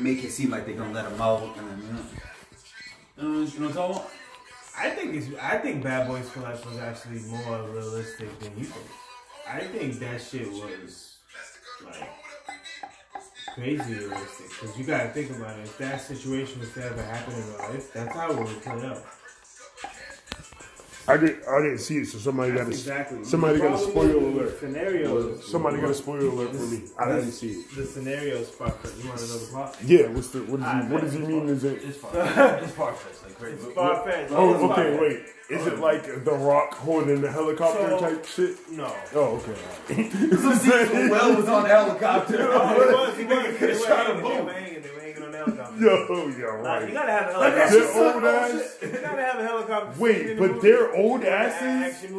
make it seem like they're gonna let him out, and then, you know, you know, you know what I'm? I think it's. I think Bad Boys for Life was actually more realistic than you think. I think that shit was like crazy realistic because you gotta think about it. If that situation was to ever happen in real life, that's how it would play out. I didn't. I didn't see it, so somebody got to. Exactly. Somebody got a Probably spoiler the alert. Scenarios. Somebody got a spoiler alert for me. I didn't see it. The scenarios fucked. You want to know the plot? Yeah. What's the? What, does he, what does he mean? Is it? It's far, it's far fetched, like crazy. It's far fetched. Oh, okay. Wait. Is it like The Rock holding the helicopter So- type shit? No. Oh, okay. Well was on the helicopter. Oh, it was. He was. They could've were shot hanging. a They boat. Were hanging. They were hanging on the helicopter. Yo, yeah, Like, you right. gotta have a helicopter. that's They're old oh, ass. You gotta have a helicopter. Wait, in the but they're old asses.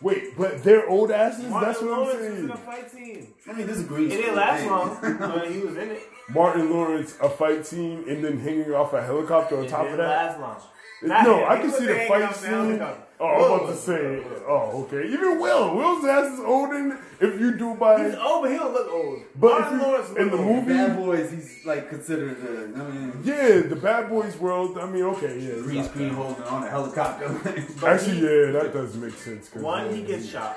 Wait, but they're old asses. Martin That's what I'm saying. was in a fight team. I mean, this is a green. It didn't last long, but he was in it. Martin Lawrence, a fight team, and then hanging off a helicopter on It top of didn't that. last long. Not No, him. I He can see the fight scene. Helicopter. Oh, I'm about Will to say. Oh, okay. Even Will, Will's ass is older if you do by. He's old, but he don't look old. But Martin you- Lawrence in the old. movie- Bad Boys, he's like considered the. I mean, Yeah, the Bad Boys world. I mean, okay, yeah. green it's screen holding on a helicopter. Actually, he- yeah, that does make sense. One, he gets shot.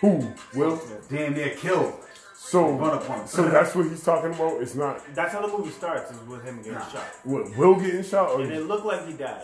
Who? Will. Damn near killed. So, Run up so that's what he's talking about. It's not That's how the movie starts, is with him getting Nah. shot. what Will getting shot, or And it looked like he died,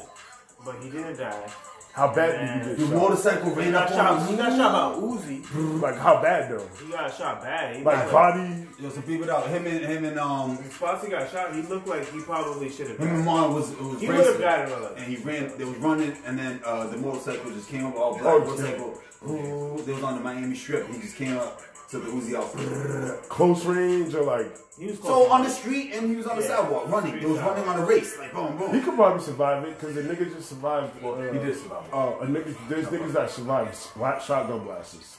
but he didn't die. How bad did he The get shot? motorcycle He ran got up shot. on He got shot by Uzi. Like how bad though? He got shot bad. He Like got, body. Yo, some people out. Him and him and um The spots got shot, he looked like he probably should have him and died. Juan was it was He would have racing. died in real life. And he ran. They was running, and then uh, the motorcycle just came up. All black Oh, motorcycle. Ooh, they was on the Miami Strip. He just came up to the Uzi out. Close range or like He was So on the street, and he was on the Yeah. sidewalk running. They was Street running on a race, like boom, boom. he could probably survive it because the nigga just survived. Well, uh, he did survive. Oh, a nigga, there's niggas that survive splat shotgun blasts,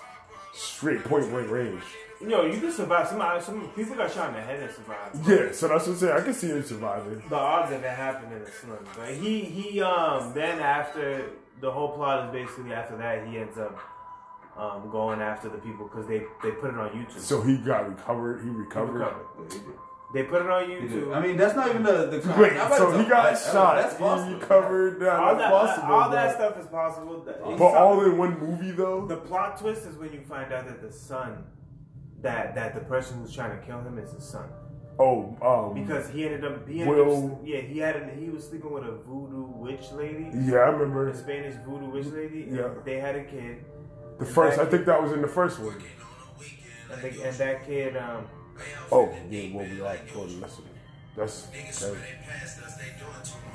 straight point blank range. Yo, you can survive. Some, some people got shot in the head and survived. Yeah, so that's what I'm saying. I can see him surviving. The odds of that happening is slim. But he he um then after the whole plot is basically after that he ends up um going after the people because they they put it on YouTube. So he got recovered. He He recovered. recovered. Yeah, he did. They put it on YouTube. I mean, that's not even the the. Wait, so he got that- shot. That's possible. He recovered. Nah, all that's that possible. all that stuff is possible. But all in one movie though. the plot twist is when you find out that the son that that the person who's trying to kill him is his son Oh, um, because he ended up he ended Will- up yeah he had an, he was sleeping with a voodoo witch lady yeah, I remember a Spanish voodoo witch lady Yeah. they had a kid the first. I think that was in the first one. and, they, and that kid um Oh, yeah, well, we to listen. That's Kevin.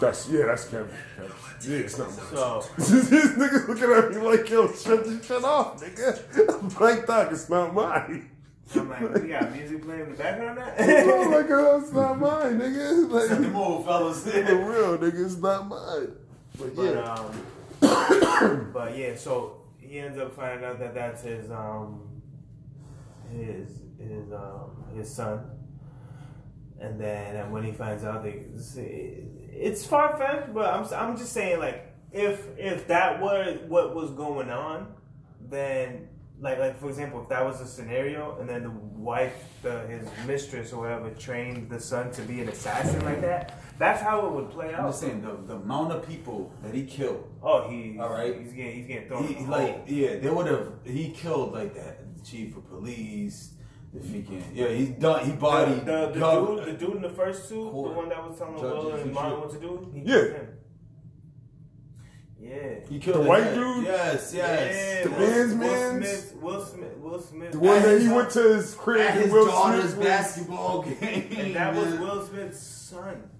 That's yeah, that's Kevin. Kevin. Yeah, it's not mine. so These niggas looking at me like, yo, shut this shit off, nigga. I'm like, dog, it's not mine. I'm like we got music playing in the background now oh my god, it's not mine, nigga. Like, move, fellas. for real, nigga, it's not mine. But But yeah, um, but yeah, so he ends up finding out that that's his um his his um his son, and then and when he finds out, they it's far fetched, but I'm I'm just saying like if if that was what was going on, then. Like, like for example, if that was a scenario, and then the wife, the, his mistress or whatever, trained the son to be an assassin like that, that's how it would play out. I'm just saying the, the amount of people that he killed. Oh, he. All right. He's getting. He's getting thrown. He, in the like hole. yeah, they would have. He killed like that the chief of police. The freaking yeah, he's done. He bodied the, the, the dude, the dude in the first two, Court. the one that was telling Judge Will and and Martin what to do. He Yeah. killed him. Yeah. He killed The white head. dude? Yes, yes. Yeah, The Will- man's Will man's- Smith. Will Smith. Will Smith. the one that he went to his crib At and his Will daughter's Smith was- basketball game. and that was. Will Smith's son.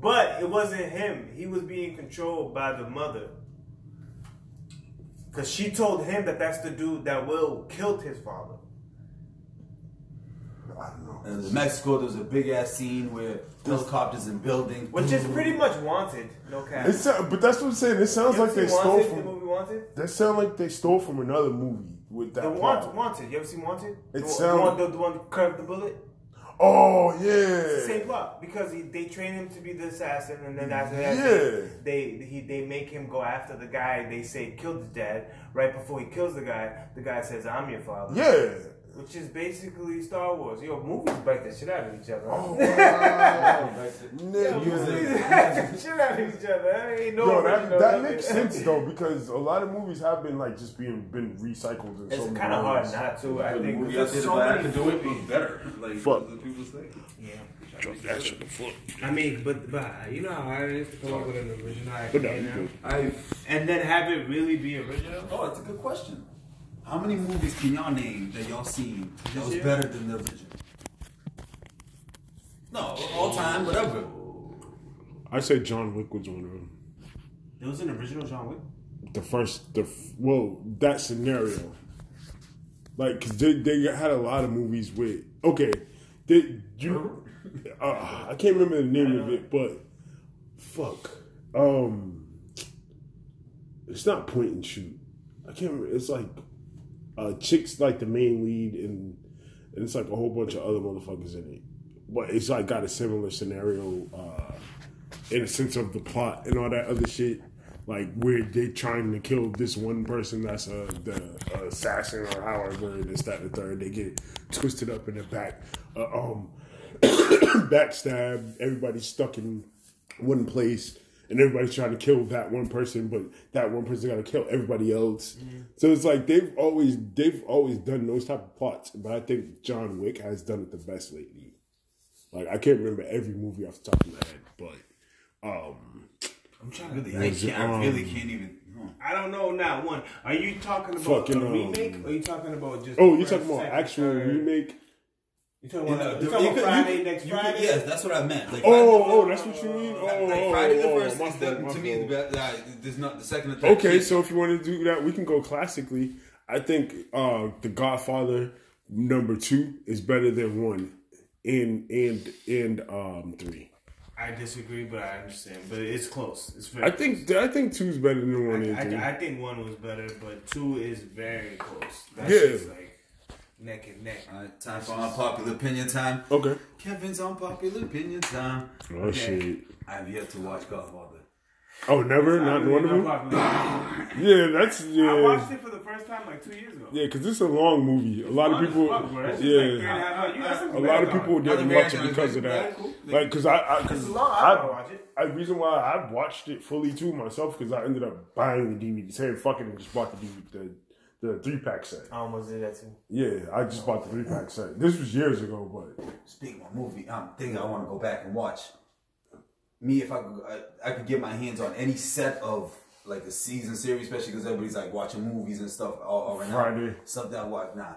But it wasn't him. He was being controlled by the mother. Because she told him that that's the dude that Will killed his father. I don't know. And in Mexico, there was a big ass scene where helicopters and buildings. Which is pretty much wanted. No cap. It sound, but that's what I'm saying. It sounds You like they seen stole Wanted, the from. movie Wanted? That sound like they stole from another movie with that The plot. Wanted, Wanted. You ever seen Wanted? It the, sound- the one, the, the one curved the bullet. Oh yeah. same plot because he, they train him to be the assassin, and then after that, Yeah. they he they make him go after the guy they say killed his dad. Right before he kills the guy, the guy says, "I'm your father." Yeah. Which is basically Star Wars. Yo, movies bite the shit out of each other. Oh wow. Nigga. shit out of each other. That ain't no Yo, that, original that makes sense though because a lot of movies have been like just being been recycled in It's so kind of hard not to. I think movie there's I so but I many could do it be better. Like Fuck. the people say. Yeah. Drop that shit the fuck. I mean, but but you know how hard it is to come up with an original But no, idea you now? I and then have it really be original. oh, that's a good question. How many movies can y'all name that y'all seen that was year? better than the original? No, all time, whatever. I say John Wick was one of them. There was an original John Wick. The first, the well, that scenario, like, cause they they had a lot of movies with okay, they you, uh, I can't remember the name of it, but fuck, um, it's not point and shoot. I can't remember. It's like uh, chicks like the main lead, and and it's like a whole bunch of other motherfuckers in it. But it's like got a similar scenario uh, in a sense of the plot and all that other shit. Like where they're trying to kill this one person that's a, the assassin or however this that and the third. They get twisted up in the back, uh, um, backstab. Everybody's stuck in one place, and everybody's trying to kill that one person, but that one person got to kill everybody else. So it's like they've always they've always done those type of plots, but I think John Wick has done it the best lately. Like I can't remember every movie off the top of my head, but um, I'm trying to really. I, can't, I really um, can't even. I don't know. Not one. Are you talking about Fucking, a um, remake? or are you talking about just? oh, you first, talking about actual third? remake? You talking You about, know, you you talking about could- Friday you- next you could- Friday? Yes, that's what I meant. Like, Oh, Friday oh, that's what you mean. Oh, Like, oh, Friday the oh, first my is the, to me the fault. best. There's not the second and third. Okay, can't- so if you want to do that, we can go classically. I think uh The Godfather number two is better than one, and and and um three. I disagree, but I understand. But it's close. It's very. I think I think two is better than one and I, three. I, I think one was better, but two is very close. That's Yeah. just like neck and neck. All right, time for unpopular opinion time. okay. Kevin's unpopular opinion time. Oh shit. I have yet to watch Godfather. Oh, never, not one of them. Yeah, that's yeah. I watched it for the first time like two years ago. Yeah, because it's a long movie. A lot of people, Fuck, bro. It's just like three a yeah, half hours. You got some a lot of people didn't Other watch it because of that. cool. Like, because I, I, cause It's long. I wanna I, watch it. I, reason why I watched it fully too myself because I ended up buying the DVD. Saying fuck it and just bought the DVD, the, the three pack set. I almost did that too. Yeah, I just bought the three pack set. This was years ago, but Speaking of movie, I'm thinking I want to go back and watch. Me, if I could, I, I could get my hands on any set of like a season series, especially because everybody's like watching movies and stuff all, all right now. Friday. Something I watch, nah,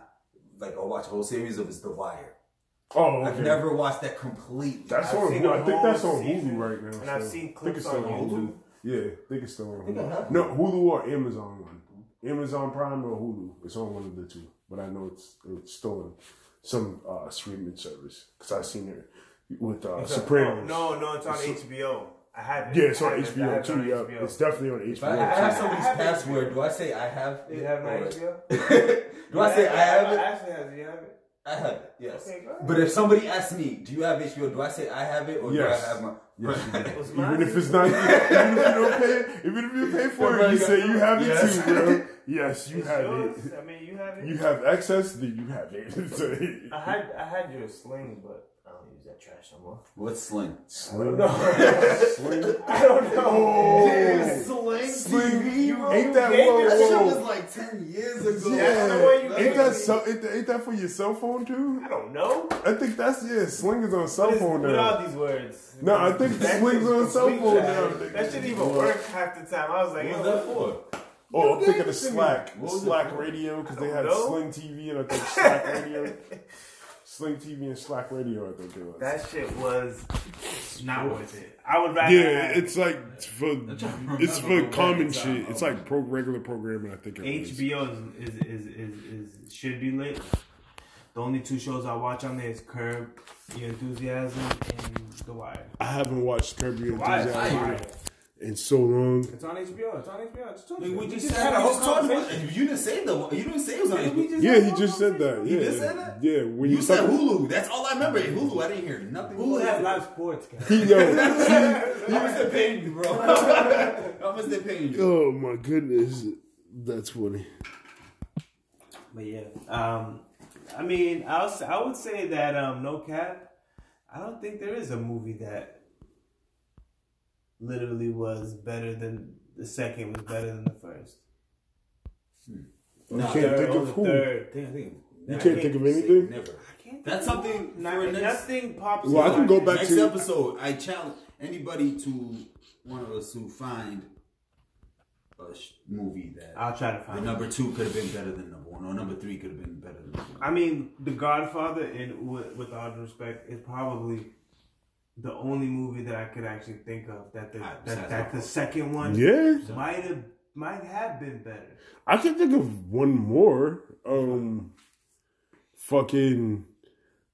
like I'll watch a whole series of is The Wire. oh, I've never watched that completely. That's I've on. seen Hulu. I think that's whole on season, Hulu right now. and I've so seen I think clips it's still on YouTube. Yeah, I think it's still on think I Hulu. have No, Hulu or Amazon one. Amazon Prime or Hulu. It's on one of the two. But I know it's it's still on some uh, streaming service because I've seen it with uh, Sopranos. No, no, it's on It's- HBO. I have it. Yeah, it's on it. HBO it too. Yeah, HBO. it's definitely on HBO. If I, I have somebody's I have password. Do I say I have? You have my HBO? do I say I have it? Ashley has it. You have it? I have it. Yes. Okay, go ahead. But if somebody asks me, "Do you have HBO?" Do I say I have it, or Yes. do I have my? Yes, you do. Even if it's not, even if you don't pay, even if you pay for it, you say you have it Yes. too, bro. Yes, you It's have yours. it. I mean, you have it. You have access, then you have it. So, I had I had your sling, but I don't use that trash no more. What's Sling? Sling. No, Sling. I don't know. Oh. Sling. Sling. TV, Ain't that gave whoa, it- That shit whoa. was like ten years ago. That's the way you Ain't that so? Ain't that, ain't that for your cell phone too? I don't know. I think that's yeah. Sling is on cell What is- phone what are now. these words? No, I think That Sling's on cell phone now. That shouldn't even work half the time. I was like, What that for? Oh, I'm thinking of it to me. Slack, What was it Slack? Radio because they had know. Sling TV and I think Slack Radio. Sling TV and Slack Radio, I think it was. that shit was not worth it. I would rather. yeah, have it's like for it's for common what shit. time. It's like pro regular programming. I think it. HBO is, is, is, is, is should be lit. The only two shows I watch on there is Curb Your Enthusiasm and The Wire. I haven't watched Curb Your The Wire. Enthusiasm in so long. It's on HBO. It's on HBO. I just told I mean, you. we We just just had had a a whole whole conversation. conversation. You didn't say the. You didn't say it was on. HBO. Yeah, he just said that. conversation. Yeah, just said that? yeah. When You you said talk- Hulu. That's all I remember. Hulu. I didn't hear nothing. Who have live sports, guys? He, yo, How much they paying you, bro? How much they paying you? oh my goodness, that's funny. But yeah, um, I mean, I'll s- I would say that um, no cap. I don't think there is a movie that literally was better than the second was better than the first. Hmm. You Nah, can't Third, think of who. Third. Think- think- You I can't think of anything? Never. That's something one. Not- next- nothing pops. Well, I can go back Next to- episode, I challenge anybody to one of us to find a sh- movie that I'll try to find. it. number two could have been better than number one, or number three could have been better than number one. I mean, The Godfather, and with, with all due respect, is probably the only movie that I could actually think of that the that, that the second one Yeah, might have might have been better. I can think of one more. Um, fucking.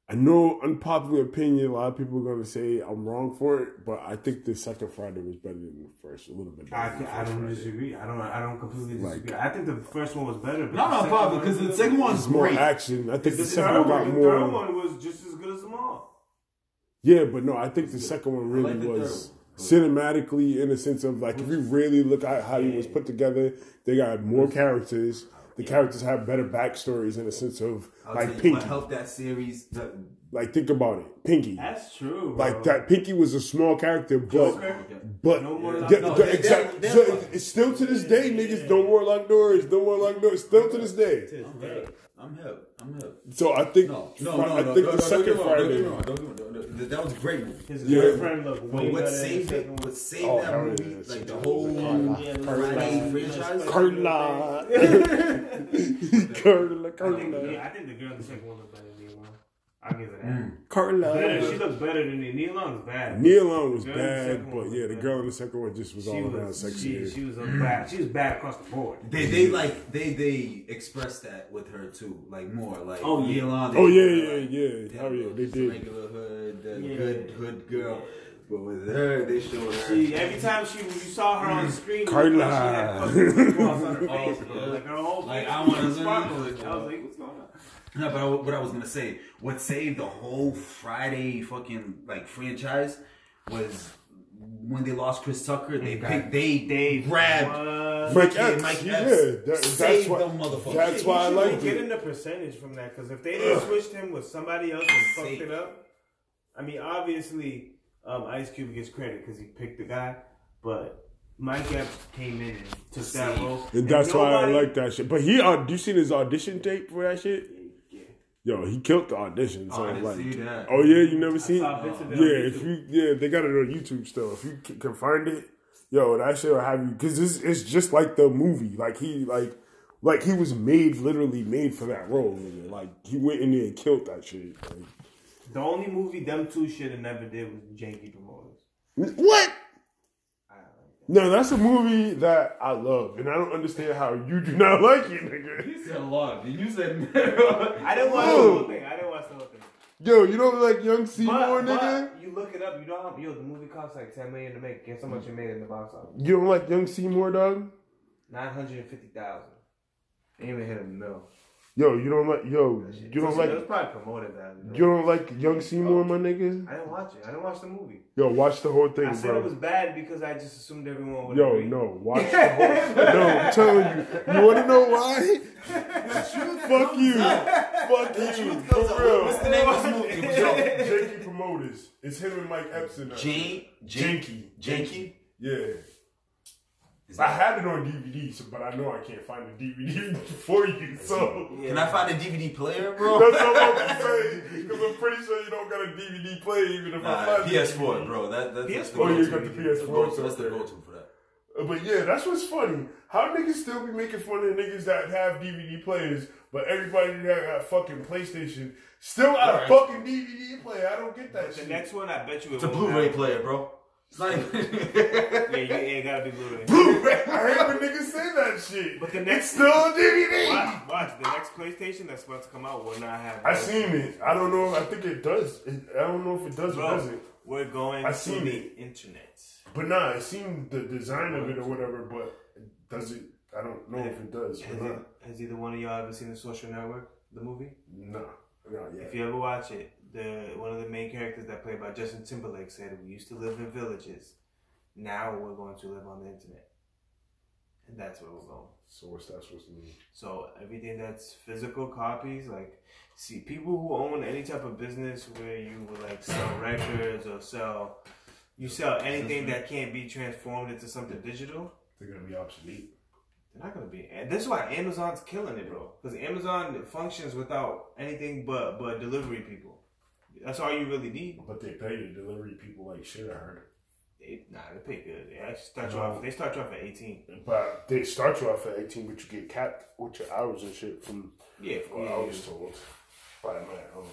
I know unpopular opinion. A lot of people are gonna say I'm wrong for it, but I think the second Friday was better than the first. A little bit. Better I, I don't Friday. disagree. I don't I don't completely Like- disagree. I think the first one was better. But No, the no, second because the second one's It's more action. I think the The second third one got one, the third more. one was just as good as them all. Yeah, but no, I think the second one really like was cinematically in the sense of like if you mm-hmm. really look at how it was put together, they got more mm-hmm. characters. The characters have better backstories in the sense of I'll tell like you Pinky. what helped that series. The, Like think about it, Pinky. That's true. Like that, Pinky was a small character, but Joker. but No more the- locked the they- exact- they're- so they're- it's still to this day, niggas. No more locked doors. No more locked doors. Still to this day. I'm hip. I'm hip. So I think No, no, no, I no, think no, the no, second don't get me wrong, don't get Friday. Me wrong, don't get me wrong, don't- that- That was a great movie. His Yeah. girlfriend looked way But what better than saved it? What saved Oh, that hell movie? yeah, Like shit. the whole Yeah, Friday franchise. Carla, Carla, I think, I think the girl in the second one looked better than Nia Long. I'll give it that. Mm. Carla. Better, she looked better than Nia. Nia Long's bad. Nia Long was The girl in the bad, but was yeah, the bad. girl in the second one just was she all around was, sexy. she, she was bad. She was bad across the board. They they like they they expressed that with her too, like more like Oh, yeah. Elon, they Oh, yeah, yeah, like, yeah. Oh, yeah, they did. Regular hood, the Yeah. good hood girl, but with her they showed her. She, every time she you saw her on the screen, you Carla. looked like she had fucking on her face, Oh, yeah. Like her whole Like, I was wanna- sparkling. I was like, what's going on? No, but I, what I was gonna say, what saved the whole Friday fucking like franchise was when they lost Chris Tucker. They got- picked, they They grabbed what? Mike Mickey and Epps, Mike yeah, that- that's saved why- them motherfuckers. that's why I He liked should've it. getting the percentage from that because if they didn't switched him with somebody else and fucked Safe. it up, I mean, obviously, um, Ice Cube gets credit because he picked the guy, but Mike Epps came in and took that role, And that's why I like that shit. But he, uh, you seen his audition tape for that shit? Yeah. Yo, he killed the audition. So Oh, I didn't like, see that. oh yeah, you never seen? saw it Yeah, on if you, yeah, they got it on YouTube still. If you can find it, yo, that shit will have you because it's, it's just like the movie. Like he, like, like he was made, literally made for that role. nigga. Like he went in there and killed that shit. Like, The only movie them two should have never did was Janky Promoters. what? I don't like that. No, that's a movie that I love, and I don't understand how you do not like it, nigga. You said a lot. You said I didn't watch the Whoa. whole thing. I didn't watch the whole thing. Yo, you don't like Young But, Seymour, nigga? but you look it up. You know how yo the movie costs like ten million to make. Guess how much it made in the box office? You don't like Young Seymour, dog? Nine hundred and fifty thousand. Ain't even hit a mil. Yo, you don't like yo, you don't like. It was like probably promoted that. you don't like Young Seymour, my nigga? I didn't watch it. I didn't watch the movie. Yo, watch the whole thing, I said it was bad because I just assumed everyone would Yo, agree. no, watch the whole. no, I'm telling you. You want to know why? Fuck you, fuck you, for real. What's the name of this movie? Yo, Janky Promoters. It's him and Mike Epps in that. Janky, Janky. Yeah. Is I that- had it on DVD, so, but I know I can't find the DVD for you. So Yeah. Can I find a DVD player, bro? that's what I'm about to say. Because I'm pretty sure you don't got a DVD player, even if I Nah, find PS4, DVD. bro. That, that, that's the Oh, you go-to. got the PS4, go-to. so That's the go-to for that. Uh, But yeah, that's what's funny. How niggas still be making fun of niggas that have DVD players, but everybody that got fucking PlayStation still got a fucking DVD player. I don't get that shit. The shit. next one, I bet you it It's a Blu-ray have- player, bro. It's not even. Yeah, you ain't gotta be Blu-ray. Blu-ray. I hate when niggas say that shit. But the it's next- still a DVD. Watch, watch. The next PlayStation that's about to come out will not have. I seen it. I don't know. I think it does. It, I don't know if it does or Bro, doesn't. we're going I to seen the it. internet. But nah, I seen the design of it or whatever. But does it? I don't know if it does. Has, or it, has either one of y'all ever seen the Social Network, the movie? Nah, not yet. If you ever watch it, the one of the main characters that played by Justin Timberlake said, "We used to live in villages. Now we're going to live on the internet, and that's where we're going." So what's that supposed to mean? So everything that's physical copies, like see people who own any type of business where you would like sell records or sell You sell anything that can't be transformed into something digital. They're gonna be obsolete. They're not gonna be. And this is why Amazon's killing it, bro. Because Amazon functions without anything but but delivery people. That's all you really need. But they pay the delivery people like shit. I heard. They, nah, they pay good. They start you off. They start you off at eighteen. But they start you off at 18, but you get capped with your hours and shit from Yeah, what yeah, I you was do. told by my um,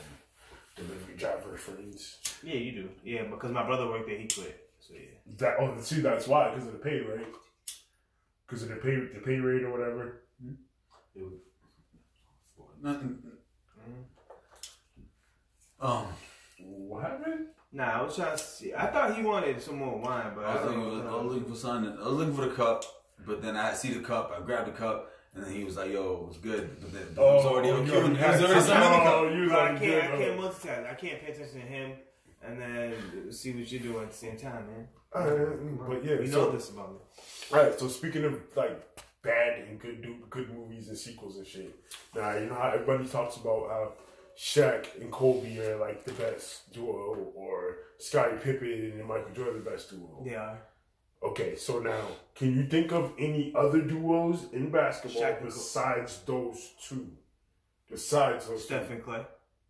delivery driver friends. yeah, you do. Yeah, because my brother worked there, he quit. So yeah. That oh, see, that's why because of the pay, rate. Because of the pay, the pay rate or whatever. Nothing. Um, What happened? Nah, I was trying to see. I thought he wanted some more wine, but I I was don't looking, I was looking for something. I was looking for the cup, but then I see the cup. I grabbed the cup, and then he was like, "Yo, it was good." But then it was already you on cue. He was already some- signed the cup. Oh, you was But I can't. I can't bro. multitask. I can't pay attention to him and then see what you're doing at the same time, man. Uh, but yeah, You so know this about me. Right. So speaking of like bad and good good movies and sequels and shit. Now you know how everybody talks about how Shaq and Kobe are like the best duo, or Scottie Pippen and Michael Jordan the best duo. They are. Okay, so now can you think of any other duos in basketball Shaq and Kobe. besides those two? Besides those Steph two, and Clay.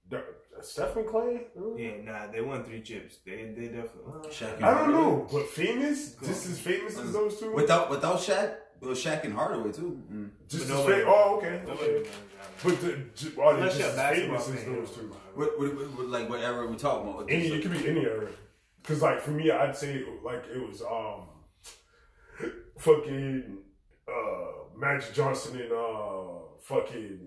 Da- Steph and Clay. Yeah, nah, they won three chips. They they definitely. uh, Shaq and I don't Hardaway. know, but famous, just as famous as those two. Without without Shaq, it was Shaq and Hardaway too. Mm. just But as nobody- famous. Oh, okay. nobody okay. knows. But the, ju- are they Unless just you're basketball famous as those two? What, what, what, what- like whatever we talk talking about. Any, it could be any era. Cause like for me, I'd say like it was um, fucking uh, Magic Johnson and uh, fucking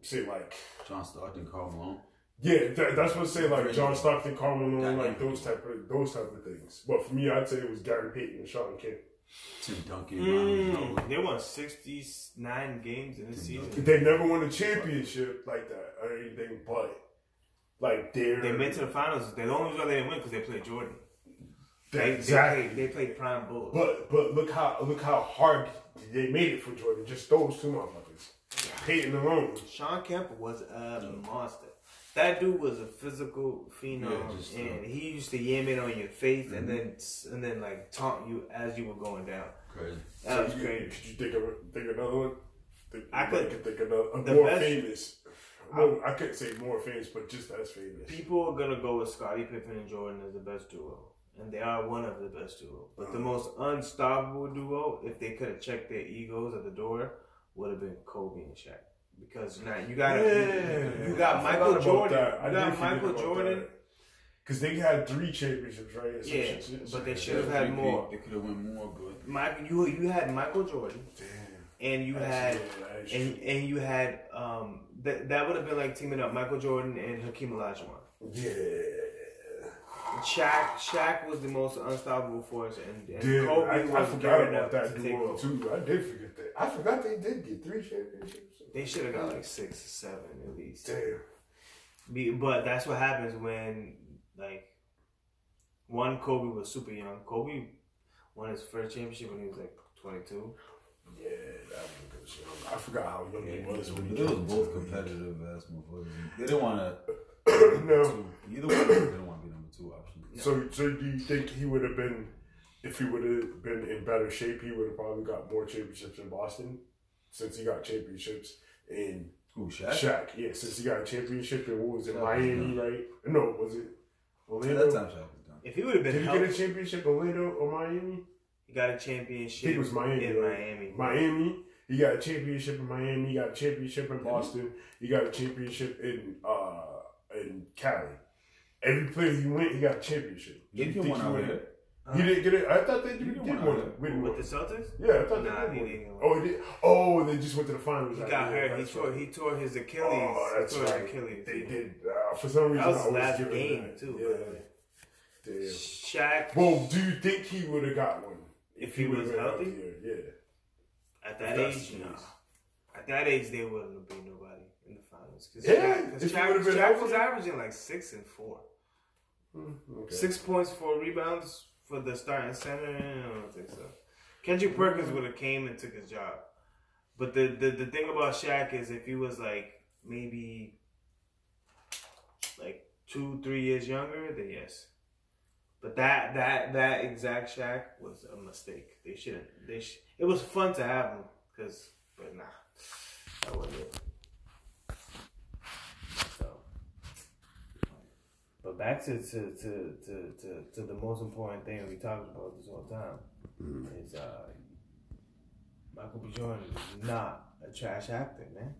say like John Stockton, Karl Malone. yeah, that, that's what I say like John Stockton, Karl Malone, like those type of those type of things. But for me, I'd say it was Gary Payton and Shawn Kemp. Tim Duncan. Mm, they won 69 games in this season. They never won a championship like that or anything, but like they're They made to the finals. The only reason they didn't win because they played Jordan. They, exactly. they, played, they played prime Bulls. But but look how look how hard they made it for Jordan. Just those two motherfuckers. Payton alone. Shawn Kemp was a monster. That dude was a physical phenom, Yeah, just, uh, and he used to yam it on your face and then and then like taunt you as you were going down. Crazy. That was you- great. Could you think of think of another one? Think, I could- could think of another, the more best- famous. Well, I couldn't say more famous, but just as famous. People are gonna go with Scottie Pippen and Jordan as the best duo, and they are one of the best duo. But the most unstoppable duo, if they could have checked their egos at the door, would have been Kobe and Shaq. Because now you got Yeah, you got Michael Jordan. I you got Michael Jordan. Cause they had three championships, right? Yeah, shit- shit- but they should have had more. They could have won more, but Mike, you you had Michael Jordan, Damn. and you had and and you had um that that would have been like teaming up Michael Jordan and Hakeem Olajuwon. yeah. Shaq Shaq was the most unstoppable force, and, and Dude, Kobe I, I forgot about that duo too. I did forget that. I forgot they did get three championships. They should have got like six or seven at least. Damn. But that's what happens when like one Kobe was super young. Kobe won his first championship when he was like twenty two. Yeah, that was a good shit. I forgot how young he was when he It was came both to league. competitive ass motherfuckers. They didn't want to. no. Either one. They didn't want to be number two option. So, so do you think he would have been, if he would have been in better shape, he would have probably got more championships in Boston, since he got championships in Who Shaq? Shaq. Yeah, since he got a championship in what was it, Yeah, Miami, right? No, was it At Orlando? that time, Shaq was done. If he would have been Did been he get a healthy, championship in Orlando or Miami? he got a I championship think it was Miami. in right? Miami. Miami. He got a championship in Miami. He got a championship in Boston. He got a championship in uh in Cali. Every place he went, he got a championship. He you didn't think get he one out would've- here. He didn't get it. I thought they He did, didn't did win one. Win With one. the Celtics? Yeah, I thought Nah, they he did didn't. one. Oh, he did. Oh, they just went to the finals. He got year. hurt. He That's tore. right. He tore his Achilles. Oh, that's he tore right. his Achilles. They did. Uh, for some reason, That was I his always last game that. too. Yeah. by the way. Damn. Shaq. Well, do you think he would have got one If he would've was healthy? healthier? Yeah. At that That's age, no. At that age, they wouldn't have been nobody in the finals. Cause Yeah, Shaq, 'cause if Shaq, Shaq was averaging like six and four. Hmm, Okay. Six points, four rebounds for the starting center. I don't think so. Kendrick Perkins would have came and took his job. But the, the the thing about Shaq is if he was like maybe like two, three years younger, then yes. But that that that exact shack was a mistake. They shouldn't. They sh- it was fun to have them because, but nah, that wasn't it. So, but back to to to to to, to the most important thing we talked about this whole time is uh, Michael B. Jordan is not a trash actor, man.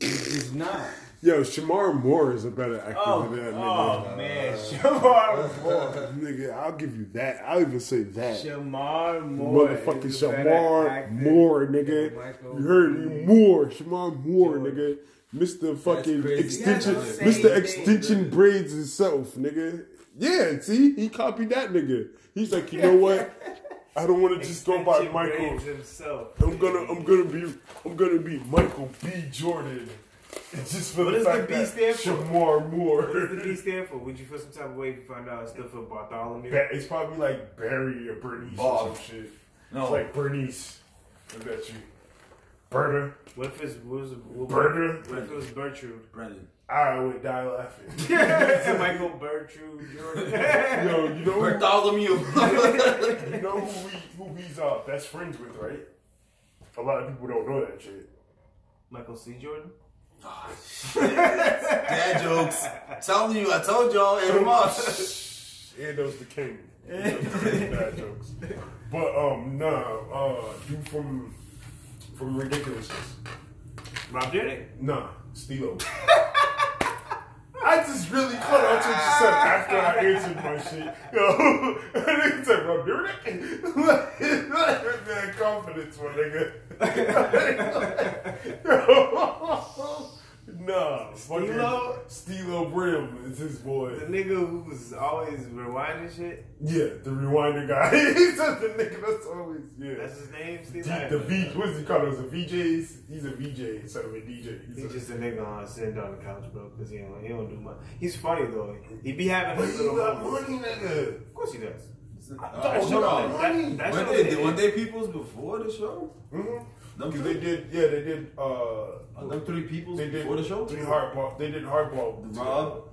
He's not. Yo, Shemar Moore is a better actor Oh, than that nigga. oh man, Shemar Moore. Nigga, I'll give you that. I'll even say that. Shemar Moore. Motherfucking is Shemar Moore, nigga. You heard me? Moore. Shemar Moore, Jordan. nigga. Mr. fucking extension, Yeah, Mr. Extension bro. Braids himself, nigga. Yeah, see, he copied that nigga. He's like, you know what? I don't want to just go by Michael. himself. I'm gonna, I'm gonna be, I'm gonna be Michael B. Jordan. Just for What the does the fact B that stand for? Shemar Moore. What does the B stand for? Would you feel some type of way if you found out it's still for Bartholomew? Ba- It's probably like Barry or Bernice Bob. or some shit. No. It's like Bernice. I bet you. Berta. What if it's what, was, what, Bertha? what if it was Bertrude? Brendan. I would die laughing. Michael Bertrude Jordan. Yo, you know, who, Bartholomew. you know who, he, who he's uh, best friends with, right? A lot of people don't know that shit. Michael C. Jordan. Dad jokes. Telling you, I told y'all, every month. Ando's the king. Bad jokes. But um, nah, uh, dude from from Ridiculousness. Rob Dyrdek. Nah, Steelo. I just really caught on to what you said after I answered my shit. Yo, I nigga said, Rob Dyrdek? Man, confidence, my nigga. Nah, fucking Steelo? Steelo Brim is his boy. The nigga who was always rewinding shit. Yeah, the rewinder guy. He's said the nigga that's always, yeah. That's his name. Steve. D- the V, what does he call those? a VJs? He's a VJ instead of a DJ. He's, He's a, just a nigga on sitting on the couch, bro, because he don't, he don't do much. He's funny though. He be having but his he little got money, nigga. Of course he does. Oh, show- hold on. that- that Weren't show they, did- weren't they peoples before the show? Mm-hmm. Them Because they did, yeah, they did, uh, are them three peoples they did before the show? Three hardball. They did hardball. Rob,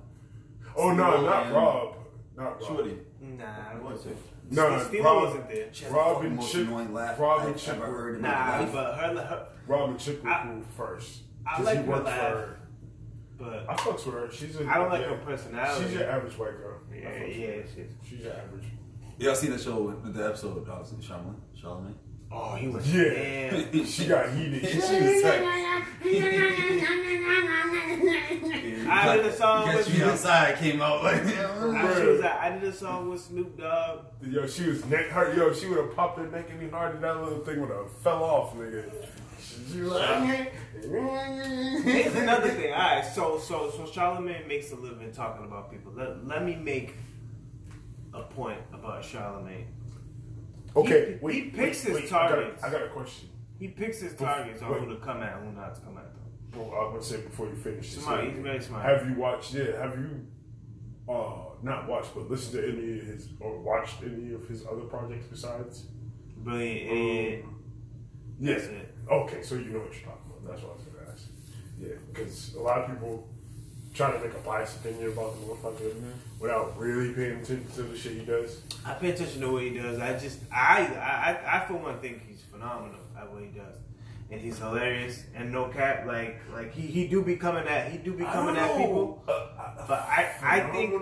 Oh no, not and- Rob. Not Rob. Shorty. Nah, I wasn't. Nah, Steve Rob- wasn't there. She has the Rob and most Chip- annoying laugh Rob I've and Chip ever heard in my Nah, but her, her Rob and Chip were I- cool first. I 'Cause like he her laugh. her. but I fucks with her. She's a. I don't like yeah. her personality. She's your average white girl. Yeah, yeah, her. shit. She's your average. Y'all seen the show with, with the episode of Dogs and Charlamagne? Charlamagne? Oh, he was. Yeah. Damn. She got heated. She was like, I did a song Catch with Me Outside came out like, I, she was like, I did a song with Snoop Dogg. yo, she was neck hurt. Yo, she would have popped her neck any harder. That little thing would have fell off, nigga. She Here's another thing. All right, so so so Charlamagne makes a living talking about people. Let, let me make a point about Charlamagne. Okay, He- wait. he picks wait, his wait, I got a- targets. I got a question. He picks his targets on who to come at, and who not to come at. Though. Bro, I'm gonna say before you finish. Smart, he's very smart. Have you watched? Yeah, have you? Uh, not watched, but listened to any of his or watched any of his other projects besides? Brilliant idiot. Yeah. That's it. Okay, so you know what you're talking about. That's what I was gonna ask. Yeah, because a lot of people try to make a biased opinion about the motherfucker without really paying attention to the shit he does. I pay attention to what he does. I just, I, I, I for one think he's phenomenal at what he does, and he's hilarious. And no cap, like, like he, he do be coming at, he do be coming at people. Uh, I, But I, I think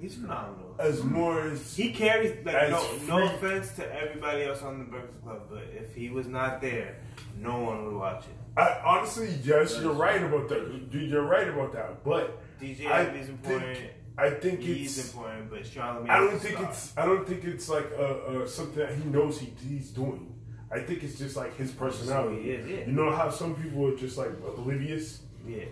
he's phenomenal. as more as He carries like no, no offense to everybody else on the Breakfast Club, but if he was not there, no one would watch it. I, honestly, yes, you're right about that. You're right about that. But DJ I is important. think, I think He's it's. important, but Charlamagne. I don't think star. it's. I don't think it's like uh, uh, something that he knows he, he's doing. I think it's just like his personality. he is, yeah. You know how some people are just like oblivious. Yeah.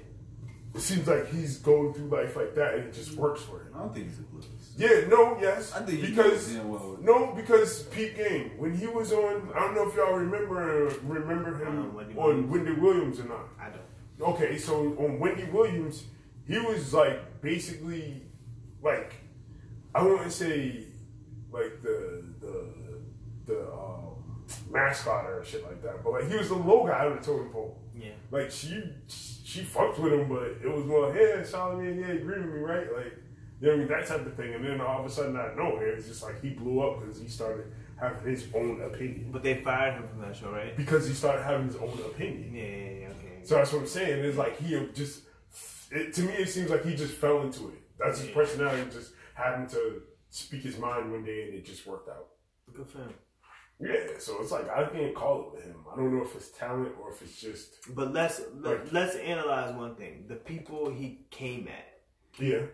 It seems like he's going through life like that, and it just works for him. I don't think he's oblivious. Yeah, no, yes, I think because well. no, because Pete Game when he was on, I don't know if y'all remember remember him Wendy on Williams. Wendy Williams or not. I don't. Okay, so on Wendy Williams, he was like basically like I want to say like the the the um, mascot or shit like that, but like he was the low guy on the totem pole. Yeah. Like she she fucked with him, but it was more, hey, Solomon, yeah, agree with me, right? Like, You know I mean? That type of thing. And then all of a sudden, out of nowhere, it's just like he blew up because he started having his own opinion. But they fired him from that show, right? Because he started having his own opinion. Yeah, yeah, yeah okay. So that's what I'm saying. It's like he just, it, to me, it seems like he just fell into it. That's his Yeah. personality, just having to speak his mind one day, and it just worked out. Good for him. Yeah, so it's like I can't call it with him. I don't know if it's talent or if it's just But let's let, Right. let's analyze one thing: the people he came at. yeah.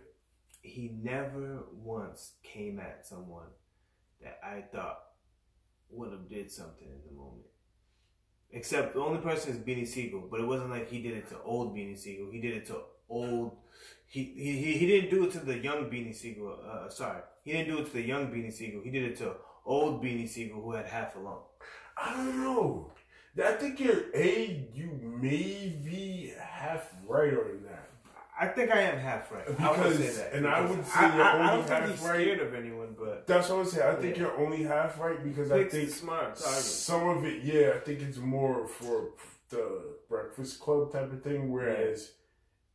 He never once came at someone that I thought would have did something in the moment. Except the only person is Beanie Sigel, but it wasn't like he did it to old Beanie Sigel. He did it to old. He he, he- didn't do it to the young Beanie Sigel. Uh, sorry, he didn't do it to the young Beanie Sigel. He did it to old Beanie Sigel who had half a lung. I don't know. I think you're a you may be half right on that. I think I am half right. I would say Because- that. and I would say I, you're I, I don't think he's right. scared of anyone, but That's what I'm saying. I think Yeah. you're only half right because I think smart target. some of it, yeah, I think it's more for the Breakfast Club type of thing. Whereas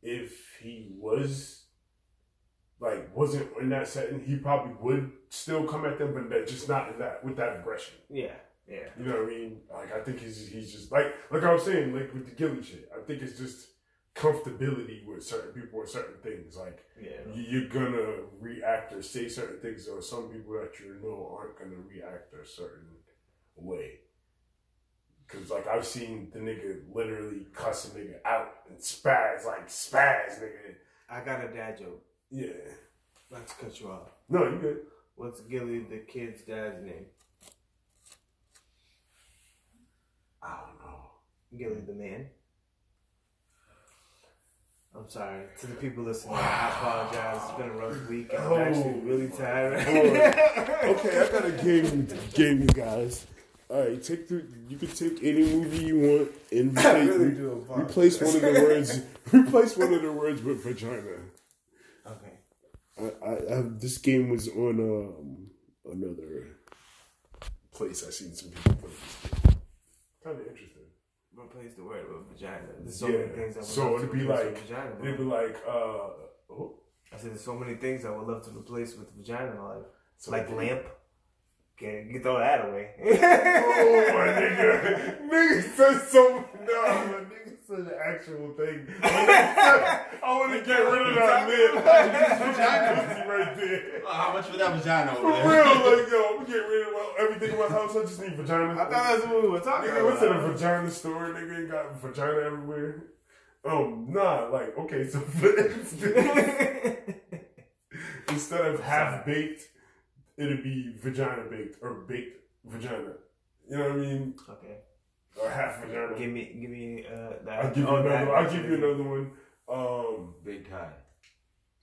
if he was like wasn't in that setting, he probably would still come at them, but that, just not in that with that aggression. Yeah, yeah. You know what I mean? Like I think he's he's just like like I was saying, like with the Gillie shit. I think it's just comfortability with certain people or certain things. Like Yeah. you- you're gonna react or say certain things, or some people that you know aren't gonna react a certain way. Cause like I've seen the nigga literally cuss a nigga out and spaz like spaz nigga. I got a dad joke. Yeah. To cut you off. No, you good. What's Gillie the kid's dad's name? I don't know. Gillie the man. I'm sorry to the people listening. I apologize. It's been a rough week. I'm Oh. actually really tired. Okay, I got a game game you guys. All right, take the. You can take any movie you want and replace, really apologize. replace one of the words. Replace one of the words with vagina. okay. I, I, I this game was on um, another place. I seen some people play this game. Kind of interesting. Replace the word with vagina. There's so many things I would so love it'd be like vagina. it'd be like uh. Oh, I said there's so many things I would love to replace with vagina in my life. so like it'd lamp. Can you throw that away? Oh my nigga, nigga said so. No, my nigga said an actual thing. I want to get rid of that lip. Vagina right there. How much for that vagina For over real, there? like yo, I'm gonna get rid of well, everything in my house. I just need vagina. I thought that's what we were talking Nigga, what's in a about. vagina store? Nigga ain't got vagina everywhere. Um, nah, like okay, so for instance, instead of half baked, it'd be vagina baked or baked vagina. You know what I mean? okay. Or half vagina. Give me, give me uh, that. I'll give you oh, another. that- I'll give you another one. Um, Big high.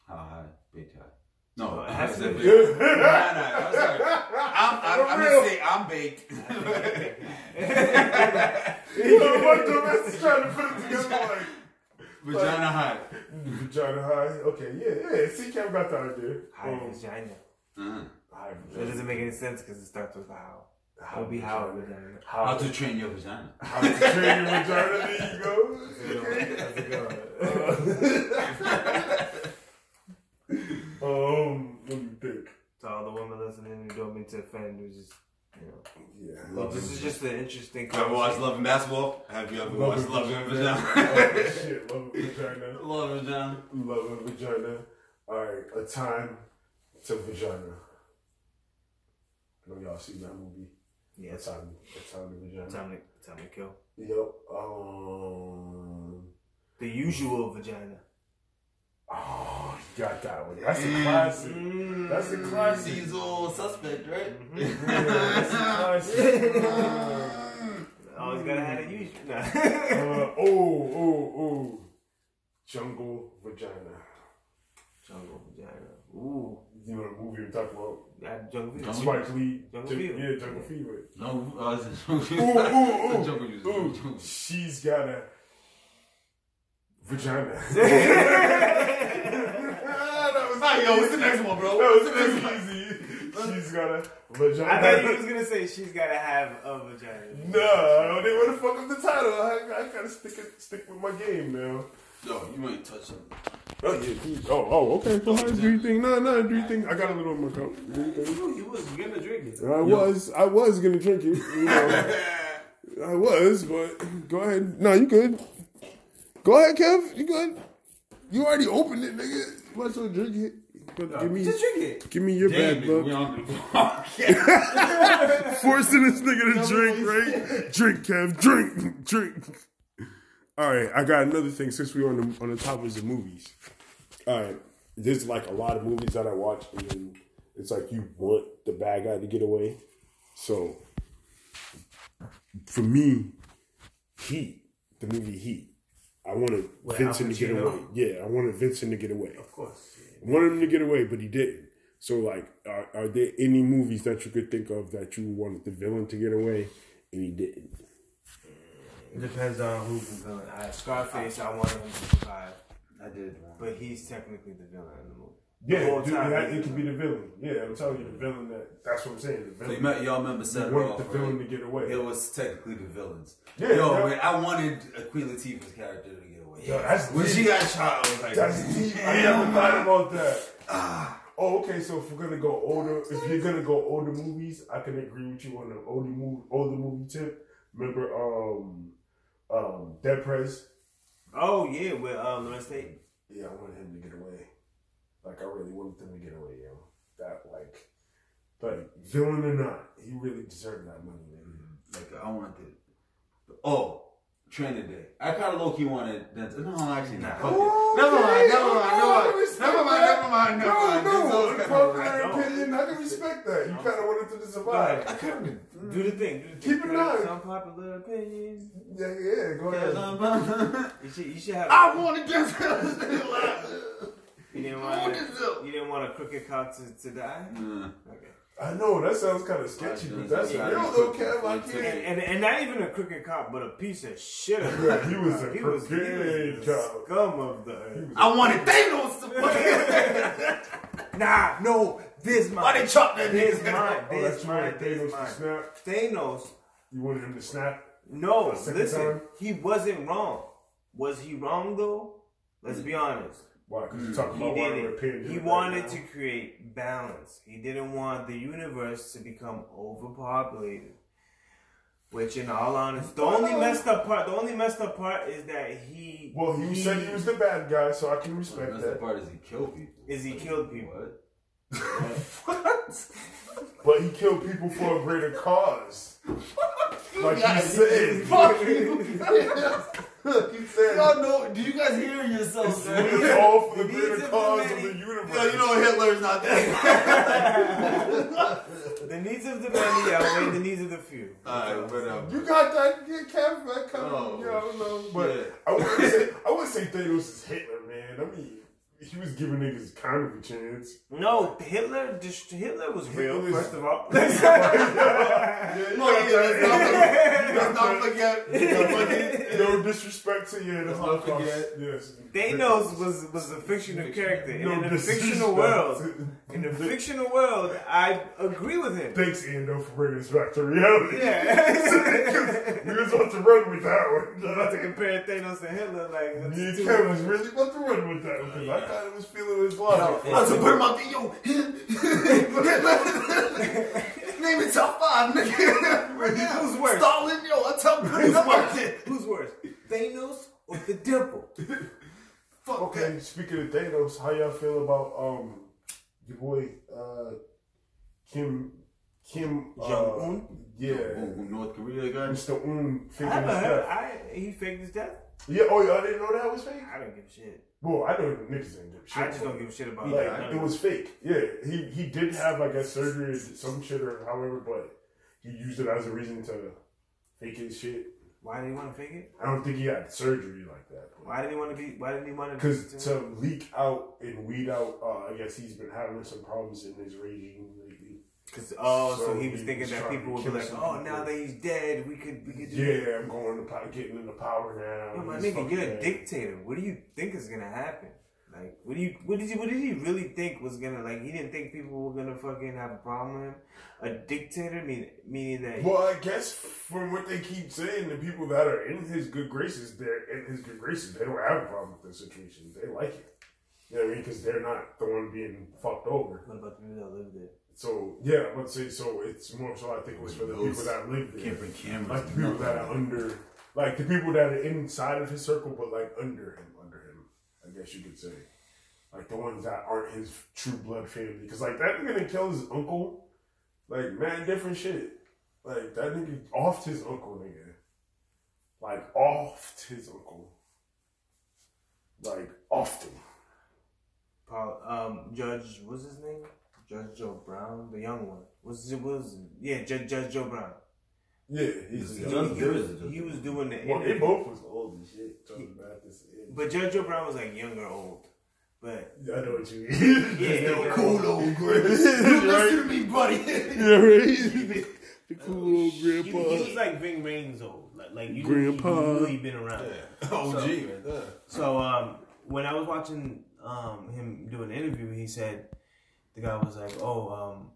How high? Big high. No, Oh, it I has to said big. Nah, nah, I was like, I'm, I'm, I'm For real. gonna say I'm baked. you know what? Dumbass is trying to put it together like Vagina high. vagina high. Okay, yeah, yeah. See, Cam got the idea. High Um, vagina. Uh, high That vagina. doesn't make any sense because it starts with how. How It would be how vagina. How, how to train your vagina. how to train your vagina? There you go. That's a good one. Um, let me think. To all the women listening who don't mean to offend, we just, you know. Yeah. Well, this is just an interesting Have You ever watched conversation. Love and Basketball? Have you ever watched Love and Oh, Vagina? shit, love and vagina. Love and Vagina. Love and vagina. All right, a time to vagina. I know y'all seen that movie. A Yes. time, a time to vagina. Time to, time to kill. Yep. Um. The usual vagina. Oh, you got that one. That's a classic. Mm. That's a classic. Diesel suspect, right? Yeah, that's a classic. Always gotta have the usual. Nah. Uh, oh, oh, oh. Jungle vagina. Jungle vagina. Ooh. You know the movie I'm talking about? That jungle Jungle. Spike Lee. Jungle Fever. Yeah, Jungle Fever. No, uh, Ooh, ooh, ooh. Jungle Juice. Ooh, Jungle Juice. she's got a vagina. that was Nah, yo, what's the next one, bro? That What's was the next one? easy. She's got a vagina. I thought you was gonna say she's gotta have a vagina. No, they want to fuck up the title. I, I gotta stick it, stick with my game now. Yo, you ain't touching. Oh yeah. he- Oh oh okay. Go ahead. Do you think? No no. Do you think? I got a little in my cup. Do you think? You, you was gonna drink it. I was I was gonna drink it. You know, I was, but go ahead. No, you good. Go ahead, Kev. You good? You already opened it, nigga. You might as well drink it. But give me Just drink it. give me your Damn, bad nigga, luck. we on the podcast. forcing this nigga to drink, right? Drink, Kev, drink, drink. All right, I got another thing since we're on the on the topics of the movies. All right, there's like a lot of movies that I watch, and it's like you want the bad guy to get away. So for me, Heat, the movie Heat, I wanted Vincent to get away. Yeah, I wanted Vincent to get away. Of course. I wanted him to get away, but he didn't. So, like, are, are there any movies that you could think of that you wanted the villain to get away and he didn't? It depends on who's the villain. I, Scarface, I wanted him to survive, I did. one. but he's technically the villain in the movie. Yeah, The whole dude, time that, it could be the villain. Yeah, I'm telling you, the villain. That that's what I'm saying. The So you villain. met, y'all remember You Set wanted Off, the villain to get away. It was technically the villains. Yeah, Yo, yeah. man, I wanted Queen Latifah's character to get away. Yo, that's when deep. she got shot, I was like, That's deep. I never thought about that. ah. Oh, okay. So if we're gonna go older, if you're gonna go older movies, I can agree with you on the older movie, older movie tip. Remember, um, um, Dead Prez. Oh yeah, with um, Larenz Tate. Yeah, I wanted him to get away. Like I really wanted him to get away, yo. That like, like villain or not, he really deserved that money, nigga. Like I wanted. Oh, Training Day. I kind of low key wanted. Denzel. No, actually not. Fuck Oh, it. Never mind. Never mind. Never mind. Never mind. that. Never mind. Never No, mind. no, Denzel's in kinda popular opinion, I can respect that. You kind of wanted to survive. I couldn't. Do the thing. Do the Keep thing. it alive. Unpopular opinion. Yeah, yeah, go ahead. You should. You should have. I wanted Denzel to stay. You didn't I want. wanted Denzel. You didn't want a crooked cop to, to die. Nah. Okay. I know that sounds kind of sketchy, but that's real though, Kev. I And, can't. and, and not even a crooked cop, but a piece of shit. Of Yeah, cop. he was a he was, he was crooked the cop. scum of the earth. I wanted Thanos to fucking. Nah, no, this mine. Why they chop that This nigga? mine. Oh, This that's mine. right. This Thanos to snap. Thanos. You wanted him to snap. No, listen. time? He wasn't wrong. Was he wrong though? Let's be hmm. honest. Why? Because you're mm. talking He about why did we're He wanted right to create balance. He didn't want the universe to become overpopulated. Which, in all honesty, the only messed up part, the only messed up part is that he. Well, he, said he was the bad guy, so I can respect That's the that. part is he killed people. Is he killed people? What? But he killed people for a greater cause. Like he guys. said. Fuck you. he said Y'all know? Do you guys hear yourself? it's man? all for the He greater needs cause of the universe. Yo, you know Hitler's not there. The needs of the many outweigh the needs of the few. Alright, but um, You got that, yeah, Kev, that kind Oh, of, yeah, I don't know. But yeah. I wouldn't say I wouldn't say Thanos is Hitler, man. I mean, he was giving niggas kind of a chance. No, Hitler. just- Hitler was real. Hitler was- First of all, no, yeah, let's not forget. Let's not forget. forget. No disrespect to you, the Let's not Holocaust. forget. Yes. Thanos was was a fictional character, and No in a fictional world, in a fictional world, I agree with him. Thanks, Ando, for bringing us back to reality. Yeah. we was about to run with that one. About to compare Thanos to Hitler, like that's Me and too Kev was really about to run with that because I kind of was feeling his logic. I was gonna put him out there, yo. Name it top five, nigga. Right now. Who's worse? Stalin, yo. I tell him put him out there. Who's worse, Thanos or the Dimple? Fuck Okay, speaking of Thanos, how y'all feel about um your boy uh Kim Kim uh, Jong-un? Yeah. that. North Korea guy. Mr. Un I faking his death. I he faked his death. Yeah, oh yeah, I didn't know that was fake. I don't give a shit. Well, I know niggas didn't give a shit. I just don't give a shit about like that. it was fake. Yeah, he he did have I guess surgery or some shit or however, but he used it as a reason to fake his shit. Why did he want to fake it? I don't think he had surgery like that. Why did he want to be? Why did he want to? Because to leak out and weed out, uh, I guess he's been having some problems in his regime. Cause oh, so, So he was he thinking was that people would be like, oh, people. now that he's dead, we could we could do. Yeah, I'm going to power, getting into power now. He's nigga, you're a dictator. What do you think is gonna happen? Like, what do you, what did you, what did he really think was gonna like? He didn't think people were gonna fucking have a problem with him. A dictator, mean, meaning that. Well, I guess from what they keep saying, the people that are in his good graces, they're in his good graces. They don't have a problem with the situation. They like it. You know what I mean? Because they're not the one being fucked over. What about the people that live there? So yeah, but say so it's more so I think it was for the people that live there. Can't bring cameras. like the people that are under, like the people that are inside of his circle, but like under him, under him, I guess you could say, like the ones that aren't his true blood family. Because like that nigga didn't kill his uncle, like man, different shit. Like that nigga offed his uncle, nigga, like offed his uncle, like offed him. Paul, um, Judge, what's his name? Judge Joe Brown, the young one. Was it was yeah, Judge, Judge Joe Brown. Yeah, he's He He, young was- he was, he was doing the Well, they both was old and shit. And- but Judge Joe Brown was like young or old. But I know what you mean. yeah, yeah. cool old Chris. Listen Right. to me, buddy. Yeah, right. the cool old He, he was like Ving Rhames old, like, like you, Grandpa. You really been around. OG right there. So um, when I was watching um, him do an interview, he said the guy was like, "Oh, um,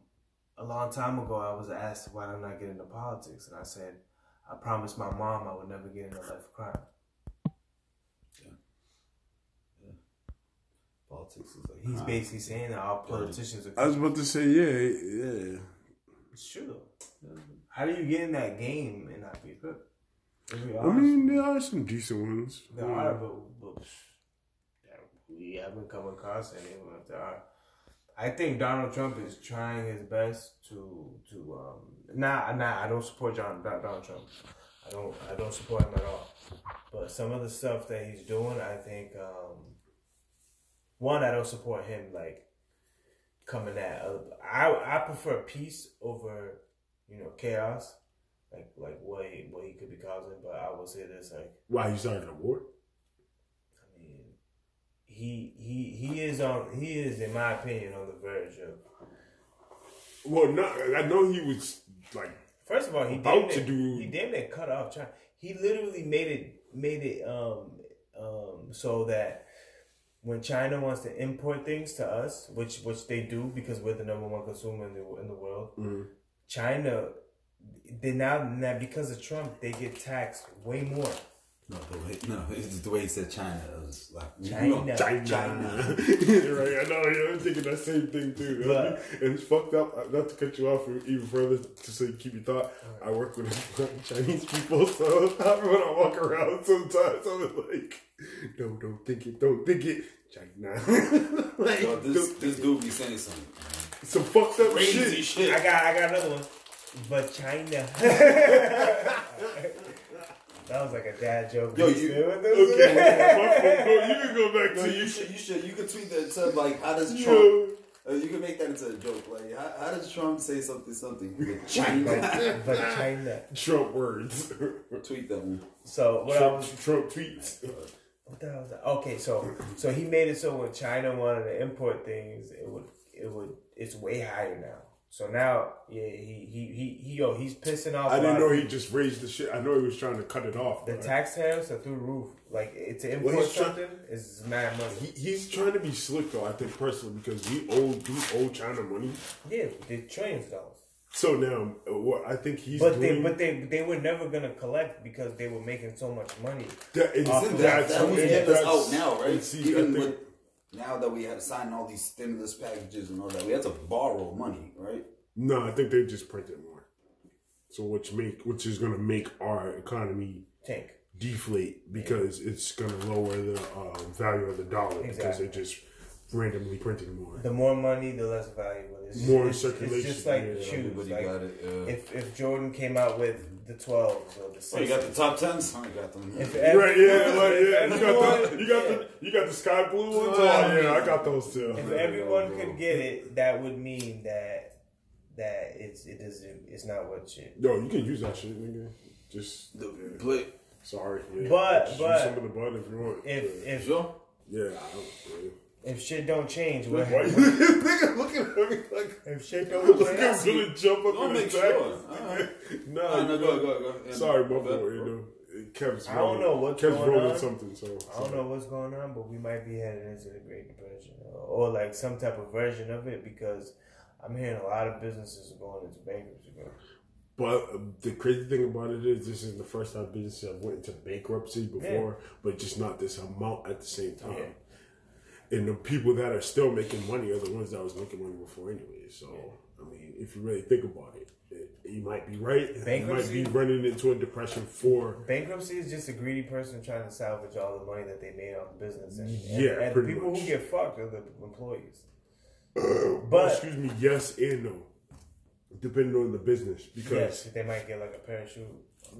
a long time ago, I was asked why I'm not getting into politics, and I said I promised my mom I would never get into life of crime." Yeah. Yeah. Politics is like He's crime. basically saying that all politicians are. I was about to say, yeah, yeah. It's true. How do you get in that game and not be a crook? Let's be I mean, there are some decent ones. There are, but, but we haven't come across anyone if there are. I think Donald Trump is trying his best to to um nah nah I don't support John Donald Trump. I don't I don't support him at all. But some of the stuff that he's doing, I think um one I don't support him like coming at other. I I prefer peace over you know chaos. Like like what he, what he could be causing, but I will say this like Why you starting a war? He he he is on he is in my opinion on the verge of. Well, no, I know he was like, First of all, he About damn to near, do- he damn near cut off China. He literally made it made it um um so that when China wants to import things to us, which which they do because we're the number one consumer in the in the world, mm, China they now now because of Trump they get taxed way more. No, the way, no, it's the way he said China. It was like China. China. China. right, I know, yeah, I'm thinking that same thing too. But- and it's fucked up. uh, Not to cut you off even further, just so you keep your thought. I work with Chinese people, so when I walk around sometimes, I'm like, no, don't think it, don't think it. China. like, Yo, this this think dude be saying some it. some fucked up crazy shit. shit. I got I got another one. But China. That was like a dad joke. Yo, You you- still with? Okay, bro. You can go back No, to you you. should you should you could tweet that to like how does Trump uh, you can make that into a joke like how, how does Trump say something something with China But, but China. Trump words. tweet that one So what I Trump, was Trump tweets. what the hell was that? Okay, so so he made it so when China wanted to import things, it would it would it's way higher now. So now, yeah, he he he, he yo, he's pissing off. I a didn't lot know of he just raised the shit. I know he was trying to cut it off. The but tax tariffs are through the roof. Like it, to import he's try- something is mad money. he, he's trying to be slick though. I think personally because we owe we owe China money. Yeah, the trillions of dollars. So now uh, what I think he's But they but they they were never gonna collect because they were making so much money. that, it's, Off Isn't that, that's, that was and getting us that's- out now right see, even think- with now that we had to sign all these stimulus packages and all that we had to borrow money right no, I think they just printed more. So which make which is going to make our economy Tank. deflate because it's going to lower the uh, value of the dollar because Exactly. they just randomly printed more. The more money, the less valuable. It's, More it's, circulation, It's just like yeah, shoes. Like got it yeah. if if Jordan came out with the twelves or the oh you got the top tens I got them if every, Right, yeah, like, yeah. You got the, you got yeah. the, you got the sky blue ones. Oh, Oh, yeah, yeah. I got those too. If everyone could get it, that would mean that that it's it doesn't it's not what shit. Yo, you can use that shit, nigga. Just the play sorry. Yeah. But- Just but- use some of the bud if you want. If if sure yeah, I don't. If shit don't change, what Why you nigga looking at me like if shit don't change, look change? at Billy jump up Don't in make his sure. jacket. Alright. No, Oh, no, go ahead, go go ahead. Sorry, my My bad, fault. bro. You know, Kev's I don't rolling- know what's Kev's going rolling on. something. So I don't know what's going on, but we might be headed into the Great Depression or, or like some type of version of it because I'm hearing a lot of businesses are going into bankruptcy, bro. But uh, the crazy thing about it is, this is the first time businesses have went into bankruptcy before, but just not this amount at the same time. Yeah. And the people that are still making money are the ones that was making money before anyway. So I mean, if you really think about it, it you might be right. You might be running into a depression for Bankruptcy is just a greedy person trying to salvage all the money that they made off the business. And, and- Yeah, and, the people much. who get fucked are the employees. But But excuse me, yes and no, depending on the business. Because yes, they might get like a parachute.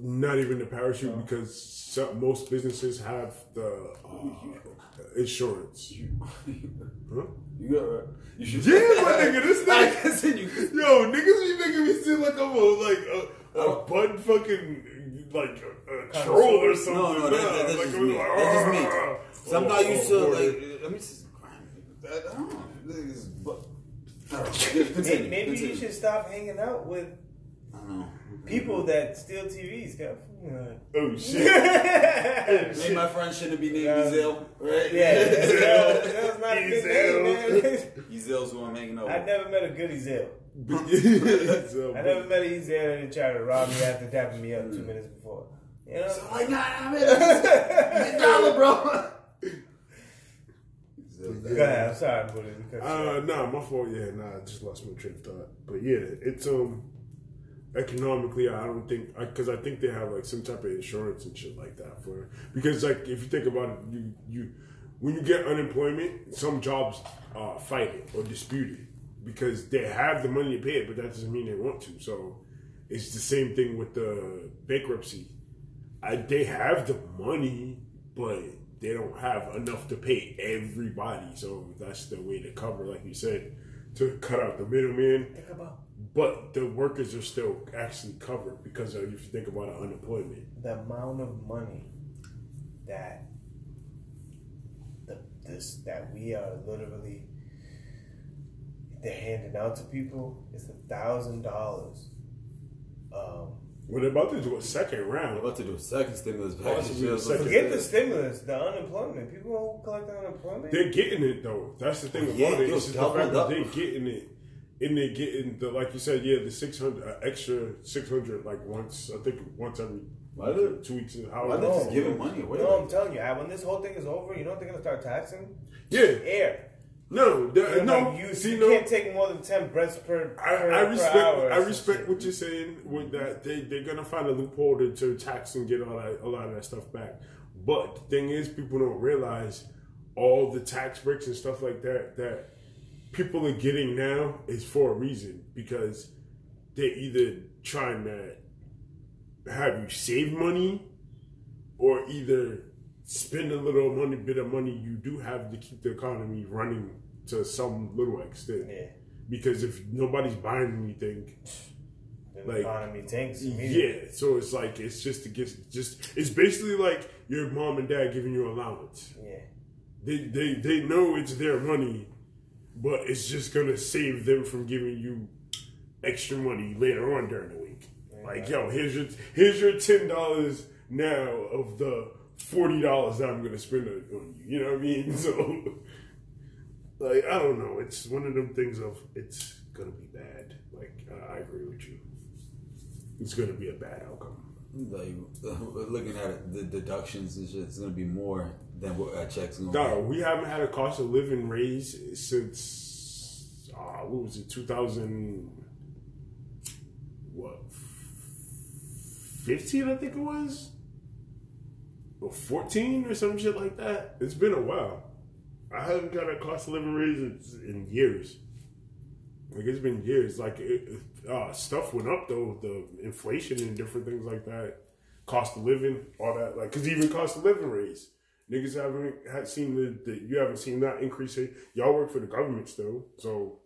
Not even the parachute, because some, most businesses have the uh, insurance. Huh? You got you should. Yeah, my nigga, this I nigga. can send you. Yo, niggas be making me seem like I'm a like a, a bud fucking like a, a troll or something. No, no, that, that, that's Like, just me. like, That's just me. "Ah." So I'm not Oh, used to oh, like. Let me just. I don't know. This is- but- all right, Continue. Maybe, maybe continue. you should stop hanging out with I don't know. People that steal TVs. got Kev. Oh shit! yeah, Maybe my friend shouldn't be named Yeah. Ezel, right? Ezell, Ezell's not a good name, man. Ezel's who I'm hanging out I with. never met a good Ezel. So, I never met an Ezel that tried to rob me after tapping me up two minutes before. You know? So like, nah, I'm in a dollar, bro. Go ahead. I'm sorry, Buddha. Because Uh, nah, my fault. Yeah, nah, I just lost my train of thought. But yeah, it's um economically, I don't think because I, think they have like some type of insurance and shit like that for because like if you think about it, you you when you get unemployment, some jobs uh, fight it or dispute it because they have the money to pay it, but that doesn't mean they want to. So it's the same thing with the bankruptcy. I, they have the money, but they don't have enough to pay everybody. So that's the way to cover, like you said, to cut out the middleman. Think about But the workers are still actually covered because of, if you think about it, unemployment. the amount of money that the this that we are literally they're handing out to people is a thousand dollars. Um, Well, they're about to do a second I'm round. about to do a second stimulus package. Possibly a second. forget the stimulus, the unemployment. People who collect unemployment. They're getting it though. That's the thing about Yeah, it. yo, It's just the fact that they're getting it, and they're getting the like you said, yeah, the six hundred uh, extra six hundred like once I think once every Why they- two weeks. Why How they just giving money away? No, I'm like telling you, I- when this whole thing is over, you know what they're gonna start taxing? Yeah, Air. no, the- You know, no. like you, see, you no. can't take more than ten breaths per, I, per, I per respect. hour. I respect what you're saying with that. They they're gonna find a loophole to, to tax and get all that a lot of that stuff back. But the thing is, people don't realize all the tax breaks and stuff like that that people are getting now is for a reason because they're either trying to have you save money or either spend a little money bit of money you do have to keep the economy running to some little extent Yeah. because if nobody's buying anything, The Like, economy tanks. yeah. So it's like it's just to get just it's basically like your mom and dad giving you allowance. Yeah. They they they know it's their money, but it's just gonna save them from giving you extra money later on during the week. Like yo, here's your here's your ten dollars now of the forty dollars that I'm gonna spend on you. You know what I mean? So like I don't know. It's one of them things of it's gonna be bad. Like I, I agree with you. It's gonna be a bad outcome. like looking at it, the deductions and shit, it's gonna be more than what our checks No, we haven't had a cost of living raise since uh, what was it, two thousand what fifteen? I think it was, or fourteen or some shit like that. It's been a while. I haven't got a cost of living raise in, in years. Like it's been years. Like it, uh, stuff went up though, the inflation and different things like that, cost of living, all that. Like, cause even cost of living raise, niggas haven't had seen the, the you haven't seen that increasing. Y'all work for the government still, so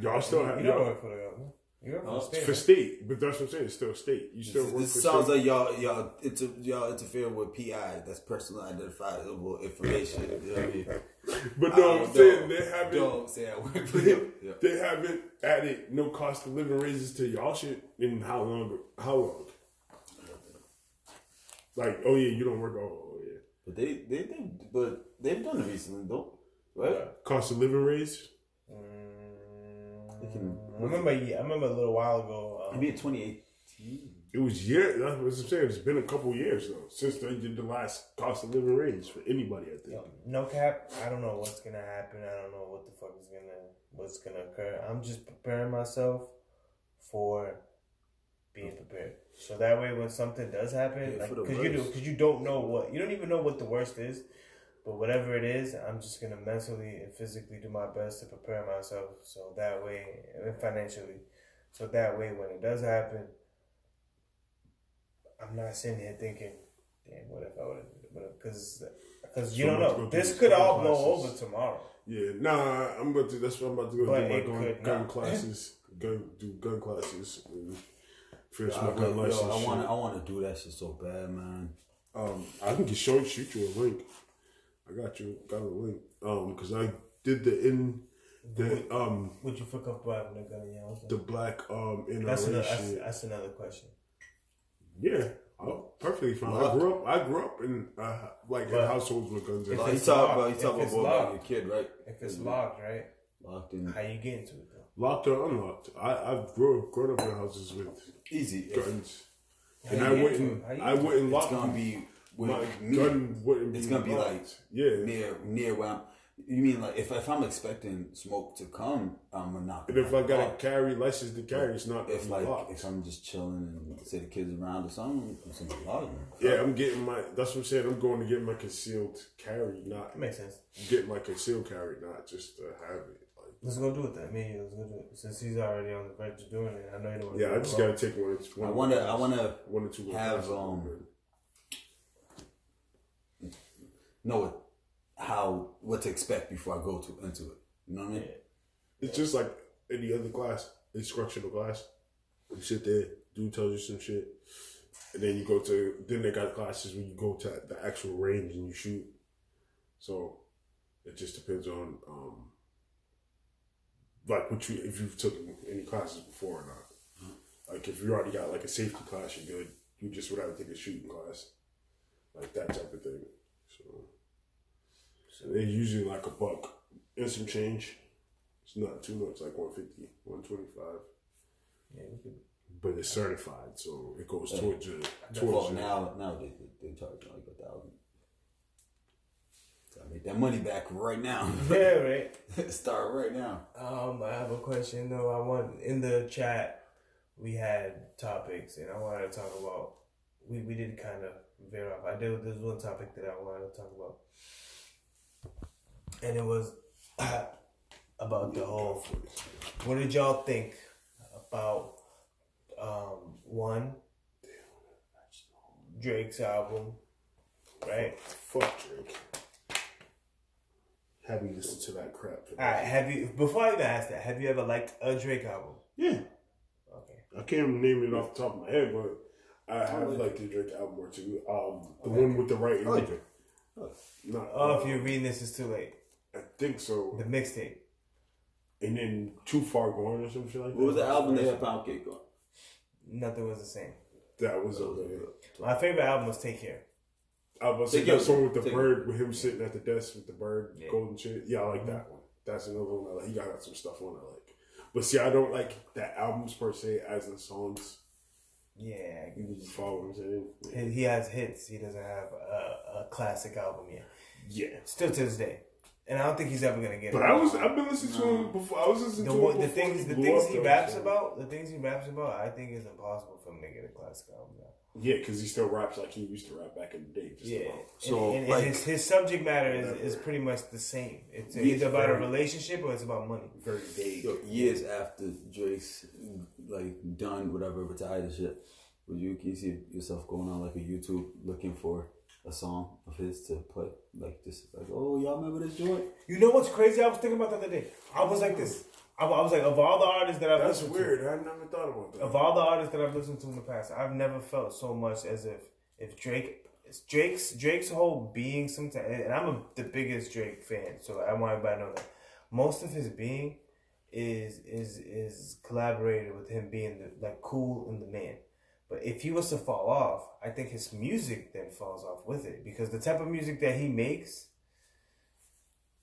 y'all still have You y'all, work for the government. You work for Oh, the state. for state, but that's what I'm saying. It's still state. You still work This for sounds state. like y'all y'all inter, y'all interfere with PI. That's personal identifiable information. You know what I mean? but no, I'm saying they haven't. Don't say I work for them. Yeah. They haven't added no cost of living raises to y'all shit in how long? How long? Like, oh yeah, you don't work. Oh yeah, But they they they but they've done it recently though, right? cost of living raise. They can- I remember. yeah, I remember a little while ago. Um, Maybe in 2018. It was year. That's what I'm saying. It's been a couple years though since they did the last cost of living raise for anybody. I think. Yo, no cap. I don't know what's gonna happen. I don't know what the fuck is gonna what's gonna occur. I'm just preparing myself for being prepared. So that way, when something does happen, Yeah, like because you do, because you don't know what you don't even know what the worst is. But whatever it is, I'm just gonna mentally and physically do my best to prepare myself. So that way, and financially, so that way, when it does happen, I'm not sitting here thinking, "Damn, what if I would have?" Because because you So don't I'm about to know, this could all blow over tomorrow. Yeah, nah. I'm about to. That's what I'm about to go But do my gun, gun classes. Gun do gun classes. And finish I, my gun yo. I want to I want to do that shit so bad, man. Um, I can just show you, shoot you a link. I got you, got a link. Um, because I did the in the um Would you feel comfortable having a gun in the black um NRA That's another, that's, shit. that's another question. Yeah, I'm perfectly fine. I grew up. I grew up in uh, like in households with guns. And If Like, like, you it's talk locked- about you if talk it's about about your locked- kid, right? If it's locked, right? Locked in. How you get into it though? Locked or unlocked. I I've grew grown up in houses with Easy. guns, How and I wouldn't. it? How you I get wouldn't It's lock gonna be with My me. gun wouldn't be. Gonna be locked. like yeah. near near where I'm. You mean like if if I'm expecting smoke to come, I'm gonna knock. And if I got a carry license to carry, it's not if like locked. if I'm just chilling and say the kids around or something, it's gonna be locked. Yeah, I'm getting my. That's what I'm saying. I'm going to get my concealed carry, not That makes sense. get my concealed carry, not just to have it. Like, Let's go do it then. Me and you, let's go do it. Since he's already on the verge of doing it, I know you don't want yeah, I just gotta take one. one I wanna I wanna one or two more have, classes, um, know what how what to expect before I go to into it. You know what I mean? It's just like any other class, instructional class. You sit there, dude tells you some shit, and then you go to. Then they got classes where you go to the actual range and you shoot. So it just depends on um like what you if you've taken any classes before or not. Like if you already got like a safety class, you're good. You just would have to take a shooting class, like that type of thing. So, so they're usually like a buck and some change. It's not too much, like 150, 125. Yeah. But it's certified, so it goes towards your Well, towards your, now now they they, they charge like a thousand. So I make that money back right now. Yeah, right. Start right now. Um, I have a question though. I want in the chat we had topics, and I wanted to talk about. We we did kind of veer off. I did. There's one topic that I wanted to talk about, and it was about the whole. What did y'all think about um one Drake's album, right? fuck Drake. Have me listen to that crap. All right. Have you? Before I even ask that, have you ever liked a Drake album? Yeah, Okay. I can't name it off the top of my head, but I have liked the Drake album or two. Um, the one with the right Oh, ending. Not, Oh, if you're reading this, it's too late. I think so. The mixtape. And then Too Far Gone or some shit like that. What was the album they had Pound Cake on? Nothing was the same. That was okay. My favorite album was Take Care. I was Take that song with the bird, with him sitting at the desk with the bird, Yeah. golden shit. Yeah, I like that mm-hmm. one. That's another one I like. He got some stuff on I like. But see, I don't like the albums per se as the songs. Yeah, You just follow what I'm saying? he, he has hits. He doesn't have a, a classic album yet. Yeah. Still to this day, and I don't think he's ever gonna get it. But it. I was I've been listening to him before. I was listening the, to him the before things the blew things he raps so- about the things he raps about. I think is impossible for him to get a classic album now. Yeah, because he still raps like he used to rap back in the day. Just Yeah, about. So, and, and like- his his subject matter is, is pretty much the same. It's Yeah, either about a relationship or it's about money. very vague. Yo, years after Drake's like done whatever retired and shit, would you can you see yourself going on like a YouTube looking for a song of his to play? Like just like, oh y'all remember this joint? You know what's crazy? I was thinking about the other day. I was like this. I, I was like, of all the artists that I've That's listened weird. I never thought about to, that. of all the artists that I've listened to in the past, I've never felt so much as if if Drake, Drake's Drake's whole being. Sometimes, and I'm a, the biggest Drake fan, so I want everybody to know that most of his being is is is collaborated with him being the, like cool and the man. But if he was to fall off, I think his music then falls off with it because the type of music that he makes,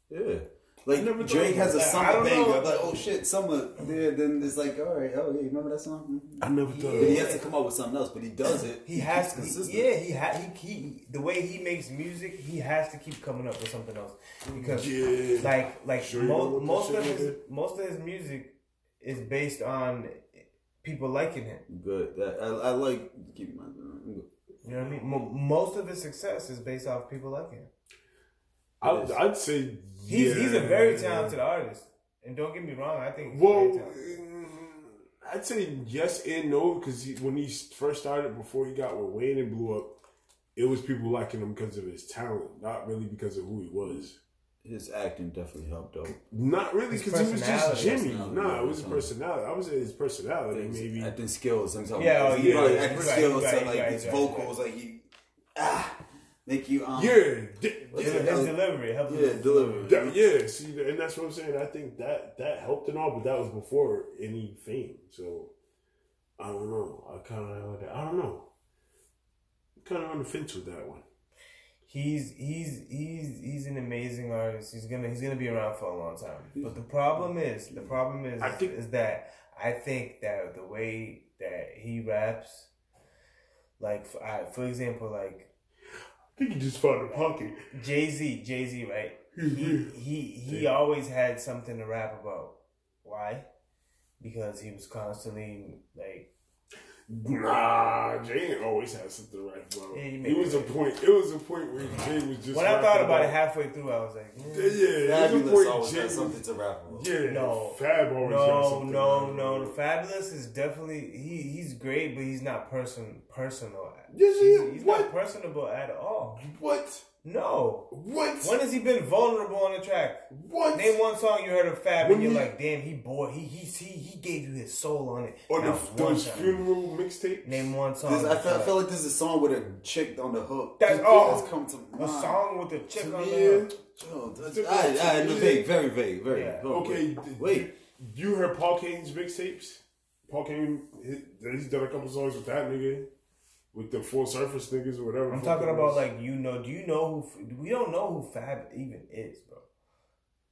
Yeah. Like never Drake has a about summer I banger. I'm like, oh shit, summer. There, then it's like, all right, oh yeah, you remember that song? Mhm. I never thought. But he has to come up with something else, but he does it. He has to. consistent. Yeah, he ha- he, he the way he makes music, he has to keep coming up with something else because Yeah. like like Sure you mo- most of his is? most of his music is based on people liking him. Good. I, I like keep my. You know what I mean? Most of his success is based off people liking him. I'd, I'd say He's he's a very talented artist, and don't get me wrong, I think. He's Well, very talented. mm, I'd say yes and no because he, when he first started, before he got with Wayne and blew up, it was people liking him because of his talent, not really because of who he was. His acting definitely helped out. Not really because he was just. Jimmy. Nah, it was his personality. I would say his personality, maybe. acting skills. I'm talking Yeah, about. oh, yeah, probably yeah, acting you're right, skills right, like you're his right, vocals, like he ah make you um yeah, What's yeah, his delivery, helped yeah delivery. that- yeah. See, and that's what I'm saying. I think that that helped and all, but that was before any fame. So I don't know. I kind of, I don't know. Kind of on the fence with that one. He's he's he's he's an amazing artist. He's gonna he's gonna be around for a long time. But the problem is the problem is think- is that I think that the way that he raps, like for, I, for example, like I think he just found a pocket. Jay Z, Jay Z, right? He he he always had something to rap about. Why? Because he was constantly like Nah, Jay always had something to write about. Yeah, you it make was a point. It was a point where Jay was just. when I thought about it halfway through, I was like, Yeah, mm, yeah. It was a Fabolous point always Jay had was- something to rap about. Yeah, No. Fab always had no, something. no, to no. write about. Fabolous is definitely he. He's great, but he's not person personal. Yes, he he's, is. he's What? not personable at all. What? No. What? When has he been vulnerable on the track? What? Name one song you heard of Fab When and you're he- like, damn, he bought, he he he, he gave you his soul on it. On Not the, those funeral mixtape. Name one song. This, I, feel, I feel like this is a song with a chick on the hook. That's all. has oh, come to mind. a song with a chick To on me, the hook. Yo, that's, Took I, I, vague, very vague, very. Yeah. Okay, Okay. d- Wait. You heard Paul Cain's mixtapes? Paul Kane, he- he's done a couple songs with that nigga, with the Full Surface niggas or whatever. I'm talking about like you know. Do you know who? We don't know who Fab even is, bro.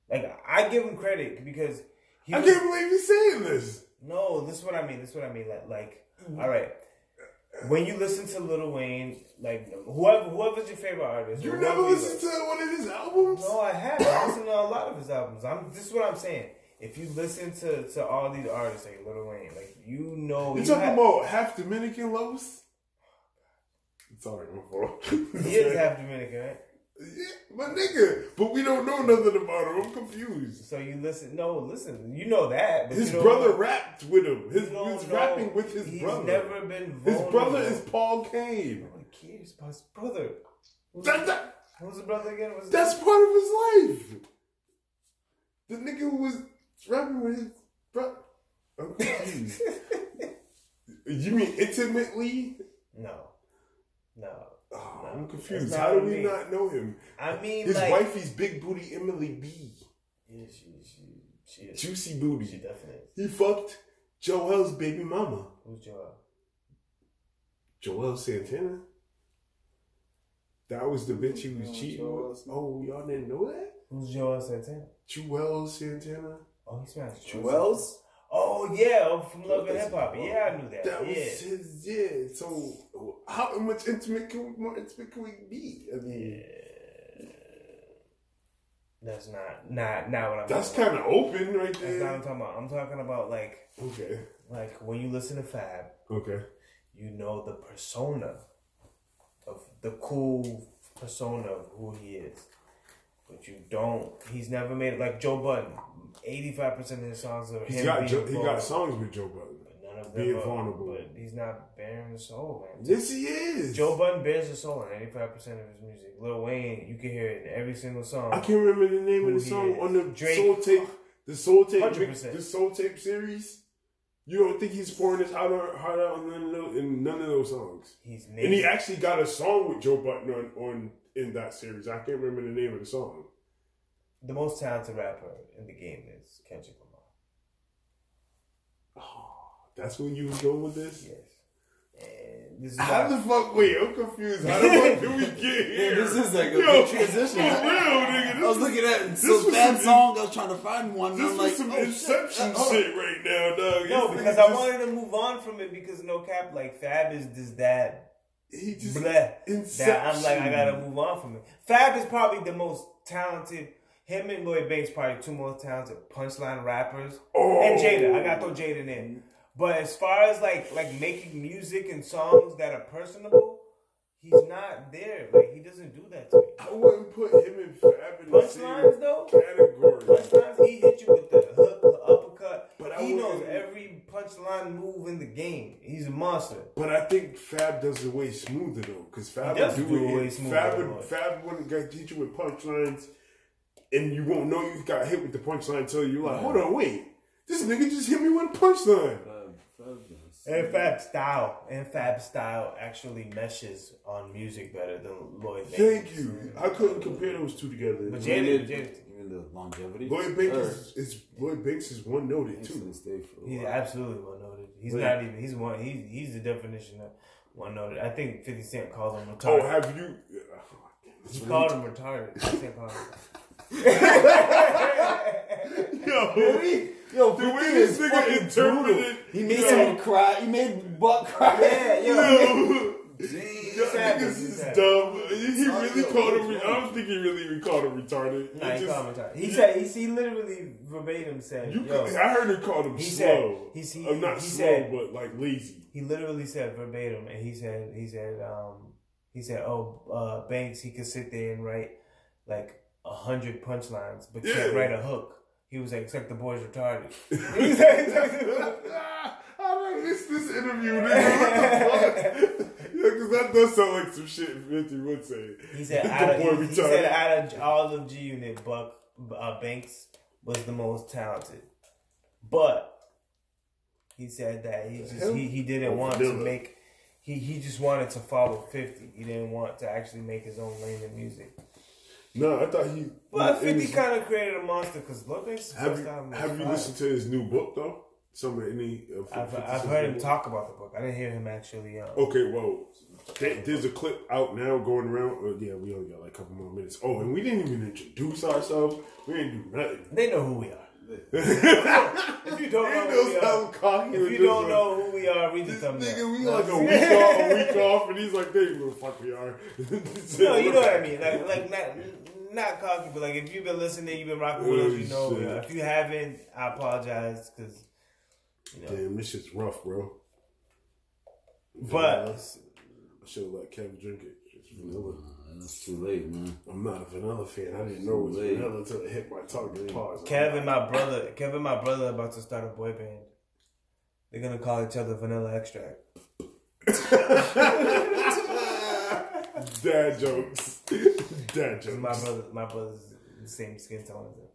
Like I give him credit because he. I was- can't believe he's saying this. No, this is what I mean. This is what I mean. Like, like, all right. When you listen to Lil Wayne, like whoever whoever's your favorite artist, You never listened to one of his albums? No, I have. I listen to a lot of his albums. I'm. This is what I'm saying. If you listen to, to all these artists like Lil Wayne, like you know, You you talking have- about half Dominican Los? Sorry, my fault. he is half Dominican, right? Yeah, my nigga. But we don't know nothing about him. I'm confused. So you listen. No, listen. You know that. But His brother know- rapped with him. His he's rapping with his he's brother. never been. his brother is Paul Cain. No one cares about his brother. That, that, Who's the brother again? His that's part of his life. The nigga was rapping with his brother. Confused. you mean intimately? No, no. Oh, I'm confused. How do we mean. not know him? I mean, His like, wifey's big booty Emily B. Yeah, she, she, she is. Juicy She booty. definitely is. He fucked Joel's baby mama. Who's Joel? Joel Santana. That was the bitch he was cheating Joel with. Oh, y'all didn't know that? Who's Joel Santana? Joel Santana. Oh, he smashed Jewels? Oh yeah, from Love and Hip Hop. Yeah, I knew that. That yeah. was his, yeah. So, how much intimate can we, more intimate can we be? I mean, That's not not not what I'm. that's kind of open right about. That's not what. I'm talking about. I'm talking about like Okay. like when you listen to Fab, Okay. you know the persona of the cool persona of who he is. But you don't. He's never made it like Joe Budden. Eighty-five percent of his songs are He's him got being jo- he got songs with Joe Budden. But none of being them are, vulnerable. But he's not bearing the soul, man. Yes, he is. Joe Budden bears the soul in eighty-five percent of his music. Lil Wayne, you can hear it in every single song. I can't remember the name of the song is. on the Drake. Soul Tape. The Soul Tape. 100%. The Soul Tape series. You don't think he's pouring his heart out, heart out on none of those, in none of those songs? He's And he actually got a song with Joe Budden on, on in that series. I can't remember the name of the song. The most talented rapper in the game is Kendrick Lamar. Oh, that's when you was going with this. Yes. And This is How the fuck? Wait, I'm confused. How the fuck did we get here? this is like a Yo, good transition. Real, nigga. I was looking at was bad some- song. I was trying to find one. and This I'm was like, some oh, shit. Inception uh, Oh. shit right now, dog. No, because I wanted to move on from it because no cap, like Fab is this dad. He just Bleh. That I'm like, I gotta move on from it. Fab is probably the most talented. Him and Lloyd Banks probably two most talented punchline rappers. Oh. And Jada, I got to throw Jada in. But as far as like like making music and songs that are personable, he's not there. Like he doesn't do that to me. I wouldn't put him in Fab in Punchlines though, category. punchlines he hit you with the hook, the uppercut. But I he knows every punchline move in the game. He's a monster. But I think Fab does it way smoother though, because Fab does would do do it it. way smoother Fab would Lloyd. Fab wouldn't get hit you with punchlines, and you won't know you got hit with the punchline until you're like, hold on, wait, this nigga just hit me with a punchline. Fab- Fab. And Fab style and Fab style actually meshes on music better than Lloyd Banks. Thank you. I couldn't compare those two together. But Even Jada, Jada, even the longevity. Lloyd Banks Or- is, is Lloyd Banks is one noted Banks too. this day for a he's absolutely one noted. He's Wait. not even. He's one. He's he's the definition of one noted. I think Fifty Cent calls him oh, retired. Oh, retarded. have you? he called him retarded. 50 Cent called him. Yo, Yo, the way 50 this is nigga fucking interpreted, brutal. He made yo, someone cry. He made Buck cry. Yeah, yo. yo, Damn. Yo, savage, niggas he's is dumb. He really called him. Re- I don't think he really called him retarded. Nah, He he just- called him retarded. He said he, he literally verbatim said, You, "Yo." I heard him called him He slow. said- he's- he- I'm not he slow, said- but like lazy. he literally said verbatim, and he said he said um he said oh uh, Banks he could sit there and write like a hundred punchlines, but Yeah. can't write a hook. He was like, except the boy's retarded. He did I miss this interview, nigga? because that does sound like some shit 50 would say. he said out of, he, he said out of all of G Unit, Buck uh, Banks was the most talented, but he said that he just he, he didn't want to make. He, he just wanted to follow 50. He didn't want to actually make his own lane in music. No, I thought he. But in 50 kind of created a monster because Lil Banks' Have you, have you listened to his new book, though? Some any of I've, I've heard him book? talk about the book. I didn't hear him actually. Um, Okay, well, there- there's a clip out now going around. Oh, yeah, we only got like a couple more minutes. Oh, and we didn't even introduce ourselves. We didn't do nothing. They know who we are. if you don't know who we are, if you don't know who we are, read the This thumbnail. nigga, we like a week off, a week off, and he's like, "They know who the fuck we are." No, you know what I mean. Like, like not not cocky, but like if you've been listening, you've been rocking with us, you know. Shit. If you haven't, I apologize because you know. Damn, this shit's rough, bro. But should have let Kevin drink it. It's vanilla. That's too late, man. I'm not a vanilla fan. I didn't know it was Late. vanilla until it hit my tongue. and Pause. Kevin, my brother, Kevin, my brother, about to start a boy band. They're gonna call each other Vanilla Extract. Dad jokes. Dad jokes. my brother, my brother's the same skin tone as him.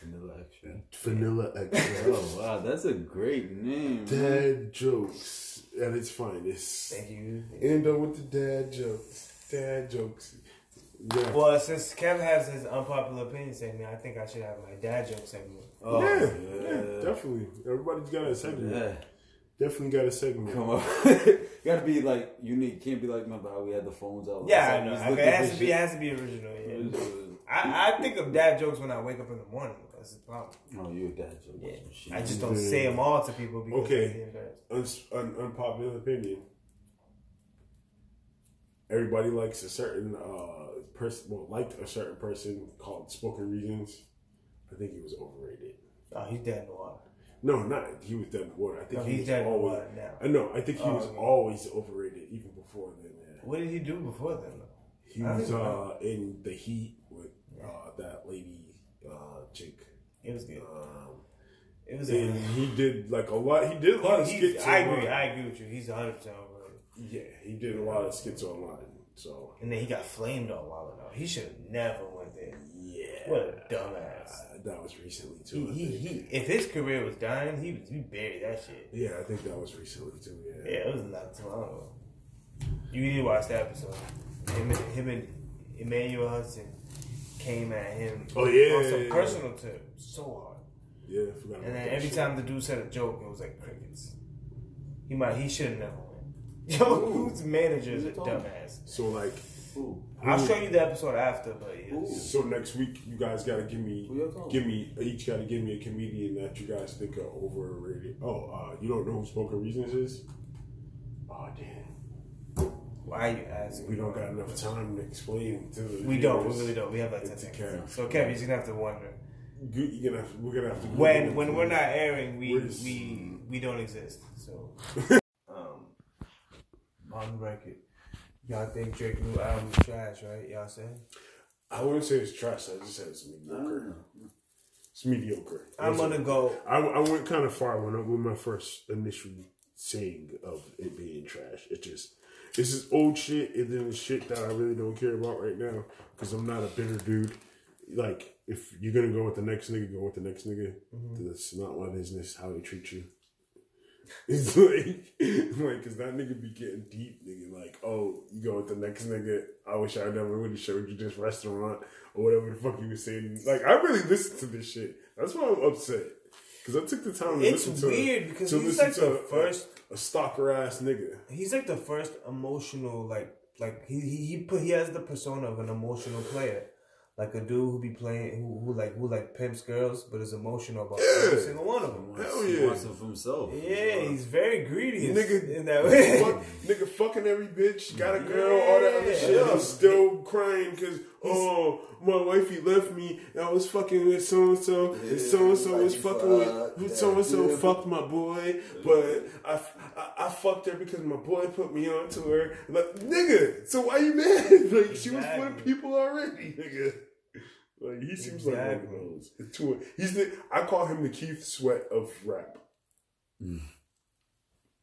Vanilla Extract. Vanilla oh, Extract. Oh wow, that's a great name. man. Dad jokes at its finest. Thank you. End up uh, with the dad jokes. Dad jokes. Yeah. Well, since Kevin has his unpopular opinion segment, I think I should have my dad joke segment. Oh, yeah, yeah. yeah, definitely. Everybody's got a segment. Yeah. Definitely got a segment. Come up. Gotta be like unique. Can't be like remember how we had the phones out. Yeah, I know. Okay, it has to be, it has to be original. Yeah. I, I think of dad jokes when I wake up in the morning. That's the problem. Oh, you're a dad joke. Yeah. I just don't say them all to people because Okay. they get embarrassed. Uns- un- unpopular opinion. Everybody likes a certain uh, person. Well, liked a certain person called Spoken Reasons. I think he was overrated. Oh, he's dead in the water. No, not he was dead in the water. I think No, he he's was dead in the always. water now. I know. I think he Oh, was okay. always overrated even before then. Yeah. What did he do before then? though? He I was don't uh, in the Heat with uh, that lady uh, chick. It was good. Um, It was. and A, he did like a lot. He did a lot of he, skits. I online. agree. I agree with you. He's a 100 percent overrated. Yeah, he did a lot of skits online. So And then he got flamed on a while ago. He should have never went there. yeah, What a dumbass. Uh, that was recently too. I he, he, if his career was dying, he was he buried that shit. Yeah, I think that was recently too. Yeah. Yeah, it was not too long ago. You need to watch that episode. Him him and Emmanuel Hudson came at him Oh, yeah, on some yeah, yeah. personal tip so hard. Yeah, I forgot. And then every shit. time the dude said a joke, it was like crickets. He might he should have never went. Yo, whose manager is a Who told me? dumbass? So like, Ooh. I'll show you the episode after, but yeah. So next week you guys gotta give me, Who y'all talking give me each gotta give me a comedian that you guys think are overrated. Oh, uh, you don't know who Spoken Reasons is? Oh damn, Why are you asking? we don't got enough time to explain to the We don't. We really don't. We have like ten seconds. So Kev, you're gonna have to wonder You- You're gonna, have, we're gonna have to when when we're not airing, we Where's- we we don't exist. So um, on record, y'all think Drake new album is trash, right? Y'all say? I wouldn't say it's trash. I just said it's mediocre. It's mediocre. I'm gonna go. I, I went kind of far when I, with my first initial saying of it being trash. It just this is old shit and then shit that I really don't care about right now because I'm not a bitter dude. Like if you're gonna go with the next nigga, go with the next nigga. Mm-hmm. That's not my business how they treat you. It's like, like, cause that nigga be getting deep, nigga. Like, oh, you go with the next nigga. I wish I never would have showed you this restaurant or whatever the fuck you was saying. Like, I really listened to this shit. That's why I'm upset. Cause I took the time to It's listen to weird because to he's like the a- first. a stalker ass nigga. He's like the first emotional, like like he he he put he has the persona of an emotional player, like a dude who be playing who who like who like pimps girls, but is emotional about every single one of them. Hell He yeah. wants it for himself. Yeah, he's very greedy, Nigga, in that way. fuck, nigga fucking every bitch, got a girl, all that other shit. Yeah. I'm still crying because, oh, my wifey left me. and I was fucking with so and so, and so and so was fucking fucked, with so and so yeah. fucked my boy, but I, I, I fucked her because my boy put me onto her. Like, nigga, so why you mad? Like, she was Exactly. flipping people already, nigga. Like he seems like one of those. It's too, he's the I call him the Keith Sweat of rap.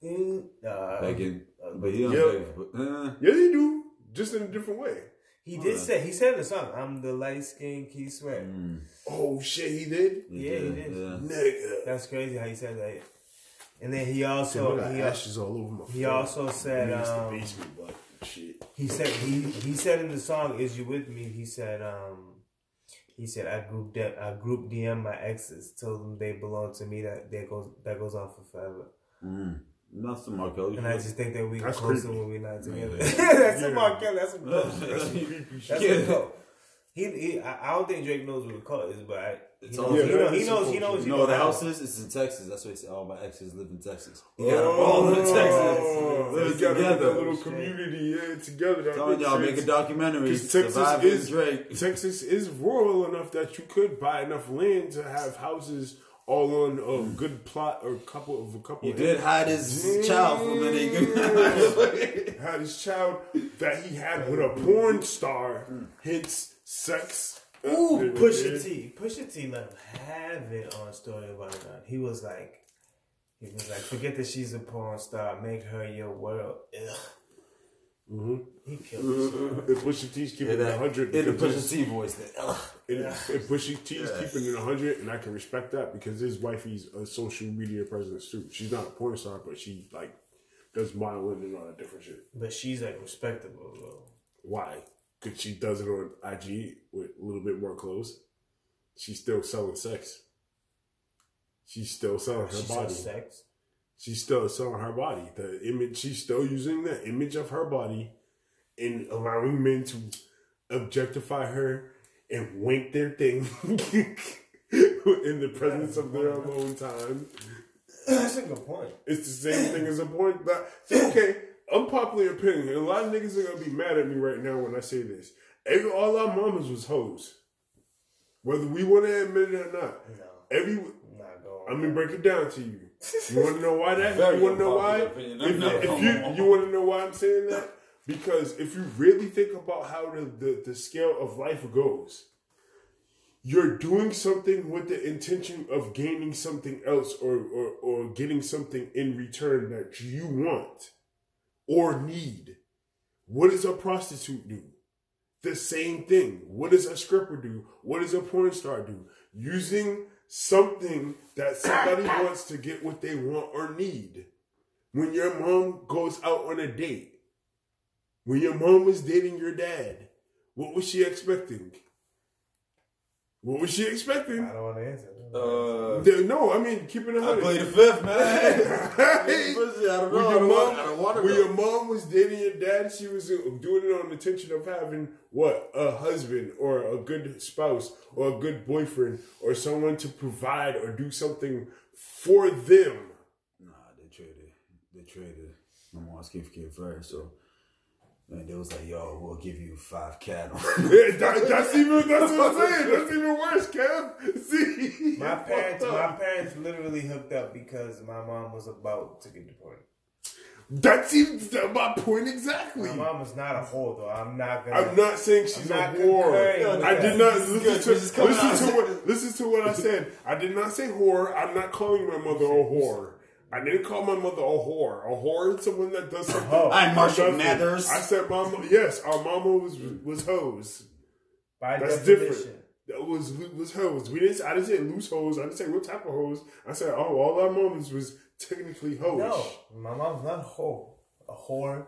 Mm, uh, Begging. But he don't Yeah. beg. But, uh, Yeah, they do, just in a different way. he did say he said in the song, "I'm the light skinned Keith Sweat." mm, Oh shit, he did. Yeah, he did. Yeah. Nigga. That's crazy how he said that. And then he also I he, ashes all over my. he floor. also said I the um, basement, but shit. he said he he said in the song "Is You With Me?" He said um he said I group de- I group DM my exes, told them they belong to me. That that goes that goes on for forever. Mm. That's the R. Kelly. And I just think that we That's closer creepy. when we're not together. Yeah. that's Yeah. a R. Kelly. That's some dope. That's some creepy That's shit. some dope. He, he, I I don't think Drake knows what the cult is, but I, It's knows, all- he, Yeah, knows, he knows. He knows. bullshit. he You know where the how- house is? It's in Texas. That's why he said all my exes live in Texas. He Oh, got them all in oh, Texas. They Live got a together. little community yeah, together. That Telling y'all, make a documentary. 'Cause Texas is Drake. Texas is rural enough that you could buy enough land to have houses all on a hmm. good plot or a couple of a couple. He of did hide his child from a nigga. had his child that he had with a porn star. Hmm. Hence, sex. Ooh, Pusha. T. Pusha T let him have it on Story of Adidon. He was like, he was like, forget that she's a porn star. Make her your world. Ugh. Mm-hmm. He killed himself. If Pusha T's keeping In it 100 in the Pusha T voice. That, ugh. If, if Pusha T's keeping it 100, and I can respect that because his wifey's a social media presence too. She's not a porn star, but she like does modeling and all that different shit. But she's like respectable, though. Why? Because she does it on IG with a little bit more clothes. She's still selling sex. She's still selling her She body. sex. She's still selling her body. The image she's still using the image of her body and allowing men to objectify her and wink their thing in the presence of their alone time. That's a good point. It's the same thing as a point that okay, unpopular opinion. A lot of niggas are gonna be mad at me right now when I say this. Every all our mamas was hoes. Whether we want to admit it or not. No, Every I'm not going. I'm gonna break it down to you. You want to know why that? You want to know why? opinion. If, No. if you you want to know why I'm saying that? Because if you really think about how the, the, the scale of life goes, you're doing something with the intention of gaining something else or, or, or getting something in return that you want or need. What does a prostitute do? The same thing. What does a stripper do? What does a porn star do? Using something that somebody wants to get what they want or need. When your mom goes out on a date, when your mom was dating your dad, what was she expecting? What was she expecting? I don't want to answer. Uh, No, I mean keeping it I played the fifth, man. Hey, Pussy, I don't when know. Your mom, I don't want to when go. your mom was dating your dad, she was uh, doing it on the tension of having what a husband or a good spouse or a good boyfriend or someone to provide or do something for them. Nah, they traded. They traded. My mom's kid kid first, so. And they was like, "Yo, we'll give you five cattle." That, that's even that's what I'm saying. That's even worse, Kev. See, My parents, my parents literally hooked up because my mom was about to get deported. That's even my point exactly. My mom is not a whore though. I'm not gonna. I'm not saying she's I'm a whore. I did not listen to This is coming out. listen to what listen to what I said. I did not say whore. I'm not calling my mother a whore. I didn't call my mother a whore. A whore is someone that does something. Oh. hoe. I'm Marshall Nothing. Mathers. I said mama. Yes, our mama was was hoes. by That's definition. different. That was was hoes. We didn't. I didn't say loose hoes. I didn't say what type of hoes. I said oh, all our moms was technically hoes. No, my mom's not a whore. A whore, a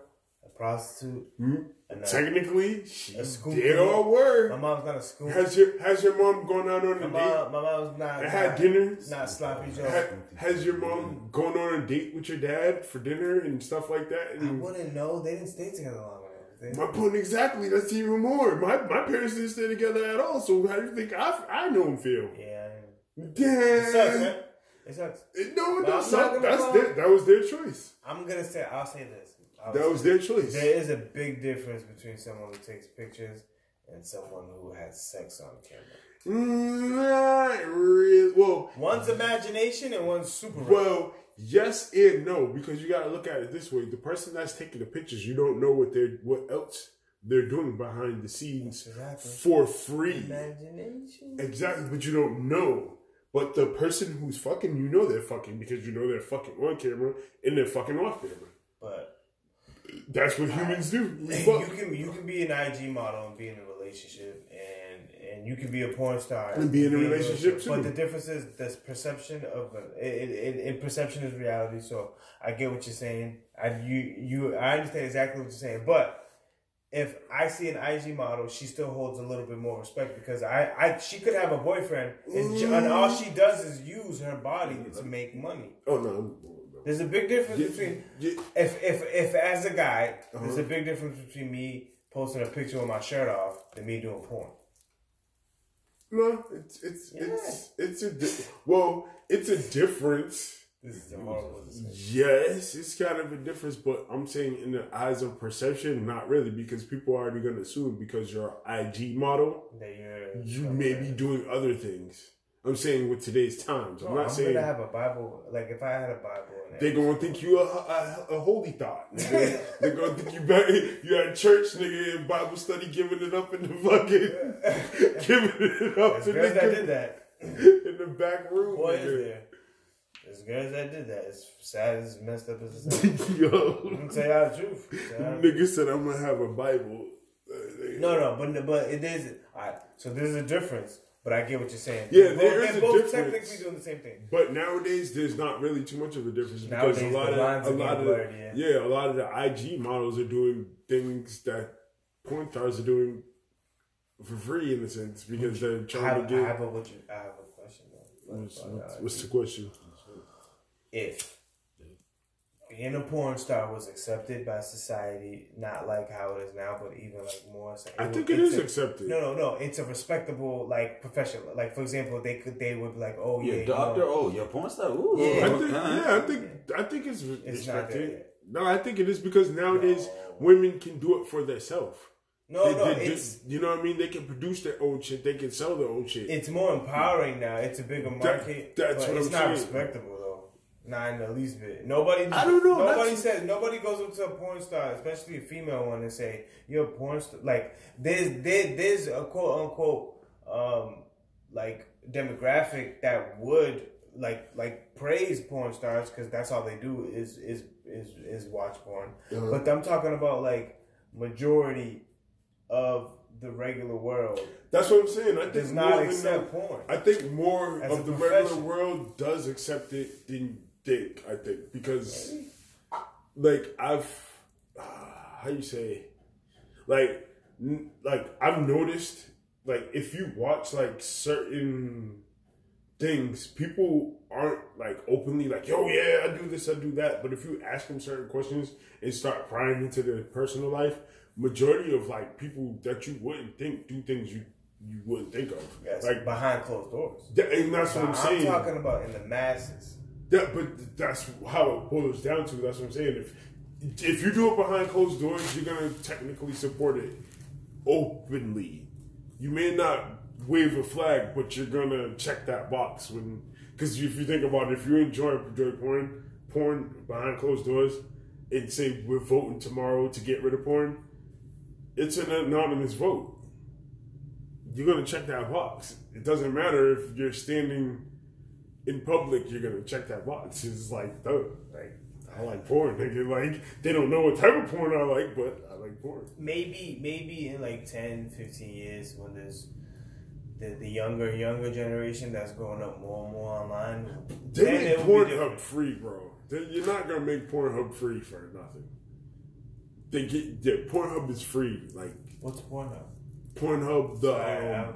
prostitute, Hmm? and a, Technically, she A scoop did of- all my mom's not a school. Has your has your mom gone out on My a date? my mom's not. And had not- dinner? Not sloppy Joe. Ha- Has your mom gone on a date with your dad for dinner and stuff like that? I wouldn't know. They didn't stay together long enough. They- my point exactly. That's even more. My my parents didn't stay together at all. So how do you think I I know and feel? Yeah. Damn. It sucks, man. It sucks. It- No, it But I'm does not not. That's their, that was their choice. I'm gonna say. I'll say this. That was their choice. There is a big difference between someone who takes pictures and someone who has sex on camera. Not really. Well, One's imagination and one's super. well, yes and no, because you got to look at it this way: the person that's taking the pictures, you don't know what they're what else they're doing behind the scenes Exactly. for free. imagination. Exactly, but you don't know. But the person who's fucking, you know they're fucking because you know they're fucking on camera and they're fucking off camera. But That's what humans do. You can you can be an IG model and be in a relationship, and and you can be a porn star And be in a relationship, too. But the difference is this perception of it, it, it, it perception is reality. So I get what you're saying. I you you I understand exactly what you're saying, but. If I see an IG model, she still holds a little bit more respect because I, I she could have a boyfriend and, and all she does is use her body to make money. Oh no. There's a big difference Yeah, between yeah. if if if as a guy, there's Uh-huh. a big difference between me posting a picture with my shirt off than me doing porn. No, it's it's it's it's a di- well, it's a difference. This is a horrible. Yes, it's kind of a difference, but I'm saying in the eyes of perception, not really, because people are already going to assume because you're an IG model, That you're you may be doing other things. I'm saying with today's times. I'm No, not I'm saying gonna have a Bible. Like if I had a Bible, and they gonna think you a, a, a holy thought. Nigga. they gonna think you back, you at church, nigga, in Bible study, giving it up in the fucking, giving it up there's in girls that the, did that. in the back room. Boy, is nigga. there. There's girls that did that. It's sad. It's messed up as it's. I'm Yo, gonna tell y'all the truth. Nigga said I'm gonna have a Bible. Uh. No, no, but but it is. Alright, so there's a difference. But I get what you're saying. Yeah, They're there both, is a both difference. technically doing the same thing. But nowadays, there's not really too much of a difference because Nowadays, a lot of a lot of blurred, yeah. a lot of the IG models are doing things that porn stars are doing for free in a sense because they're trying have, to I get. have a what you, I have a question though. What's, what's, uh, what's the question? if being a porn star was accepted by society, not like how it is now, but even like more. So I would- think it's a- accepted. No, no, no. It's a respectable like profession. Like for example, they could they would be like, oh yeah, Your you doctor? know, Oh, your porn star? Ooh. Yeah. I think, Uh-huh. yeah, I think I think it's, It's not respected. No, I think it is because nowadays No. women can do it for themselves. no, They- no. they- they- it's you know what I mean. They can produce their own shit. They can sell their own shit. it's more empowering now. It's a bigger market. that's but what it's I'm not saying. respectable though. Not in the least bit. Nobody. I don't know, Nobody that's- says. Nobody goes up to a porn star, especially a female one, and say you're a porn star. Like there's there, there's a quote unquote um like demographic that would like like praise porn stars because that's all they do is is is is watch porn. Uh-huh. But I'm talking about like majority of the regular world That's what I'm saying. I think does more not accept that- porn. I think more As of the regular world does accept it than think. I think because, like I've, uh, how you say, like, n- like I've noticed like if you watch like certain things, people aren't like openly like, yo, yeah, I do this, I do that. But if you ask them certain questions and start prying into their personal life, majority of like people that you wouldn't think do things you you wouldn't think of. Yes, Like, behind closed doors. that, and that's what I'm, I'm saying. talking about in the masses. That, but that's how it boils down to. That's what I'm saying. If if you do it behind closed doors, you're gonna technically support it openly. You may not wave a flag, but you're gonna check that box when. Because if you think about it, if you enjoy enjoy porn, porn behind closed doors, and say we're voting tomorrow to get rid of porn, it's an anonymous vote. You're gonna check that box. It doesn't matter if you're standing in public, you're gonna check that box. It's like, duh, like I like porn. Nigga. Like they don't know what type of porn I like, but I like porn. Maybe, maybe in like 10, 15 years when there's the, the younger, younger generation that's growing up more and more online. They then make it will be Pornhub free, bro. You're not gonna make Pornhub free for nothing. They get yeah, Pornhub is free. Like What's Pornhub? Pornhub, the Sorry, um,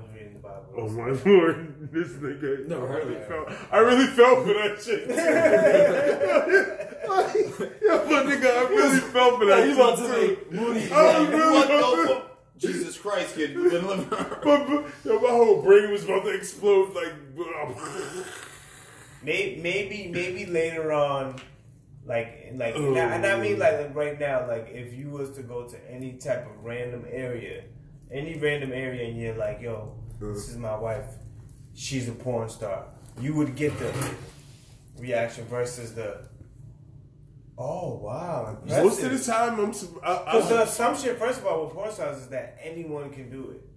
was reading the Bible. oh my lord, this nigga. Never heard of really it. felt, I really felt for that shit. yeah, my nigga, I really felt for that you shit. about to too. make Mooney I like, really what felt the Jesus Christ, kid. You've been living But, but yo, my whole brain was about to explode. Like, Maybe, maybe, maybe later on, like, like, Oh. now, and I mean, like, like, right now, like, if you was to go to any type of random area, any random area, and you're like, yo, this mm-hmm. is my wife, she's a porn star, you would get the reaction versus the, oh wow, most of the time, I'm. Because the assumption, first of all, with porn stars is that anyone can do it.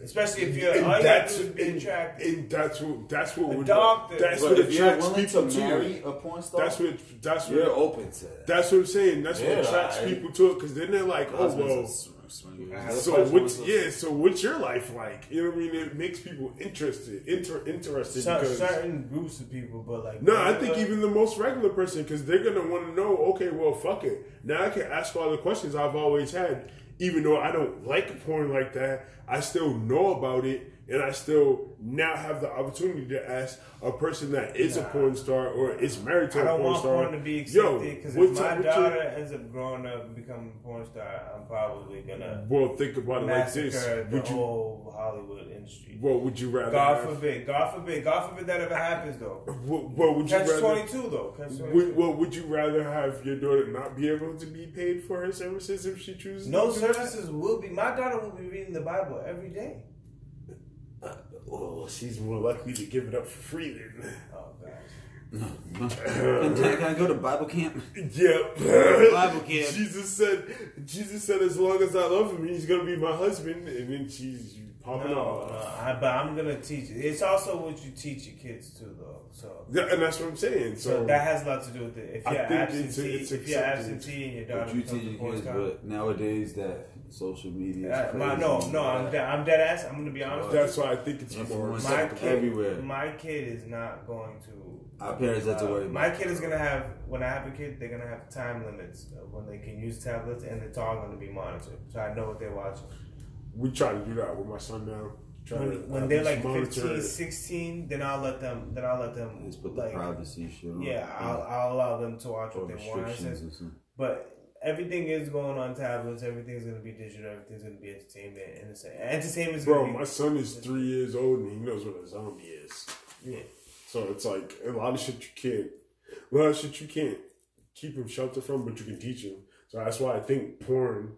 Especially if you're, and all you gotta that's do be and, attracted. and that's what that's what A would doctor. that's But what if you're attracts willing people to to marry it. a porn star, That's what that's you're open to that. that's what I'm saying. That's Yeah, what attracts I- people to it because then they're like, oh Husbands well. Are sw- swingers. I have So Husbands what's yeah? So what's your life like? You know what I mean? It makes people interested, inter, interested Cer- because certain groups of people, but like No, I think regular- even the most regular person, because they're gonna want to know. Okay, well, fuck it. Now I can ask all the questions I've always had, even though I don't like porn like that. I still know about it, and I still now have the opportunity to ask a person that is a porn star or is married to I a don't porn want star. porn to be accepted because if my up with your- daughter ends up growing up and becoming a porn star, I'm probably gonna Well, think about it like this. the Would you? whole Hollywood industry. What would you rather? God have? forbid, God forbid, God forbid that ever happens though. What, what would you Catch rather? twenty two though. Catch twenty Would, well, would you rather have your daughter not be able to be paid for her services if she chooses? No services will be. My daughter will be reading the Bible every day. Oh, she's more likely to give it up for free then. Oh gosh. Can, can I go to Bible camp? Yep. Bible camp. Jesus said, Jesus said, as long as I love him, he's gonna be my husband. And then she's popping No, off. no, I, but I'm gonna teach. It's also what you teach your kids too, though. So, Yeah, and that's what I'm saying. so So, that has a lot to do with it. If I you're think absentee, it's a- it's if you're absentee and your daughter you becomes teach a your porn kids, but nowadays that social media Uh, my, no, no, I'm dead. I'm dead ass. I'm gonna be honest. with that's why I think it's Influence. more. My my kid, everywhere. my kid is not going to. Our parents have to uh, worry about My kid is gonna have when I have a kid, they're gonna have time limits when they can use tablets, and it's all gonna be monitored. So I know what they're watching. We try to do that with my son now. When, to when they're like monitor 15, 16, then I'll let them. Then I'll let them. Just put the like, privacy shit on. Yeah, I'll, I'll allow them to watch or what they want. restrictions or something. But everything is going on tablets. Everything's gonna be digital. Everything's gonna be entertainment. And it's, entertainment's Bro, gonna be my son is three years old and he knows what a zombie is. yeah. So it's like a lot of shit you can't, a lot of shit you can't keep him sheltered from, but you can teach him. So that's why I think porn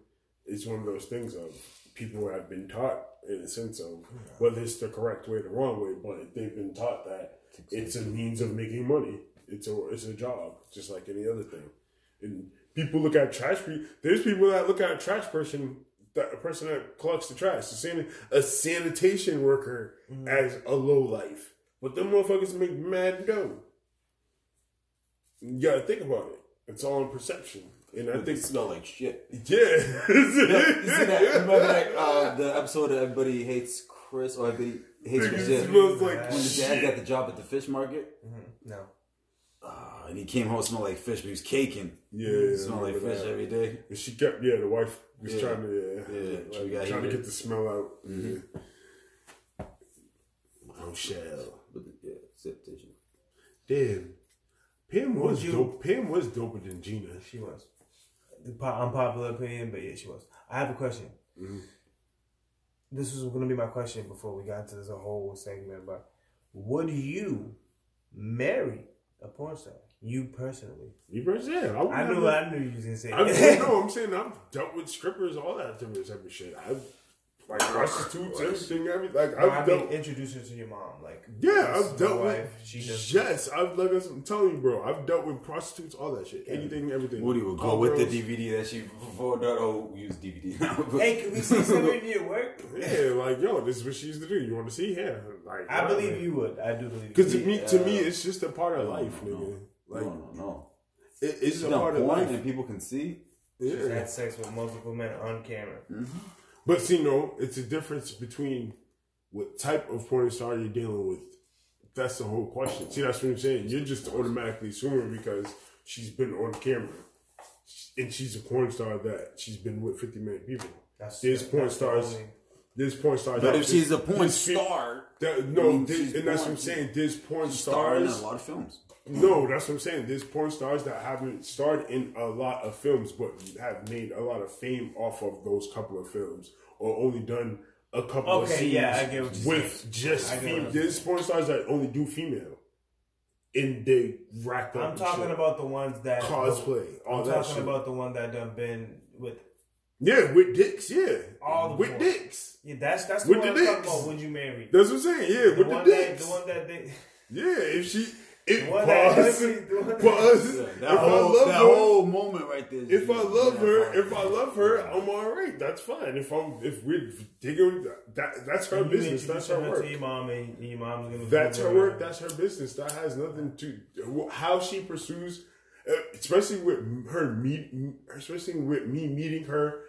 is one of those things of people have been taught in a sense of whether it's the correct way or the wrong way, but they've been taught that it's a means of making money. It's a it's a job, just like any other thing. And people look at trash. pe- There's people that look at a trash person, that a person that collects the trash, a, san- a sanitation worker, as a low life. But them motherfuckers make mad dough. You gotta think about it. It's all in perception, and I think It think smell like shit. yeah. you see that? Remember that uh, the episode of Everybody Hates Chris or Everybody Hates Nigga, Chris? it yeah. smells like When the dad shit. got the job at the fish market, No. uh, and he came home smelled like fish, but he was caking. Yeah, He smelled like fish that. every day. And she kept, yeah, the wife was Yeah. trying to, yeah, Yeah, like, she got trying to get the smell out. Yeah. Bombshell. But yeah, zip tissue. Damn. Pam was Would you- dope. Pam was doper than Gina. She was. The po- unpopular opinion, but yeah, she was. I have a question. Mhm. This was going to be my question before we got to this whole segment. But would you marry a porn star? You personally? You first, yeah. I, I knew. I knew you was going to say. I that. no, I'm saying I've dealt with strippers, all that different type of shit. I've like prostitutes, everything, everything. Like No, I've I mean, introduce her to your mom. Like, Yeah, I've dealt my with. wife. She does. yes, I've like I'm telling you, bro. I've dealt with prostitutes, all that shit, anything, everything. Woody would go All with the. DVD that she before that. Oh, we use DVD now. but- Hey, can we see something in your work? Yeah, like yo, this is what she used to do. You want to see? Yeah, like I believe you would. I do believe. Because you. to me, to me, it's just a part of life, no, nigga. Like no, no, no. it, it's She's a part of porn life. and people can see. She's Yeah. had sex with multiple men on camera. Mm-hmm. But see, no, it's a difference between what type of porn star you're dealing with. That's the whole question. See, that's what I'm saying. You're just automatically assuming because she's been on camera and she's a porn star that she's been with 50 million people. That's There's porn that's the stars. only- There's porn stars. But if she's a porn star, that- no, I mean, there's- she's and that's what I'm saying. There's porn she's starring in a lot of films. No, that's what I'm saying. There's porn stars that haven't starred in a lot of films, but have made a lot of fame off of those couple of films, or only done a couple of Okay, scenes yeah, I get what you're with saying. just female. There's porn stars that only do female, and they rack up. I'm talking shit. about the ones that cosplay, all I'm that talking shit. about the one that done been with. yeah, with dicks, yeah, All the with porn. dicks. Yeah, that's that's the With one the I'm talking dicks. about. Would you marry? That's what I'm saying. Yeah, the with the that dicks. the one that they yeah, if she, if the one that pause, the that- Yeah, if that I whole, love that her, whole moment right there. If I love her, part. if I love her, I'm all right. That's fine. If I'm, if we're digging, that that's her business. That's introduce her her work. to your mom, and and your mom's gonna. That's her her- work. That's her business. That has nothing to how she pursues, uh, especially with her meet, especially with me meeting her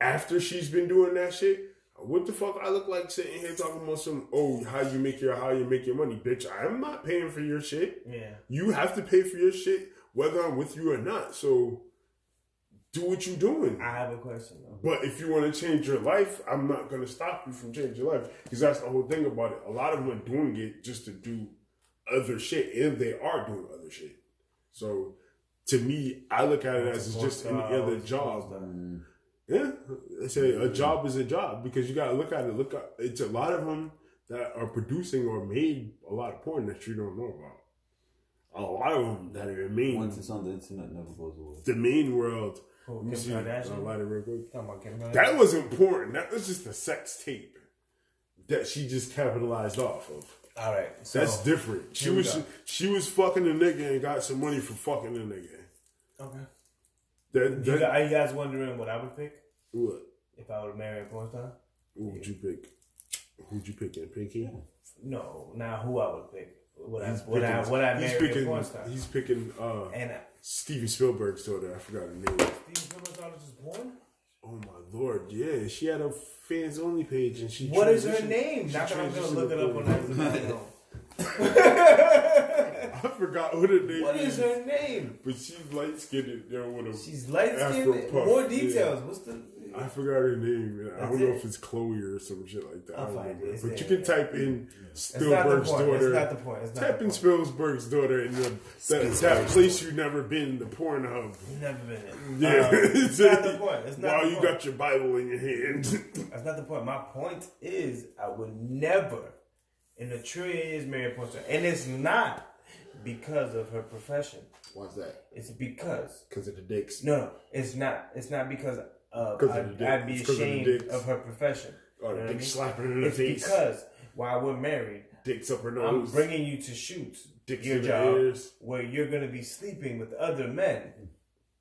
after she's been doing that shit. What the fuck I look like sitting here talking about some oh how you make your how you make your money, bitch. I'm not paying for your shit. Yeah. You have to pay for your shit whether I'm with you or not. So do what you're doing. I have a question though. But if you want to change your life, I'm not going to stop you from changing your life because that's the whole thing about it. A lot of them are doing it just to do other shit, and they are doing other shit. So to me, I look at it as it's just any other job. Yeah, I say a job is a job because you got to look at it. Look, at, it's a lot of them that are producing or made a lot of porn that you don't know about. A lot of them that are main Once it's on the internet, never goes away. the main world. Who, Let me Kim see. Kardashian? I'll light it real quick. Talking about Kim Kardashian. That wasn't porn. That was just a sex tape that she just capitalized off of. All right. So, That's different. She was go. she was fucking a nigga and got some money for fucking a nigga. okay. That, that guys, are you guys wondering what I would pick what? if I would marry a porn star? Who would you pick? Who'd you pick? In Pinky? No, now who I would pick. I, He's I, picking- would I he's marry a picking? He's picking uh, And uh, Steven Spielberg's daughter. I forgot her name. Steven Spielberg's daughter just born? Oh my lord! Yeah, she had a fans only page and she. What is her name? Not that I'm gonna look it up on porn. that. I forgot what her name What is her name? But she's light skinned. There with a She's light skinned. More yeah. details. What's the? I forgot her name. I don't know if it's Chloe or some shit like that. I I'll don't find remember. it. But you can yeah. type in It's Spielberg's daughter. It's not the point. It's not Type in. Spielberg's daughter in the that, that place you've never been, the Pornhub. Never been it. Yeah, Um, it's not the point. It's not While you point. got your Bible in your hand. That's not the point. My point is, I would never, in a trillion years, marry a porn star, and it's not because of her profession. Why's that? It's because Because of the dicks. no, no, it's not. It's not because of 'Cause of I, the dick. I'd be It's 'cause of the ashamed dicks. of her profession. Oh, or You know the what I dick mean? slapping her in the It's face. because while we're married, dicks up her nose. I'm bringing you to shoots, Dicks your in the job, ears. where you're gonna be sleeping with other men.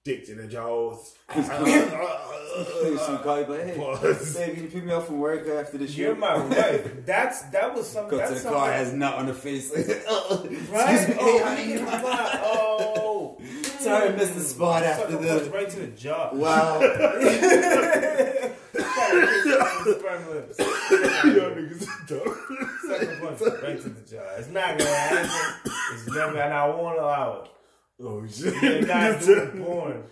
dicks in the jaws. Some guy like, hey, Pause. babe, can you pick me up from work after the shoot? You're my wife. That's that was something. Go to That's the car, has nut on the face. Right? Excuse me, oh, hey, honey. you can fly. Oh. Sorry, I missed the spot Sucker after punch the. right to the jaw. Wow. Sperm niggas are punch right to the jaw. It's not gonna happen. It's never, and I won't allow it. Oh shit. You're not doing porn.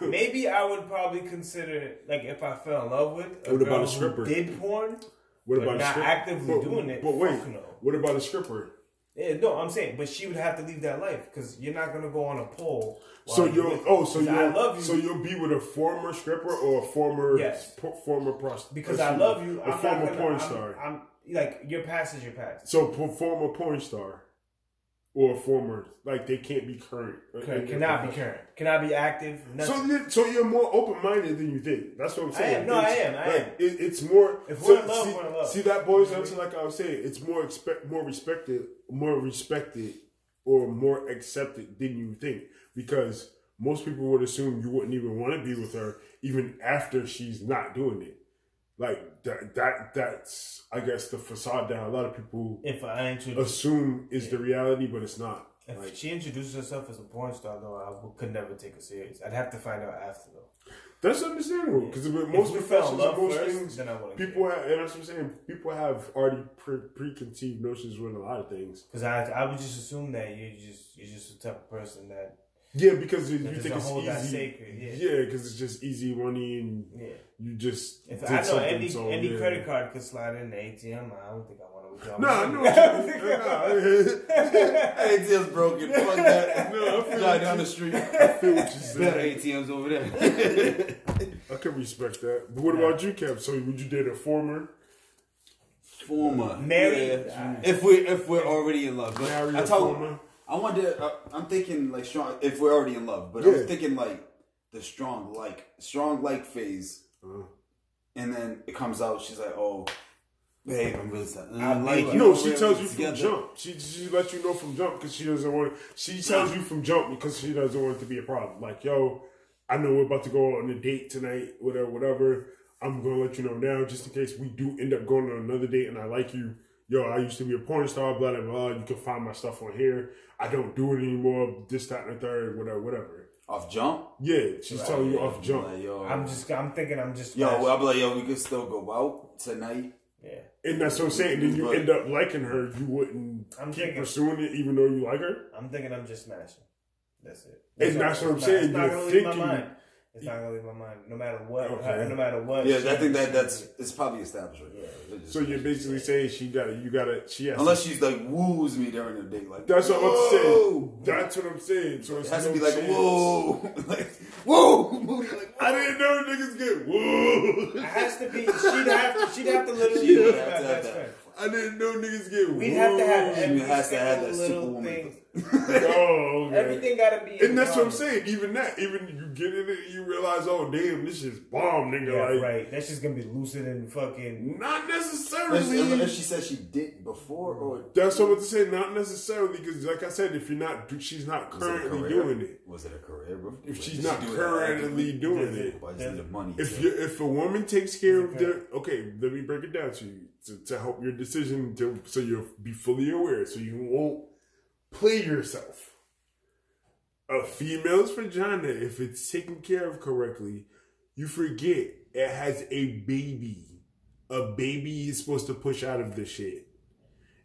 Maybe I would probably consider like if I fell in love with a What about girl a stripper? who did porn. What But about not a strip- actively but, doing it, But wait, fuck no. what about a stripper? Yeah, no, I'm saying, but she would have to leave that life because you're not gonna go on a pole. So you're you'll oh so you'll I love you so you'll be with a former stripper or a former Yes. po- former prostitute because I love you. a I'm former gonna, porn I'm, star. I'm like your past is your past. so former porn star or former like they can't be current. Can, cannot be current. Cannot be active. So you're, so you're more open minded than you think. That's what I'm I saying. am. No, I It's- am. I like, am. It, it's more. If so- we're in love, see, we're in love. See that boils down to like I was saying. It's more expect, more respected, more respected, or more accepted than you think because most people would assume you wouldn't even want to be with her even after she's not doing it. Like that. That that's I guess the facade that a lot of people if I introduce, assume is the reality, but it's not. if Like, she introduces herself as a porn star, though, I could never take her serious. I'd have to find out after though. That's understandable because most fell in professions, most first, things, then I people have, and that's what I'm saying. People have already pre- preconceived notions with a lot of things. because I I would just assume that you just you're just the type of person that Yeah, because you think it's hold that easy. sacred, yeah. Yeah, because it's just easy money, and yeah. you just If did I know something, any so, any yeah. credit card could slide in the ATM, I don't think I want to withdraw. No, I money. know what you nah, ATM's broken. Fuck that. No, I feel Drive down you- the street. I feel what you Better. ATMs over there. I can respect that. But what about you, Kev? So would you date a former? Former. Married? Yeah. If we if we're already in love. But Marry I a told former? I wonder. Uh, I'm thinking like strong. If we're already in love, but Yeah. I'm thinking like the strong like strong like phase, Uh, and then it comes out. She's like, "Oh, babe, I'm really sad. I like like- you. no, she tells you together." from jump. She she lets you know from jump because she doesn't want. She tells you from jump because she doesn't want it to be a problem. Like, yo, I know we're about to go on a date tonight. Whatever, whatever. I'm gonna let you know now, just in case we do end up going on another date and I like you. Yo, I used to be a porn star. Blah blah blah. You can find my stuff on here. I don't do it anymore. This, that, and the third. Whatever, whatever. Off jump. Yeah, she's telling you off jump. Like, yo, I'm just I'm thinking I'm just Yo, well, I'll be like, yo, we could still go out tonight. yeah. And that's what I'm saying. Then you But- end up liking her. You wouldn't I'm keep thinking- pursuing it, even though you like her. I'm thinking I'm just smashing. That's it. And that's what I'm saying, not you're gonna my thinking- mind. It's not gonna leave my mind, no matter what. Okay. No matter what. Yeah, she- I think that that's it's probably established. Right? Yeah. So you're basically saying she got to you got to she has unless she's like woos me during the date, like That's what I'm about to "Whoa!" say. That's what I'm saying. So It it's has to be like chance. whoa, like whoa, booty, like I didn't know niggas get whoa. It has to be. She'd have to. She'd have to literally She'd have to have that. friend. I didn't know niggas get We'd have to have every She has to have single that little superwoman. thing. Oh, okay. Everything gotta be. And that's what I'm saying. Even that, even you get in it, you realize, oh damn, this is bomb, nigga. Yeah, like, right. That's just gonna be lucid and fucking. not necessarily. unless she said she did before, or That's what I'm about to say. Not necessarily, because like I said, if you're not, she's not was it currently doing it. Was it a career, bro? If Or she's did not she do it currently doing it, Or just needed money. If to- you if a woman takes care of Okay. their okay, let me break it down to you to, to help your decision to so you'll be fully aware, so you won't play yourself. A female's vagina, if it's taken care of correctly, you forget it has a baby. A baby is supposed to push out of the shit.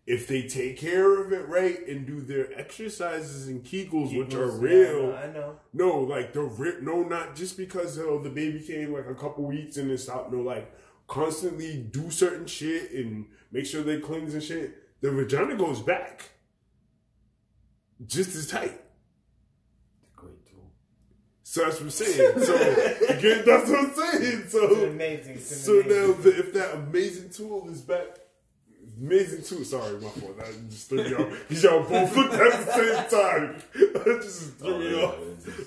If they take care of it right and do their exercises and kegels, which are real, yeah, I know. no, like the ri- no, not just because oh, the baby came like a couple weeks and it stopped. No, like constantly do certain shit and make sure they cleanse and shit. The vagina goes back just as tight. Great tool. So that's what I'm saying. So again, that's what I'm saying. It's So amazing. It's so amazing. now the, if that amazing tool is back. Amazing tool. Sorry, my fault. I just threw y'all. Cause y'all both looked at the same time. That just threw Oh, me yeah, off.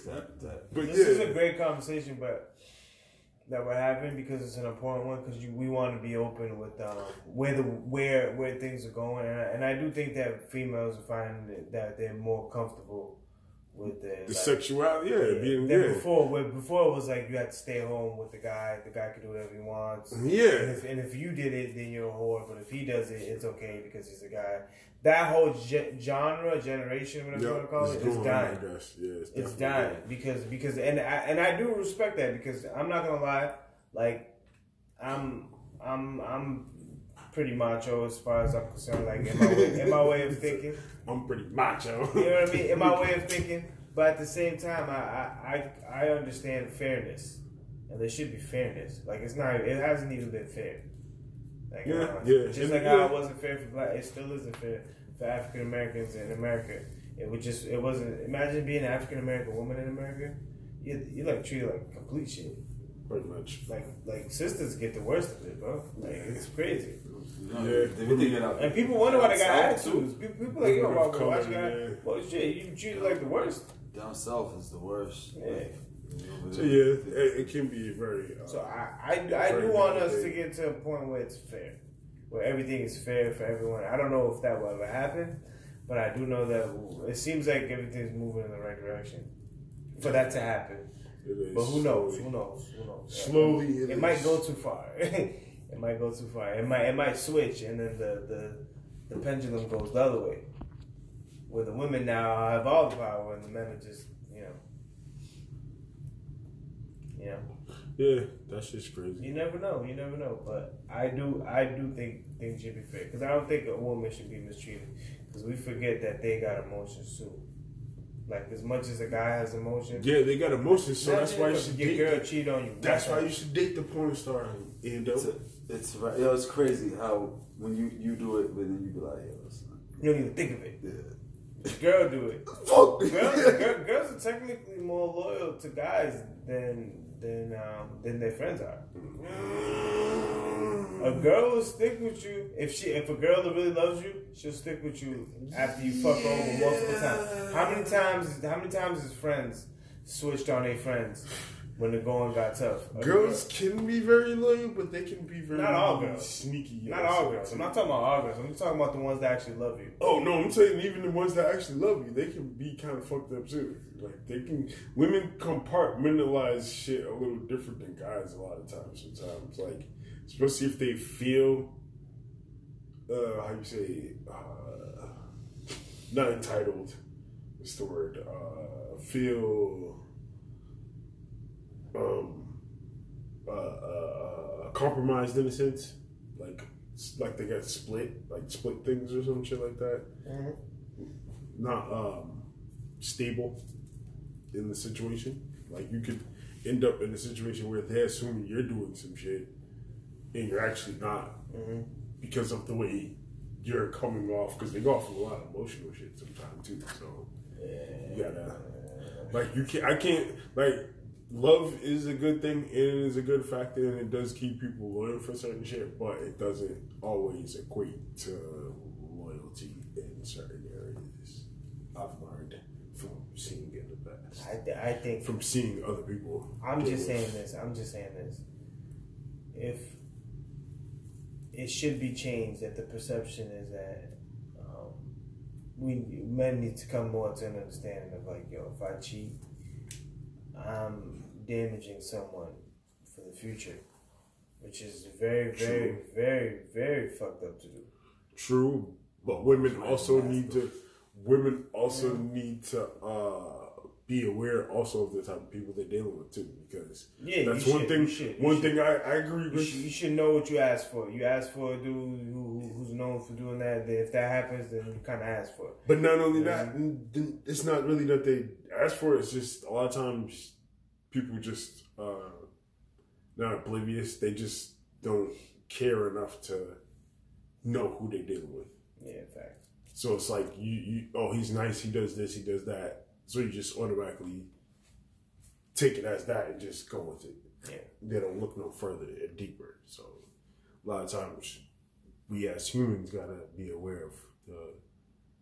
that- that- But This yeah, is a great conversation, but that we're having because it's an important one because we want to be open with um, where the where where things are going, and I, and I do think that females find that- they're more comfortable with their the like, sexuality. Yeah, being than yeah. before. Where before it was like you had to stay home with the guy. The guy could do whatever he wants. Yeah. And if, and if you did it, then you're a whore. But if he does it, it's okay because he's a guy. That whole ge- genre, generation, whatever you want to call it, is dying Yeah, it's, it's dying because because and I, and I do respect that because I'm not gonna lie, like I'm I'm I'm pretty macho as far as I'm concerned. Like in my way, in my way of thinking, I'm pretty macho. you know what I mean? In my way of thinking, but at the same time, I I I, I understand fairness, and there should be fairness. Like it's not, it hasn't even been fair. Like, Yeah, uh, yeah. Just And- like how it wasn't fair for black, it still isn't fair for African Americans in America. It was just, it wasn't. Imagine being an African American woman in America. You you like treated like complete shit. Pretty much. Like like sisters get the worst of it, bro. Like it's crazy. You Yeah. they would think it out. And people wonder why they got Down south, attitudes. People, people like, yo, Women why, of why color, you got, well, shit, you treated like the worst. Down south is the worst. Yeah. Over So yeah, it, it can be very. Uh, So I, I, I do want us to get to a point where it's fair, where everything is fair for everyone. I don't know if that will ever happen, but I do know that it seems like everything's moving in the right direction for that to happen. But who knows? slowly. Who knows? Who knows? Slowly, it, it might go too far. it might go too far. It might it might switch, and then the the, the pendulum goes the other way, where the women now have all the power, and the men are just you know. Yeah, that's just crazy. You never know. You never know. But I do. I do think things should be fair because I don't think a woman should be mistreated because we forget that they got emotions too. Like as much as a guy has emotions, Yeah, they got emotions, so that's why you if should your date. girl cheat on you. That's why you should date the porn star. And It's, a, it's right. Yo, it's crazy how when you you do it, but then you be like, yo, listen. You don't even think of it. Yeah. Girl do it. Fuck. Girls, girl, girls are technically more loyal to guys than than um, than their friends are. A girl will stick with you if she if a girl that really loves you, she'll stick with you after you fuck her over multiple times. How many times? How many times his friends switched on their friends when the going got tough? Girls can be very loyal, but they can be very Not all girls. sneaky. not all girls. I'm not talking about all girls. I'm talking about the ones that actually love you. Oh no, I'm saying even the ones that actually love you, they can be kind of fucked up too. Like they can, women compartmentalize shit a little different than guys a lot of times. Sometimes, like especially if they feel, uh, how you say, uh, not entitled. What's the word? Uh, feel, um, uh, uh, compromised in a sense, like like they got split, like split things or some shit like that. Not um, stable in the situation. Like you could end up in a situation where they're assuming you're doing some shit, and you're actually not because of the way you're coming off. Because they go off with a lot of emotional shit sometimes too. So you gotta like you can't. I can't like. Love is a good thing. It is a good factor, and it does keep people loyal for certain shit. But it doesn't always equate to loyalty in certain areas. I've learned from seeing in the past, I, th- I think from seeing other people. I'm just saying this. I'm just saying this. If it should be changed, that the perception is that um, we men need to come more to an understanding of like, yo, if I cheat, I'm damaging someone for the future, which is very, very, very, very fucked up to do. True, but women also need to. Women also need to uh, be aware also of the type of people they're dealing with too, because Yeah, that's one should, thing. you should, you one should. thing I, I agree You with. should, you should know what you ask for. You ask for a dude who, who- who's known for doing that. Then if that happens, then you kind of ask for it. But not only that, it's not really that they ask for it. It's just a lot of times people just uh, not oblivious. They just don't care enough to know who they're dealing with. Yeah, in fact. So it's like you, you oh he's nice, he does this, he does that. So you just automatically take it as that and just go with it. Yeah. They don't look no further and deeper. So a lot of times we as humans gotta be aware of the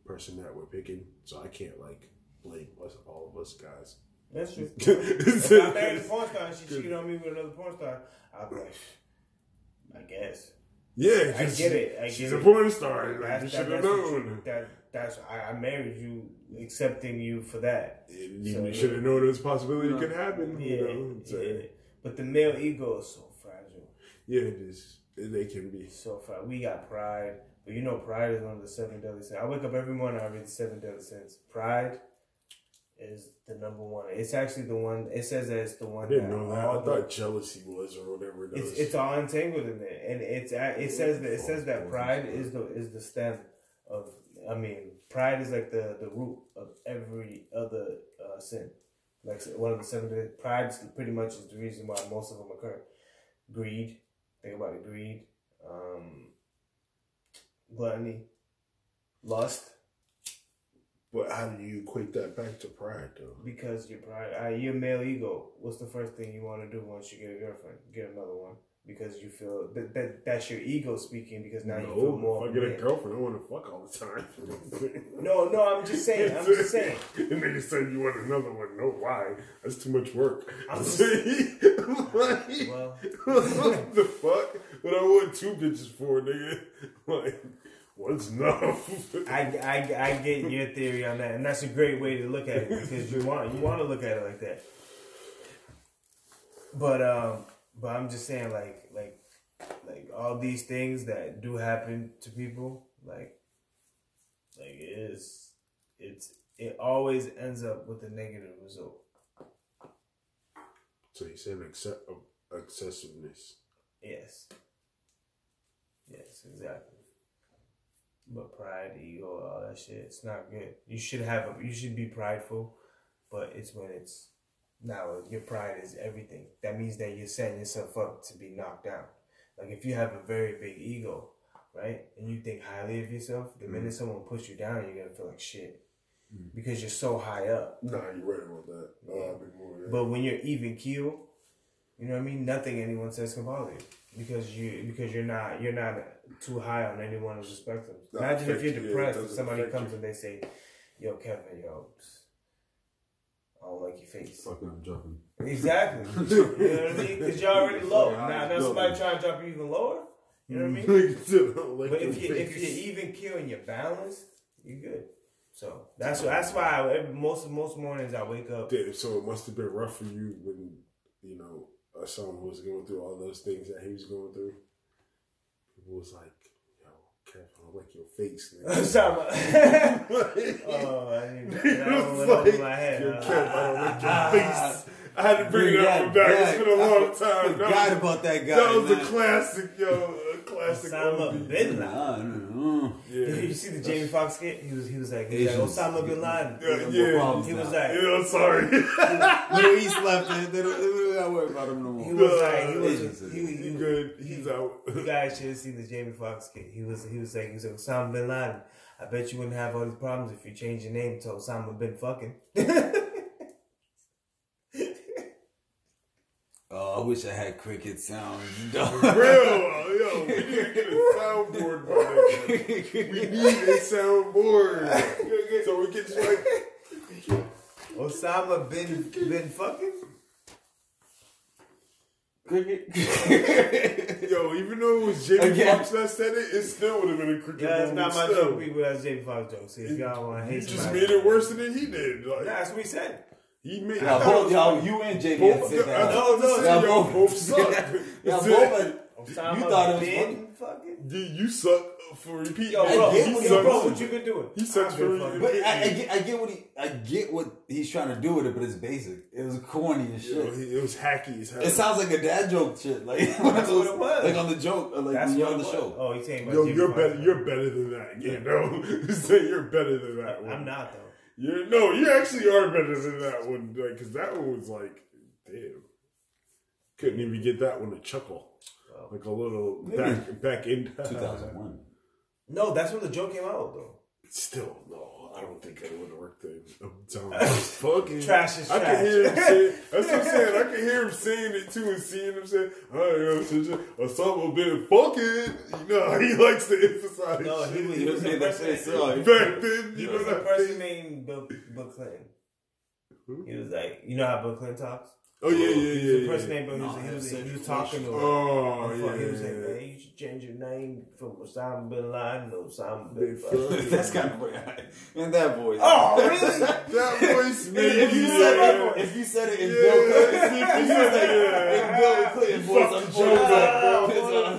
person that we're picking. So I can't like blame us all of us guys. That's true. if I married a porn star and she cheated on me with another porn star, I'd be like, I guess. Yeah, I get it. I she's get a it. porn star. Like, That's, you should have known. That, that's I, I married you, accepting you for that. You So, should have known this possibility Yeah. could happen. Yeah, You know, so, yeah. But the male ego is so fragile. yeah, it is. They can be. So fragile. We got pride, but you know, pride is one of the seven deadly sins. I wake up every morning. I read the seven deadly sins. Pride is the number one. It's actually the one. It says that it's the one. I didn't that know that. all I the- thought jealousy was or whatever it It's it's all entangled in there, and it's a- it says that it says that pride is the is the stem of. I mean, pride is like the the root of every other uh, sin. Like one of the seven. Pride pretty much is the reason why most of them occur. Greed. Think about it. Greed. um, gluttony, lust. But how do you equate that back to pride, though? Because your pride, uh, your male ego. What's the first thing you want to do once you get a girlfriend? Get another one because you feel that, that that's your ego speaking. Because now you feel more. if I get a man. girlfriend, I want to fuck all the time. No, no, I'm just saying. I'm just saying. and then you say you want another one. No, why? That's too much work. I'm just- saying, like, Well, what the fuck? What I want two bitches for, nigga? Like, what's enough? I, I, I get your theory on that, and that's a great way to look at it because you want you want to look at it like that. But um, but I'm just saying like like like all these things that do happen to people, like like it is it's it always ends up with a negative result. so you're saying accept, uh, excessiveness. Yes. Yes, exactly. But pride, ego, all that shit, it's not good. You should have a, you should be prideful, but it's when it's now your pride is everything. That means that you're setting yourself up to be knocked down. Like if you have a very big ego, right, and you think highly of yourself, the minute mm-hmm. someone puts you down, you're gonna feel like shit mm-hmm. because you're so high up. Nah, you're right about that. I've been more. But when you're even keel, you know what I mean. Nothing anyone says can bother you because you because you're not you're not too high on any one of the spectrums. Not Imagine if you're you, yeah, depressed and somebody comes you. and they say, "Yo, Kevin, yo, I don't like your face." Fucking, I'm joking. Exactly. you know what I mean? Because you're already low. Yeah, Now, now yeah. somebody trying to drop you even lower. You know what I mm. mean? like But if your you, if you're even keel and you're balanced, you're good. So that's that's why I, every- most most mornings I wake up. Damn, so it must have been rough for you when you know a son was going through all those things that he was going through. Was like, "Yo, Kev, I like your face." nigga." Oh, I didn't. That one was went over like, my head. "Yo? I don't like your ah. face." I had to bring, one that back. It's been a I long time. forgot that was, about that guy, That was a classic, yo, classic. Osama bin Laden. Nah, nah, You see the Jamie Foxx skit? He was he was like, he was like Osama bin Laden. yeah, nah. yeah. problems He was like, Yeah, I'm sorry. Middle East left it. They don't, they don't gotta worry about him no more. he more. was like, he was Asians. he, he, He he, good. He's out. You guys should have seen the Jamie Foxx skit. He was he was like he was like Osama bin Laden. I bet you wouldn't have all these problems if you changed your name to Osama bin fucking. Oh, I wish I had cricket sound. Real, yo, we need to get a soundboard, my. We need a soundboard. so we can just like, Osama bin bin fucking. cricket. yo, even though it was Jamie Again. Foxx that said it, it still would have been a cricket Yeah, that's not my still. joke, people. That's Jamie Foxx joke. So if y'all want to You hate just somebody, made it worse than he did. Like, Nah, that's what he said. He made Y'all thought it both, was y'all, funny. you and Jamie had both. to sit I down. thought No, no, no, y'all both- both suck. Y'all both it. Osama You thought it was funny? fucking. You, you suck for repeat? Yo, it. bro, get what yo, sucks. bro, what you been doing? He sucks I've for- fucking- But I, I, get, I get what he, I get what he's trying to do with it, but it's basic. It was corny as shit. he- it was hacky as hell. It sounds like a dad joke shit, like That's what it was. like on the joke, like That's when you're on the was. show. Oh, he's saying Yo, Jamie you're Foxx. better. You're better than that. You know, say you're better than that one. I'm not though. You're no, you actually are better than that one. Like, cause that one was like, damn, couldn't even get that one to chuckle, Oh. like a little back back in 2001. No, that's when the joke came out though. Still, no, I don't think it would work worked. Then I'm fucking Trash is I trash. can hear him saying. That's what I'm saying. I can hear him saying it too, and seeing him saying, "I am such a Osama bin fucking." You know, he likes to emphasize. No, he shit. was, he was made a that person. face so- back then. He You know was a that person named Bill, Bill Clinton. He was like, you know how Bill Clinton talks. Oh yeah, yeah, oh, He was yeah. a yeah. person named Bill. He was, he was, he was talking to him. Oh He yeah. was like, man, you should change your name from Osama bin Laden to Osama bin Bin fucking. fucking. That's kind of in that voice. Oh, really? That voice made if you me said it, if you said it in Yeah. Bill Clinton, If if you you said said it, it in Bill Clinton voice, Fuck the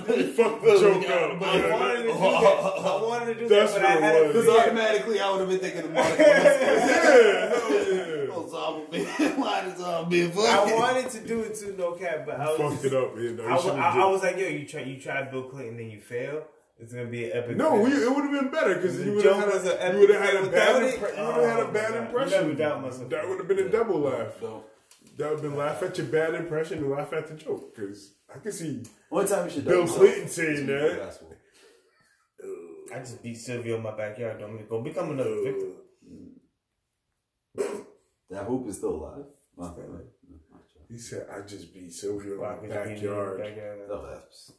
Fuck the joke up. I wanted to do that. I wanted to do That's that, but I what it had was. to Because automatically I would have been thinking of Monica. Yeah, no, yeah. Osama bin Laden, Osama bin I wanted to do it too, no cap, but I was Fucked it up, man. No, I, was, I, I was like, yo, you try, you tried Bill Clinton, and then you fail. It's gonna be an epic. No, we, it would have been better because The you would have had was a, an you would have epic had a bad without it? impre- you would have had Oh a bad God. impression. Never doubt myself. That would have been a double laugh. No. That would have been laugh at your bad impression and laugh at the joke. Because I can see One time you should Bill Clinton yourself. saying Play that. I just beat Sylvia in my backyard. Don't go become another victim. That hoop is still alive. Well, right. He said, I just beat Sylvia in Wow, my 'cause you beat me in your backyard. backyard. Oh, that's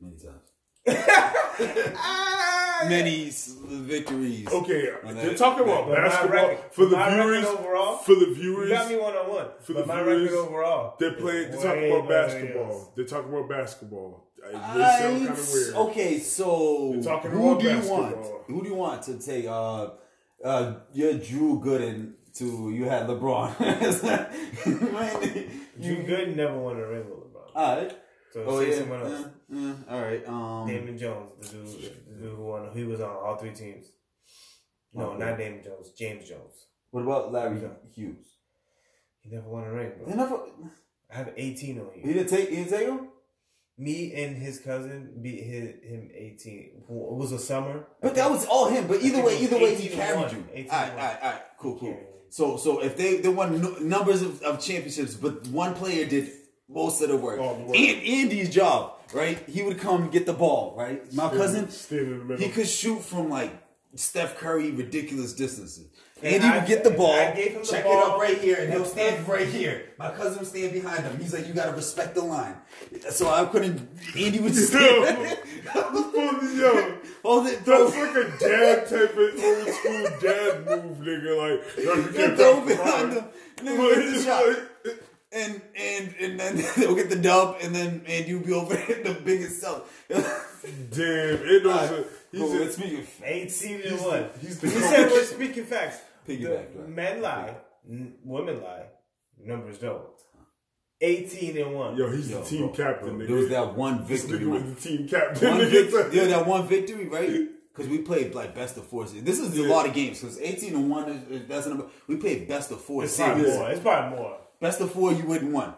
many times. Many victories. Okay, they're talking about But basketball record- for the viewers. overall, For the You viewers, got me one on one. For the my viewers, record overall. they're playing. They're talking about basketball. They're talking about basketball. Sound kind of weird. Okay, so who do you want? Who do you want to take? Uh, uh, you're Drew Gooden to you had LeBron. You you good never won a ring with LeBron. All right. So Oh say yeah. someone else. yeah, yeah. All right. Um. Damon Jones, the dude, the dude who won. He was on all three teams. No, Okay. not Damon Jones. James Jones. What about Larry Hughes? He never won a ring, bro. never. I have 18 on He didn't take. He didn't take him. Me and his cousin beat his, him 18. It was a summer. But that was all him. But either way, either way, he 18 to carried you. 18 All right, all right, all right. Cool, cool. So, so if they they won nu- numbers of, of championships, but one player did most of the work. All the work. And Andy's job, right? He would come get the ball, right? My cousin, stand in the middle. he could shoot from like Steph Curry ridiculous distances. And Andy I- would get the ball, I gave him the check ball. it up right here, and he'll stand right here. My cousin would stand behind him. He's like, "You gotta respect the line." So I couldn't. Andy would just stand. Yo, Hold it, throw that's like a dad type of old school dad move, nigga. Like, no, you can't throw pass the behind line. him. Nigga, get the shot. And and and then they'll get the dub, and then and you'll be over there the biggest sell. Damn, it knows. He's Bro, a, let's speak of 18 and 1. he's He said we're speaking facts. Piggyback, The right. Men lie, n- women lie, numbers don't. 18 and 1. Yo, he's Yo, the team bro, captain, bro. There was that one victory. nigga man. was the team captain. One nigga. vic- yeah, that one victory, right? Because we played like best of four. series. This is a lot of games. Because eighteen and one is, is that's a number. We played best of four It's probably more. It's probably more. Best of four, you wouldn't won.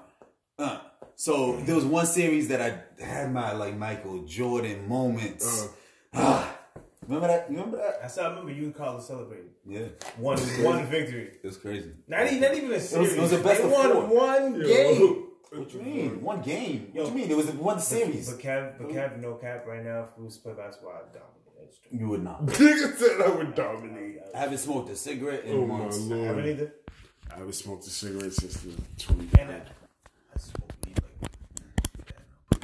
Uh, so there was one series that I had my like Michael Jordan moments. Uh. Ah, remember that? You remember that? I still remember you and Carlos celebrating. Yeah, One, one victory. it was crazy. Not even, not even a series. it was a best they of won four. one Yo. game. What you mean? One game? Yo. what you mean? It was one series. But Kev, but Kev, no cap right now. If we was to play basketball, I'd dominate. That's. You would not. Nigga said I would dominate. I haven't smoked a cigarette in Oh my months. I haven't either. I haven't smoked a cigarette since the 20. And I, I smoke weed like.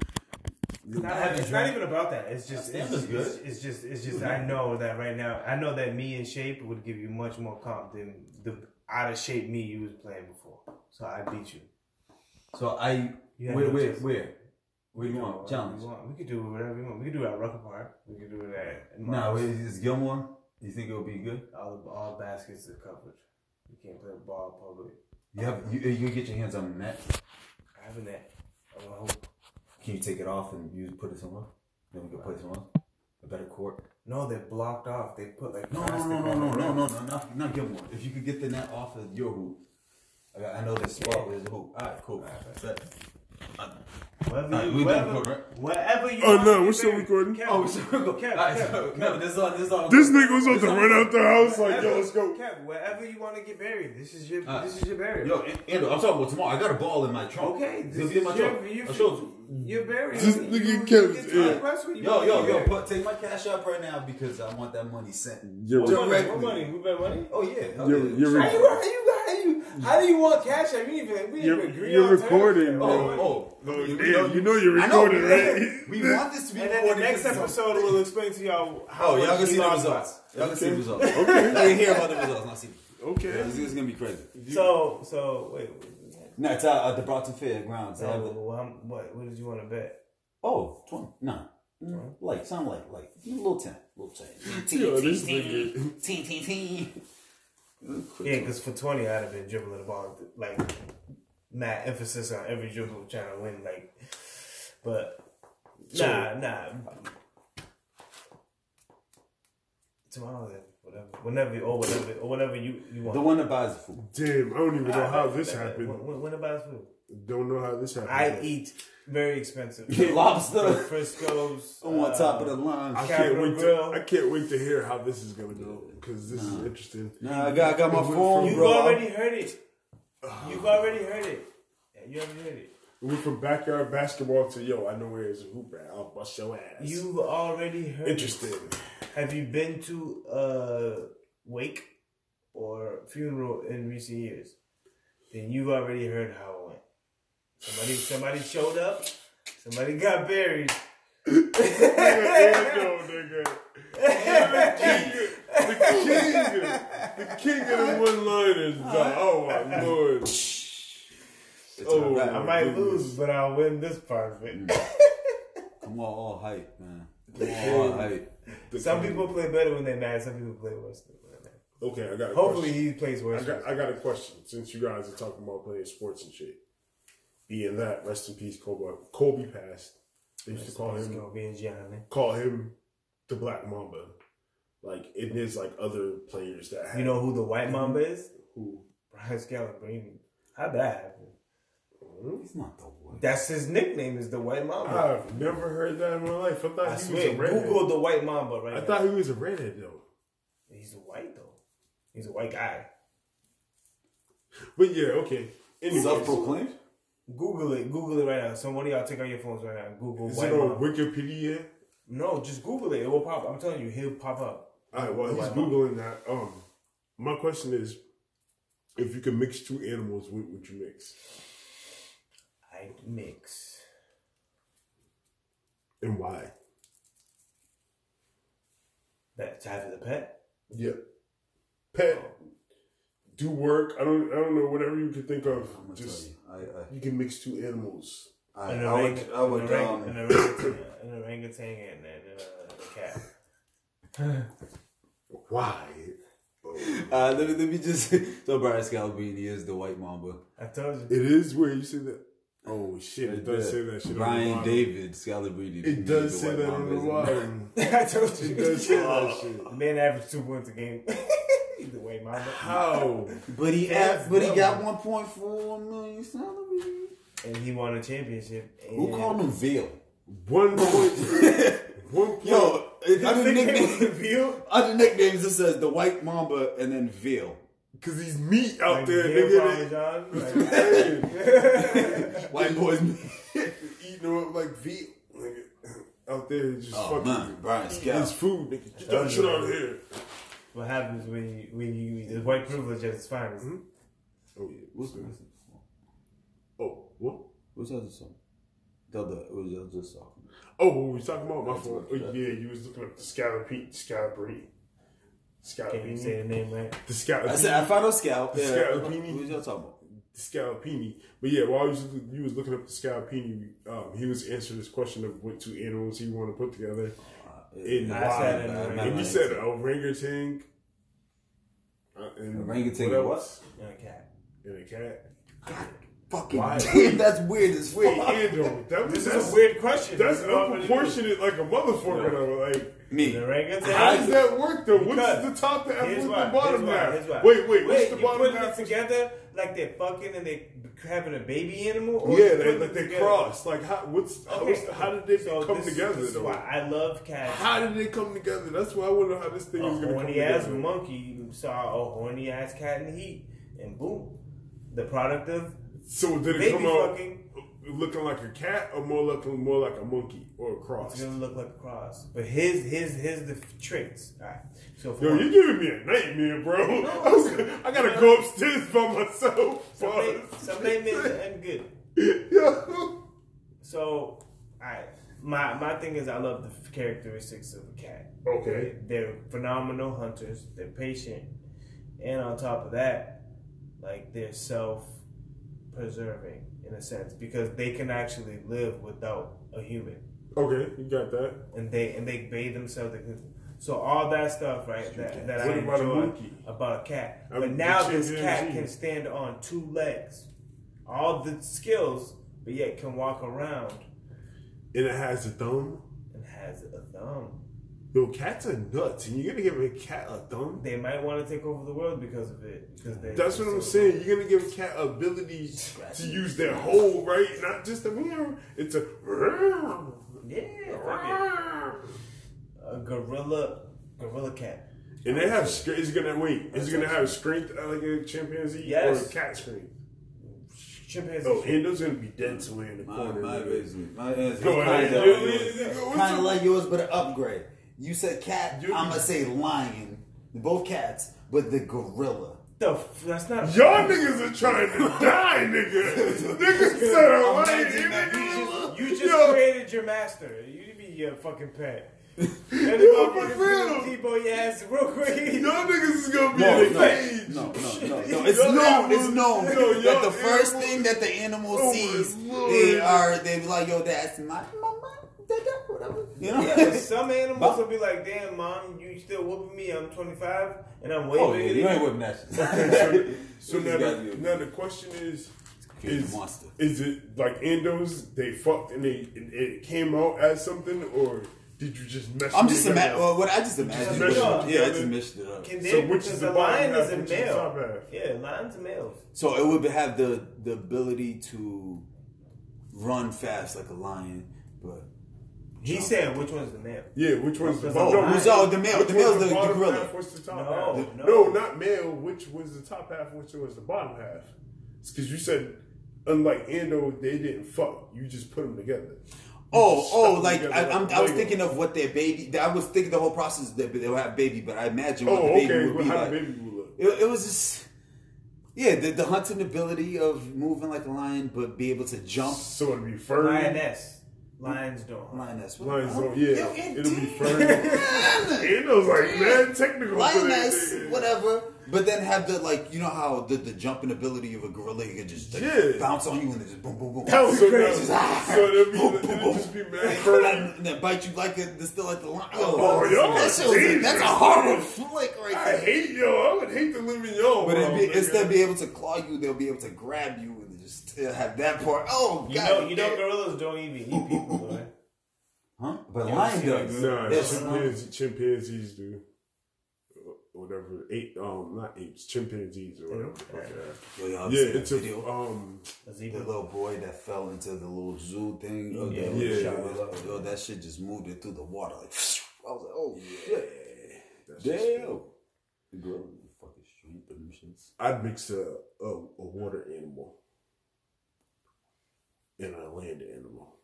It's not, haven't not even about that. It's just, That it's, it's, good. it's just, it's just. I know that right now. I know that me in shape would give you much more comp than the out of shape me you was playing before. So I beat you. So I You had where no where chance. where where do you know, want whatever challenge? We, want. we could do whatever we want. We could do it at Rucker Park. We could do it at No, Mars. is Gilmore? You think it would be good? all all baskets are covered. You can't play the ball public. You have you you get your hands on the net. I have a net. I will hope. Can you take it off and you put it somewhere? Then we can play somewhere else. A better court. No, they're blocked off. They put like No, no, no, no, no, no, no, no, not, not Gilmore. If you could get the net off of your hoop. I, I know this spot where there's a hoop. All right, cool. Bet. Whatever Alright, you, we done whatever, recording, right? whatever you. Oh, no, we're still buried. recording. Kev, Oh, we should go. Kev, All right, Kev, so, Kev. no, this is on. This is on. This nigga was about to run out the house like, yo, let's go. Kev, wherever you want to get buried, this is your Alright. this is your burial. Yo, Andrew, I'm talking about tomorrow. I got a ball in my trunk. okay, this gonna be in is my your, trunk. your, I showed you. your burial. This You- nigga you Kev's get in. to request Yo, yo, yo, put take my cash up right now because I want that money sent. You're, What money? directly. What money? Who bet money? Oh yeah. hell you're, yeah. you're, How you, how you, how do you want cash? I mean, even we You're- didn't agree you're on terms. recording, Oh. Oh, Oh, You damn, know- you know you're I know. recording, right? We want this to be And then the recorded next episode, episode will explain to y'all how Oh, y'all can see the results. Y'all can see the results. Okay. Y'all can hear about the results, not see. Okay. This is gonna be crazy. So, so wait. wait, No, it's uh, at the Broughton Fairgrounds. They So, well, what, what did you want to bet? Oh, 20. Nah. Mm, Like, sound like, like, a little 10. little 10. Yo, this nigga. Teen, teen, teen. Yeah, because for twenty, I'd have been dribbling the ball like mad emphasis on every dribble trying to win. Like, but nah, nah. Tomorrow, then, whatever, whenever, or whatever, or whatever you you want. The one that buys food. Damn, I don't even know how this happened. When, when, when about food? Don't know how this happened. I eat very expensive Lobster. Frisco's On uh, top of the line. I can't wait Grill. to I can't wait to hear how this is gonna go because this is interesting. Nah, I got, I got my It went phone, You bro. already heard it. You've already heard it. Yeah, you already heard it. We went from backyard basketball to yo, I know where is a hoop at. I'll bust your ass. You've already heard. it. interested? Have you been to a wake or funeral in recent years? Then you've already heard how it went. Somebody, somebody showed up. Somebody got buried. Nigga, nigga. The king, the king, the king of the one-liners. Oh my lord. It's Oh, a. I might goodness. lose, but I'll win this part of it. Mm. Come on, all hype, man. Come on, all hype. The Some king. people play better when they're mad. Some people play worse when they're mad. Okay, I got. A Hopefully, question. he plays I worse. got. I got a question. Since you guys are talking about playing sports and shit, being that, rest in peace, Kobe. Kobe passed. They used to call him go, being Gianni. call him the Black Mamba. Like it is like other players that have You know who the White Mamba is? who. Brian Scalabrine. How'd that happen? Hmm? He's not the one. That's his nickname. Is the White Mamba. I've never heard that in my life. I thought I he was swear. a redhead. Google the White Mamba right I now. thought he was a redhead though. He's a white though. He's a white guy. But yeah, okay. Anyways, Self-proclaimed. Google it. Google it right now. Somebody, y'all take out your phones right now. Google is White it on Mamba. Wikipedia? No, just Google it. It will pop. I'm telling you, he'll pop up. All right. Well, The he's White Mamba. googling that. Um, my question is, if you could mix two animals, what would you mix, I mix. and why? That to have as a pet. Yeah. Pet. Do work. I don't. I don't know. Whatever you can think of. I'm gonna Just tell you. I, you can mix two animals. I, I, An I orang- would, I would, an orang- um, an orangutan, an orangutan and, and uh, a cat. Why? uh, let me, let me just, so Brian Scalabrine is the white mamba. I told you. It is where you say that. Oh shit! It Right does there. say that shit. on the Brian. David Scalabrine. It does say that on the is. I told you. It does say that shit. The man averaged two points a game. He's the white mamba. How? But he, had, but he got 1.4 million salary. And he won a championship. And Who called him Veal? One point. one point. Yo, His other nickname was nicknames, Veal. other nicknames it says the white mamba and then Veal. Cause he's meat out Like there, Veal nigga. Parmesan. Like, White boys. Eating up like veal, nigga. Oh, out there, just Oh fucking man, Brian eating Scal. his food, nigga. Get that shit out of here. What happens when you, when you, the white privilege at its finest. Oh yeah. What's What's the that? Oh what? What's the other song? The other, it was the other song. Oh, what were we talking about? My That's fault. what- Oh, yeah, you was looking up the scallopine, scallopine, Can't even say the name right. the I said I scallopini, found out Scal. Yeah. Scalapini. What was y'all talking about? the scallopini. But yeah, while you was, you was looking up the scallopini, um, he was answering this question of what two animals he want to put together. In I why? said an Uh, and orangutan. you said orangutan. Uh, and Orangutan what and what? else? And a cat. And a cat. Fucking Why? damn, that's weird as Wait, fuck. Andrew, that was This is that's, a weird question. that's You know what I'm gonna do? unproportionate like a motherfucker though. Like, Me. An orangutan. how does that work though? What's the top? Here's What's why. the bottom here's why, half? here's why. Wait, wait, what's the bottom putting it together like they're fucking and they having a baby animal? Or Yeah, they, like they cross. Like, how? What's? Okay, what's how did they so come this, together This is though? why I love cats. How did they come together? That's why I wonder how this thing a is gonna come horny ass monkey saw a horny ass cat in the heat, and boom, the product of So did it baby come out fucking. Looking like a cat or more looking more like a monkey or a cross? It's gonna look like a cross, but his his his the traits. All right, so for Yo, you're giving me a nightmare, bro. I, was I gotta go upstairs by myself. some, nightmares end good. So, alright. My my thing is I love the characteristics of a cat. Okay. They're phenomenal hunters. They're patient, and on top of that, like they're self preserving in a sense because they can actually live without a human, Okay, you got that. and they and they bathe themselves. They can, so all that stuff, right? That, that I What about a enjoy monkey? about a cat. I But now the this cat can stand on two legs, all the skills, but yet can walk around And it has a thumb. and has a thumb. Yo, cats are nuts, and you're gonna give a cat a thumb. They might want to take over the world because of it. Because they, That's what I'm saying. You're gonna give a cat ability to use their whole right, not just a meow. It's a. Yeah, fuck a gorilla, gorilla cat. And they have. str- Is gonna wait? Is it gonna have strength uh, like a chimpanzee Yes. or a cat strength? chimpanzee. Oh, Endo's gonna be dead somewhere in the My, corner. my, nigga. basically, my answer Go is ahead. kind of Yeah, like yeah, yours. yeah, what's Kind of like yours, but an upgrade. You said cat. You- I'm gonna say lion. Both cats, but the gorilla. the f- that's not. Y'all niggas are trying to die, nigga. niggas said a lion. Imagine that. nigga. You just Yo, created your master. You need be your fucking pet. Let Yo, me for real. Debo your ass real quick. Y'all niggas is gonna be No, in a no, cage. no, no, no, no. It's Y'all known. animals- It's known Yo, that the first animals- thing that the animal Oh sees, Lord. they are they be like, yo, that's my mama, dada, whatever. You know. Yeah, some animals Bob- will be like, "Damn, mom, you still whooping me? I'm 25 and I'm way Oh yeah, you than ain't you." whipping that shit. So This now, the, now the question is, is monster. is it like Endos? They fucked and they and it came out as something, or did you just mess? I'm just together? imagine. Well, what I just imagined. Just was- mesh yeah, I together. just mixed it up. Can So which because is the the lion half, is a which is male. Yeah, lions are males. So it would have the the ability to run fast like a lion, but He said, "Which one's the male?" Yeah, which one's the Oh, bottom? who's all the male? Which The male's was the, the gorilla. Half, what's the top No, half? no. no, not male. Which was the top half? Which was the bottom half? Because you said, unlike Ando, they didn't fuck. You just put them together. Oh, oh, like I, I'm, I was thinking of what their baby. I was thinking the whole process that they'll have baby, but I imagine what Oh, the baby okay. would Well, be how like. the baby would look. It, it was just, yeah, the, the hunting ability of moving like a lion, but be able to jump. So it'd be furry. Lioness. Lions don't. Lioness, Lions don't. Yo, Yeah, it it'll be did. furry. Endo's like man technical. for lioness, whatever. But then have the like, you know how the, the jumping ability of a gorilla, you can just like, Yeah. bounce on you and then just boom, boom, boom. That was so crazy. ah, So it'll be, boom, boom, boom. just be mad furry. And then bite you like a, the still like the lion. Oh, y'all that are shit was a, that's a dangerous, horror man. flick right I there. hate yo. I would hate to live in y'all. But world, it'd be, instead of being able to claw you, they'll be able to grab you and just still have that part. Oh, You God. know, you know, gorillas don't even eat people, right? Huh? But You lion ever seen does. Nah, chimpanzees, chimpanzees do. Whatever, ape, um, not apes, chimpanzees or whatever. the fuck they y'all Yeah, seen that it's a video? um. A the little boy that fell into the little zoo thing. Of Yeah, the, yeah. Yo, yo, that shit just moved it through the water. Like, I was like, oh shit. That's just- Damn. The girl is fucking street for. I'd mix a, a a water animal and a land animal.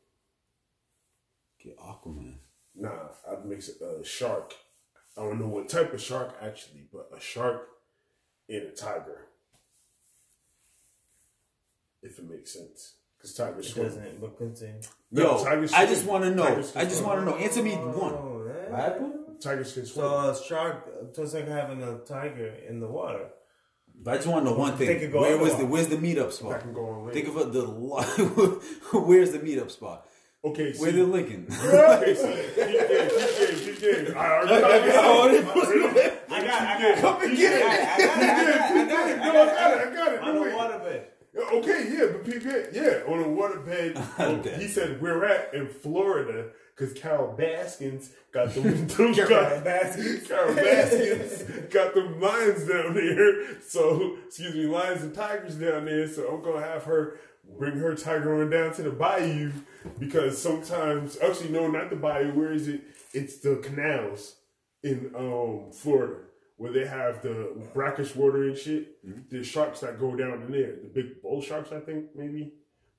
Get Aquaman. Nah, I'd mix a uh, shark. I don't know what type of shark actually, but a shark and a tiger. If it makes sense, because tiger swim. doesn't look insane. No, Yo, tigers I just want to know. I just want to know. Answer me one. Oh, that- What happened? Tigers can swim. So a shark, uh, so it's like having a tiger in the water. But I just want to know one thing. could go Where was the where's the meetup I spot? can go on. Think of it, the where's the meetup spot? okay, Where see, the Lincoln? okay, see, keep game, keep game, keep game. I already got- got I got, I got, Come and get it. I got it, I got it, I got it, I got it, got it, I got it. On No, the waterbed. Okay, yeah, but peep it. Yeah, on a waterbed. um, he said we're at in Florida because Carole Baskins got the Carol got, Baskins. Carole Baskins got the lions down there. So excuse me, lions and tigers down there. So I'm gonna have her bring her tiger on down to the bayou because sometimes actually no, not the bayou. Where is it? It's the canals in um Florida where they have the brackish water and shit. The sharks that go down in there. The big bull sharks, I think, maybe.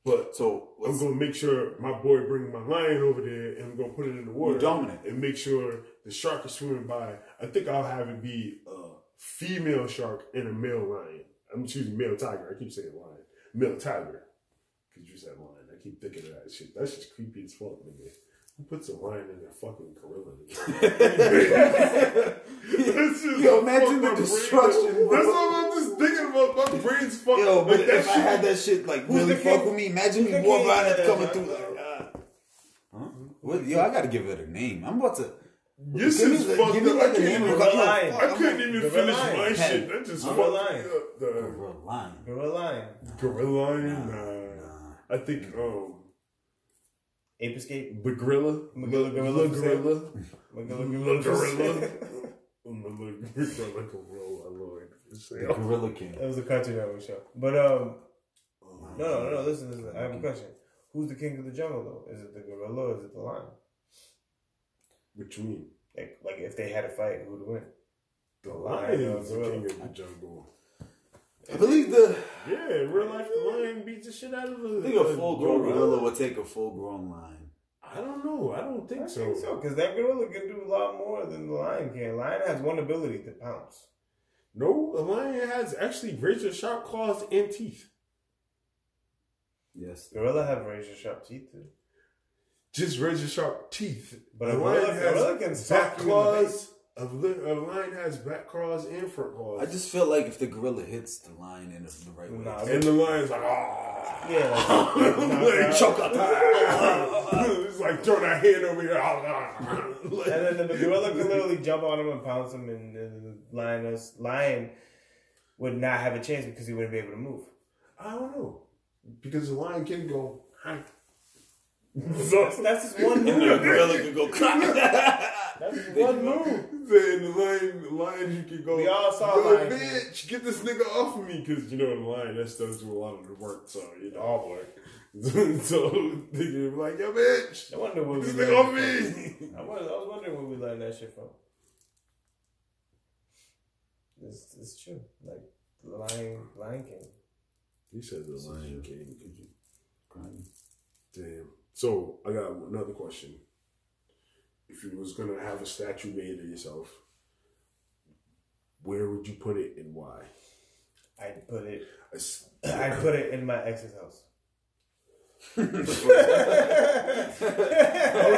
But So I'm gonna make sure my boy bring my lion over there and I'm gonna put it in the water. dominant. And make sure the shark is swimming by. I think I'll have it be a female shark and a male lion. I'm choosing male tiger. I keep saying lion. Male tiger. Cause you said lion. I keep thinking of that shit. That's just creepy as fuck, nigga. Who puts a lion in a fucking gorilla? That's just Yo, imagine the my brain. destruction, bro. That's what I'm just thinking about. My brain's fucking. yo, but like, that if I shit- had that shit like Who's really fuck with me, imagine me who's the more king about of it the coming jungle? through like, uh, huh? What, yo, I gotta give it a name. I'm about to. This Give me is the- fucked give me up. like I can't name even, of lion. I couldn't even Gorilla finish lion. my Pen. shit. That just Gorilla fucked lion. me up. The Gorilla lion. Gorilla lion. gorilla lion? Nah. I think um Ape escape. the gorilla. Magilla gorilla The gorilla. Magilla The gorilla. The gorilla gorilla, Lord. The Gorilla King. That was a Cartoon Network show. But um, no, no, no. Listen, listen. I have a question. Who's the king of the jungle though? Is it the gorilla or is it the lion? You mean? Like, like if they had a fight, who would win? The lion lion or is the king of the jungle. I believe the Yeah, in real life, the lion beats the shit out of the. I think a full grown gorilla would take a full grown lion. I don't know. I don't think I so. think so, because that gorilla can do a lot more than the lion can. Lion has one ability to pounce. No, a lion has actually razor sharp claws and teeth. Yes. Gorilla have razor sharp teeth too. Just razor sharp teeth. But a gorilla- gorilla can sock back you in the claws. A, li- a lion has back claws and front claws. I just feel like if the gorilla hits the lion in the, the right way, Nah, and the lion's like, ah. Yeah, like, like, choke out It's like throw that hand over here. And then the gorilla can literally jump on him and pounce him, and, and the lioness lion would not have a chance because he wouldn't be able to move. I don't know. Because the lion can go, hi. That's, that's just one the gorilla could go crack. That's one move. Then the lion, the lion, you can go. We all saw "Yo, Lion King." bitch, get this nigga off of me, because you know the lion that does do a lot of the work. So you know, All work. so they can be like, yo, bitch, I wonder where we this nigga off that me. I was, I was wondering where we learned that shit from. It's, it's true. Like the Lion Lion King. He said the lion king. Crying. Damn. So I got another question. If you was gonna have a statue made of yourself, where would you put it and why? I'd put it. I'd put it in my ex's house. I don't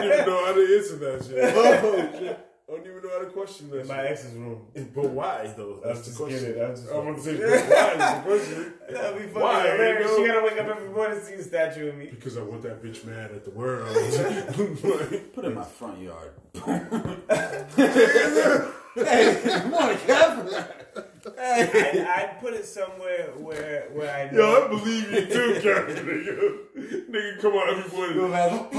even know how to answer that shit. Oh, shit. I don't even know how to question that In my shit. ex's room. But why though? I was That's just the question. kidding. I was just I'm gonna say, why is the question? That'd be funny. Why, hilarious. you know? She gotta wake up every morning to see a statue of me. Because I want that bitch mad at the world. Put it in my front yard. hey, come on, Kev. Hey. I'd, I'd put it somewhere where where I know. Yo, I believe you too, Captain. Nigga, nigga come on every You'll morning. have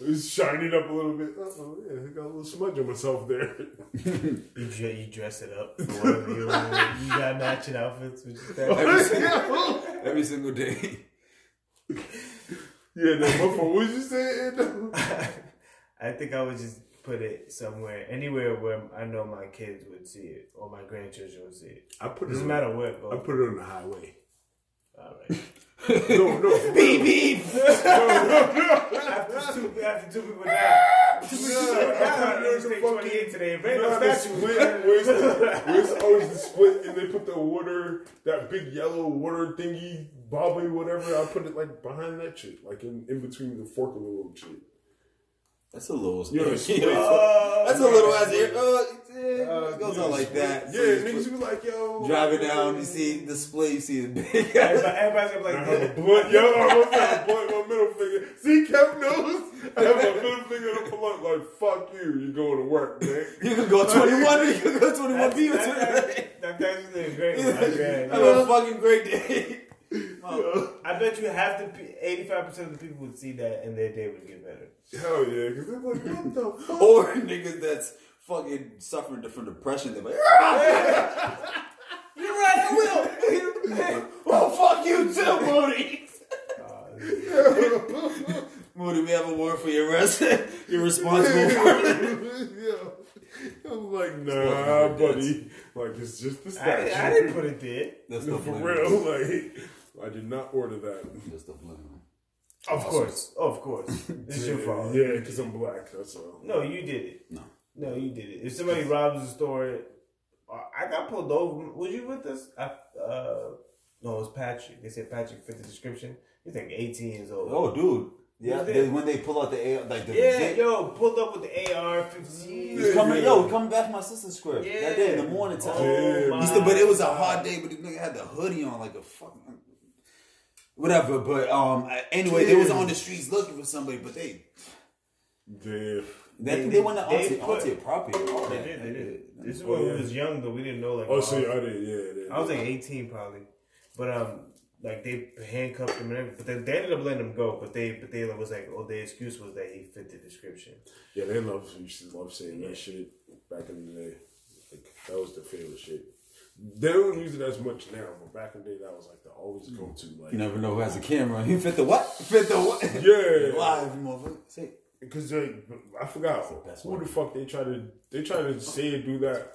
Pika. it's shining up a little bit. Oh yeah, I got a little smudge on myself there. You, dre- you dress it up for you got matching outfits. With your oh, Every single, every single day. Yeah, no, my phone. What was you saying? I think I would just put it somewhere, anywhere where I know my kids would see it or my grandchildren would see it. I put it. Doesn't On, matter where I put it on the highway. All right. No, no, Beep beep. after two, after two people die. Two people Yeah, I die. put it on the State fucking- 28 today. If You ain't know no how the statue. split, where's, the, where's always the split, and they put the water, that big yellow water thingy, bobbly, whatever. I put it like behind that shit, like in, in between the fork and the little shit. That's a little. You know, Yeah, split. Oh, That's a little ass here. Uh, Uh, Uh, it goes on like that. Yeah, So you niggas put- be like, yo. Driving down, you see the split, you see the big. Everybody, everybody's gonna be I like, have a blunt, yo, I almost have a blunt, my middle finger. See, Kev knows. I have my middle finger and a blunt, like, fuck you, you're going to work, man. You can go 21 or you can go 21 that's, B. that's, that's, that's actually a great one. my grand. Have a fucking great day. Oh, I bet you half the eighty-five percent of the people would see that and their day would get better. Hell yeah, because they're like, what the fuck? Or niggas that's fucking suffering from depression. They're like, You're right, I will. oh, fuck you too, Moody. Moody, we have a warrant for your arrest. You're responsible for it. I'm like, nah, buddy. Like, it's just the I, statue. I didn't put it there. That's No, the for blame. real, like, I did not order that. Just the blame. Of course, of course, it's your fault. Yeah, because I'm black, that's all. No, you did it. No. No, you did it. If somebody robs a store, uh, I got pulled over. Was you with us? I, uh, no, it was Patrick. They said Patrick fit the description. He's like 18 years old. Oh, dude. Yeah, they, when they pull out the A, like the yeah, they- yo, pulled up with the AR-15. He's coming, yo, coming back from my sister's crib Yeah. that day in the morning time. Oh, Yeah. But it was a my hot day, but the nigga had the hoodie on like a fucking whatever. But um, anyway, they was on the streets looking for somebody, but they Damn. They, they, went they onto, put- onto your property. and all They that. did, they did. This is when yeah. we was young, though. We didn't know, like, Oh, all- see, I did, yeah. yeah. I was like 18 probably, but um, like they handcuffed him and everything. But then they ended up letting him go. But they, but they was like, oh, the excuse was that he fit the description. Yeah, they love, used to love saying that shit back in the day. Like, that was their favorite shit. They don't use it as much now, but back in the day, that was like the always go to. Like, You never know who has a camera. He fit the what? Fit the what? Yeah. Live, motherfucker. Say, Because like, I forgot the who the fuck they try to they try to say and do that.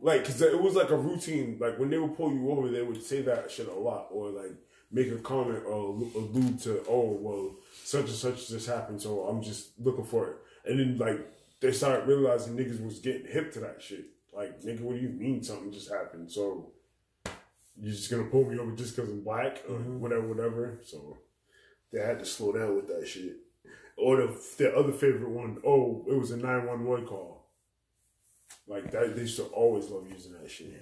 like, cause it was like a routine. Like when they would pull you over, they would say that shit a lot, or like make a comment or allude to, oh well, such and such just happened, so I'm just looking for it. And then like they started realizing niggas was getting hip to that shit. Like, nigga, what do you mean something just happened? So you're just gonna pull me over just because I'm black or whatever, whatever. So they had to slow down with that shit. Or the the other favorite one, oh, it was a nine one one call. Like that, they used to always love using that shit.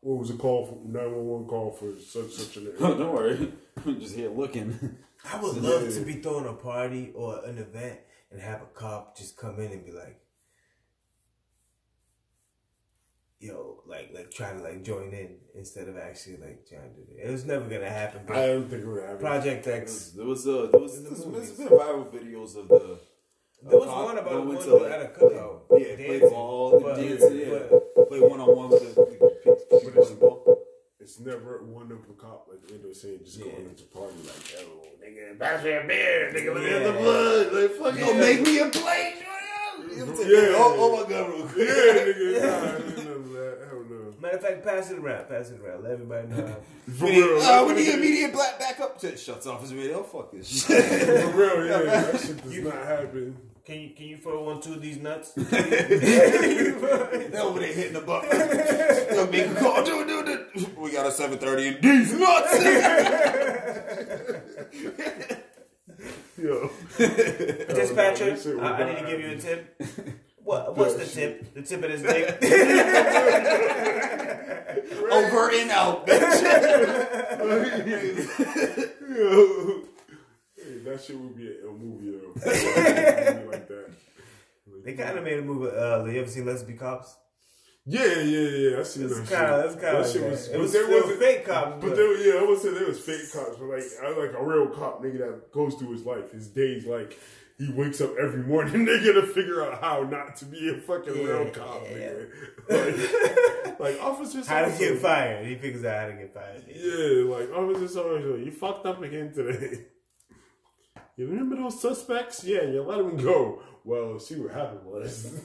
What was a call for nine one one call for such such an Don't worry, I'm just here looking. I would love to be throwing a party or an event and have a cop just come in and be like, yo, like like trying to like join in instead of actually like trying to do it. It was never gonna happen. I don't think it would happen. Project There X. was there was, uh, there was In the there's, movies. there's been viral videos of the. There was cop one about going one to, at a cookout. Yeah, play dancing. ball, But- dancing, yeah. but- Play one on one with the, the, the people ball. It's never one of a cop like the end of saying just Yeah. going into party like, yo, nigga, pass me a beer, nigga, look at Yeah. the blood, like fuck Yo, yeah. make me a play, Yeah. Yeah. Oh, oh my god, real quick. Yeah, quick. nigga, nah, I didn't know that. Hell no. Matter of fact, pass it around. Pass it around. Let everybody know. how- For We need, real, uh, we need immediate black backup. Shit, Shuts off his radio. Fuck this shit. For real, yeah, that shit does not happen. Can you can you throw one two of these nuts? They over there hitting the button. Yo, make a call. Do it, do it, do it. We got a 730 in these nuts. Yo. Dispatcher, I, I need to give you a tip. What what's the tip? The tip of his dick. Over and out, bitch. Yo. Hey, that shit would be a, a movie though. Like that. they kind of made a movie. Uh, you ever seen Let's Be Cops? Yeah, yeah, yeah. I seen It's that kind of shit. it's kind That of shit like was, that. It was, there was fake cops, But but there, yeah, I would say there was fake cops, but like I like a real cop nigga that goes through his life, his days. Like he wakes up every morning, nigga, to figure out how not to be a fucking real cop, yeah. nigga. Like, like officer, how to get fired. He figures out how to get fired. Yeah, like officer, so and so, you fucked up again today. You remember those suspects? Yeah, you let them go. Well, see what happened was.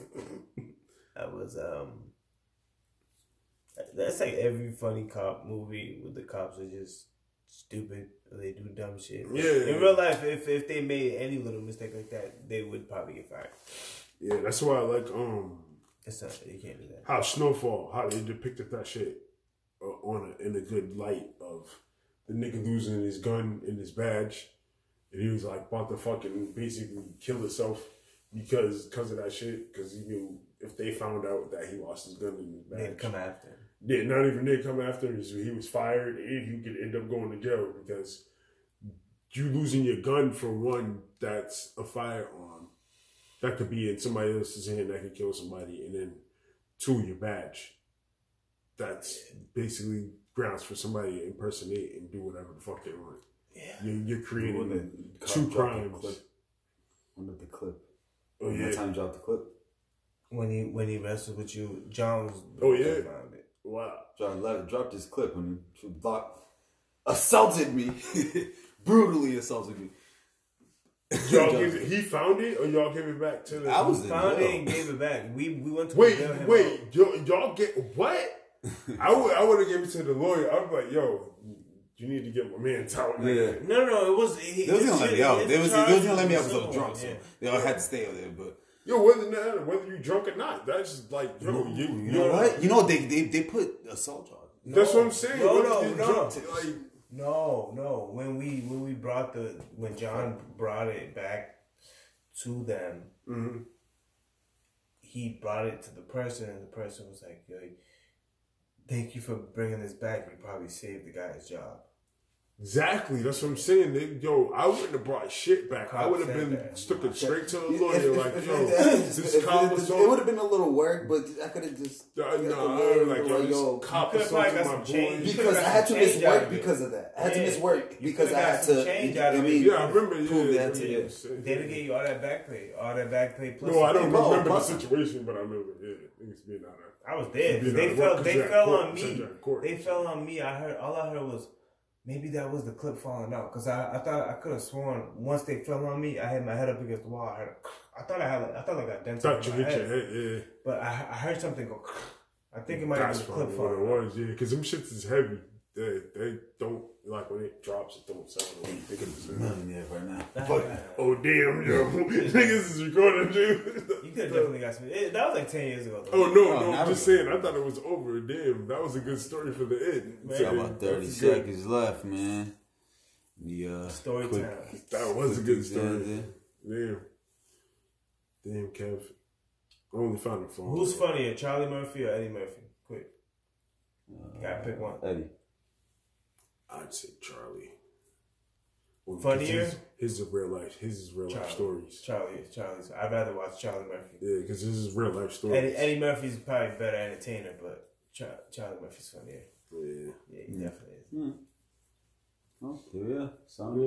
That was um. That's like every funny cop movie with the cops are just stupid or they do dumb shit. Yeah. In real life, if if they made any little mistake like that, they would probably get fired. yeah, that's why I like um It's not. You can't do that. how Snowfall, how they depicted that shit uh, on a, in a good light of the nigga losing his gun and his badge, and he was like about to fucking basically kill himself because because of that shit. Because he knew if they found out that he lost his gun and his They'd come after him. Yeah, not even they come after him. He was fired, and he could end up going to jail because you losing your gun for one that's a firearm that could be in somebody else's hand that could kill somebody, and then two your badge. That's basically grounds for somebody to impersonate and do whatever the fuck they want. Yeah. You're, you're creating the two cop crimes. clip. When did the clip? Oh yeah, time dropped the clip. When he when he wrestled with you, John was. Oh, yeah? Found it. wow. John Levin dropped his clip when he blocked, assaulted me, brutally assaulted me. Y'all give it, he found it, or y'all gave it back to the? I was in Found jail. it and gave it back. We we went to Wait, him wait, out. yo, y'all get what? I would, I would have given it to the lawyer. I'd be like, yo, you need to get my man out. Yeah. nigga. No, no, it was. He, They was gonna let me out. They was, they was gonna let me out because I was drunk, so yeah. they all had to stay out there. But Yo, whether no, whether you drunk or not, that's just like, yo, you, you know what? You know they they, they put assault charge. That's what I'm saying. No, Whether no, no. to- like, No, no. When we when we brought the when John brought it back to them, mm-hmm. he brought it to the person, and the person was like, "Yo, thank you for bringing this back. You probably saved the guy's job." Exactly, that's what I'm saying. They, yo, I wouldn't have brought shit back. I would have been that. stuck it straight to the lawyer. if- like, if- yo, if- this if- cop if- was It would have been a little work, but I could have just. Uh, got the nah, lawyer, like, yo, like, yo, this cop could've probably assaulted got my some change. boy. Because I had to miss work because of that. I had to miss work You because I had to. change out of it. Yeah, I remember. Yeah, prove that yeah, to yeah, you. They didn't get you all that back pay, all that back pay. Plus No, I don't remember the situation, but I remember. Yeah, niggas being out of. I was there. They fell. They fell on me. you're at court. They fell on me. I heard. All I heard was maybe that was the clip falling out because I, I thought I could have sworn once they fell on me, I had my head up against the wall. I heard. A, I thought I had. Like, I thought like a dent. Thought you hit your head. head. Yeah. But I, I heard something go, I think it might That's have been probably clip what farm. it was, yeah. Because them shits is heavy. They they don't like when it drops. It don't sound the way you think it sounds. Right now. Fuck. Oh damn, yo, niggas is recording you. You could definitely got some. It, that was like ten years ago. Though. Oh no, Oh, no, I'm never. just saying. I thought it was over. Damn, that was a good story for the end. Man. Got about thirty That's good. seconds left, man. The uh, Story quick- time. That was a good story. Yeah, Damn, damn, Kev. I only found the phone. Who's funnier, Charlie Murphy or Eddie Murphy? Quick, gotta pick one. Eddie. I'd say Charlie. Well, Funnier? because His, his is real life. His is real life stories. Charlie, Charlie's. I'd rather watch Charlie Murphy. Yeah, because this is real life stories. Eddie, Eddie Murphy's probably a better entertainer, but Char- Charlie Murphy's funnier. Yeah. Yeah, he definitely is. Hmm. Oh, there we are. Sound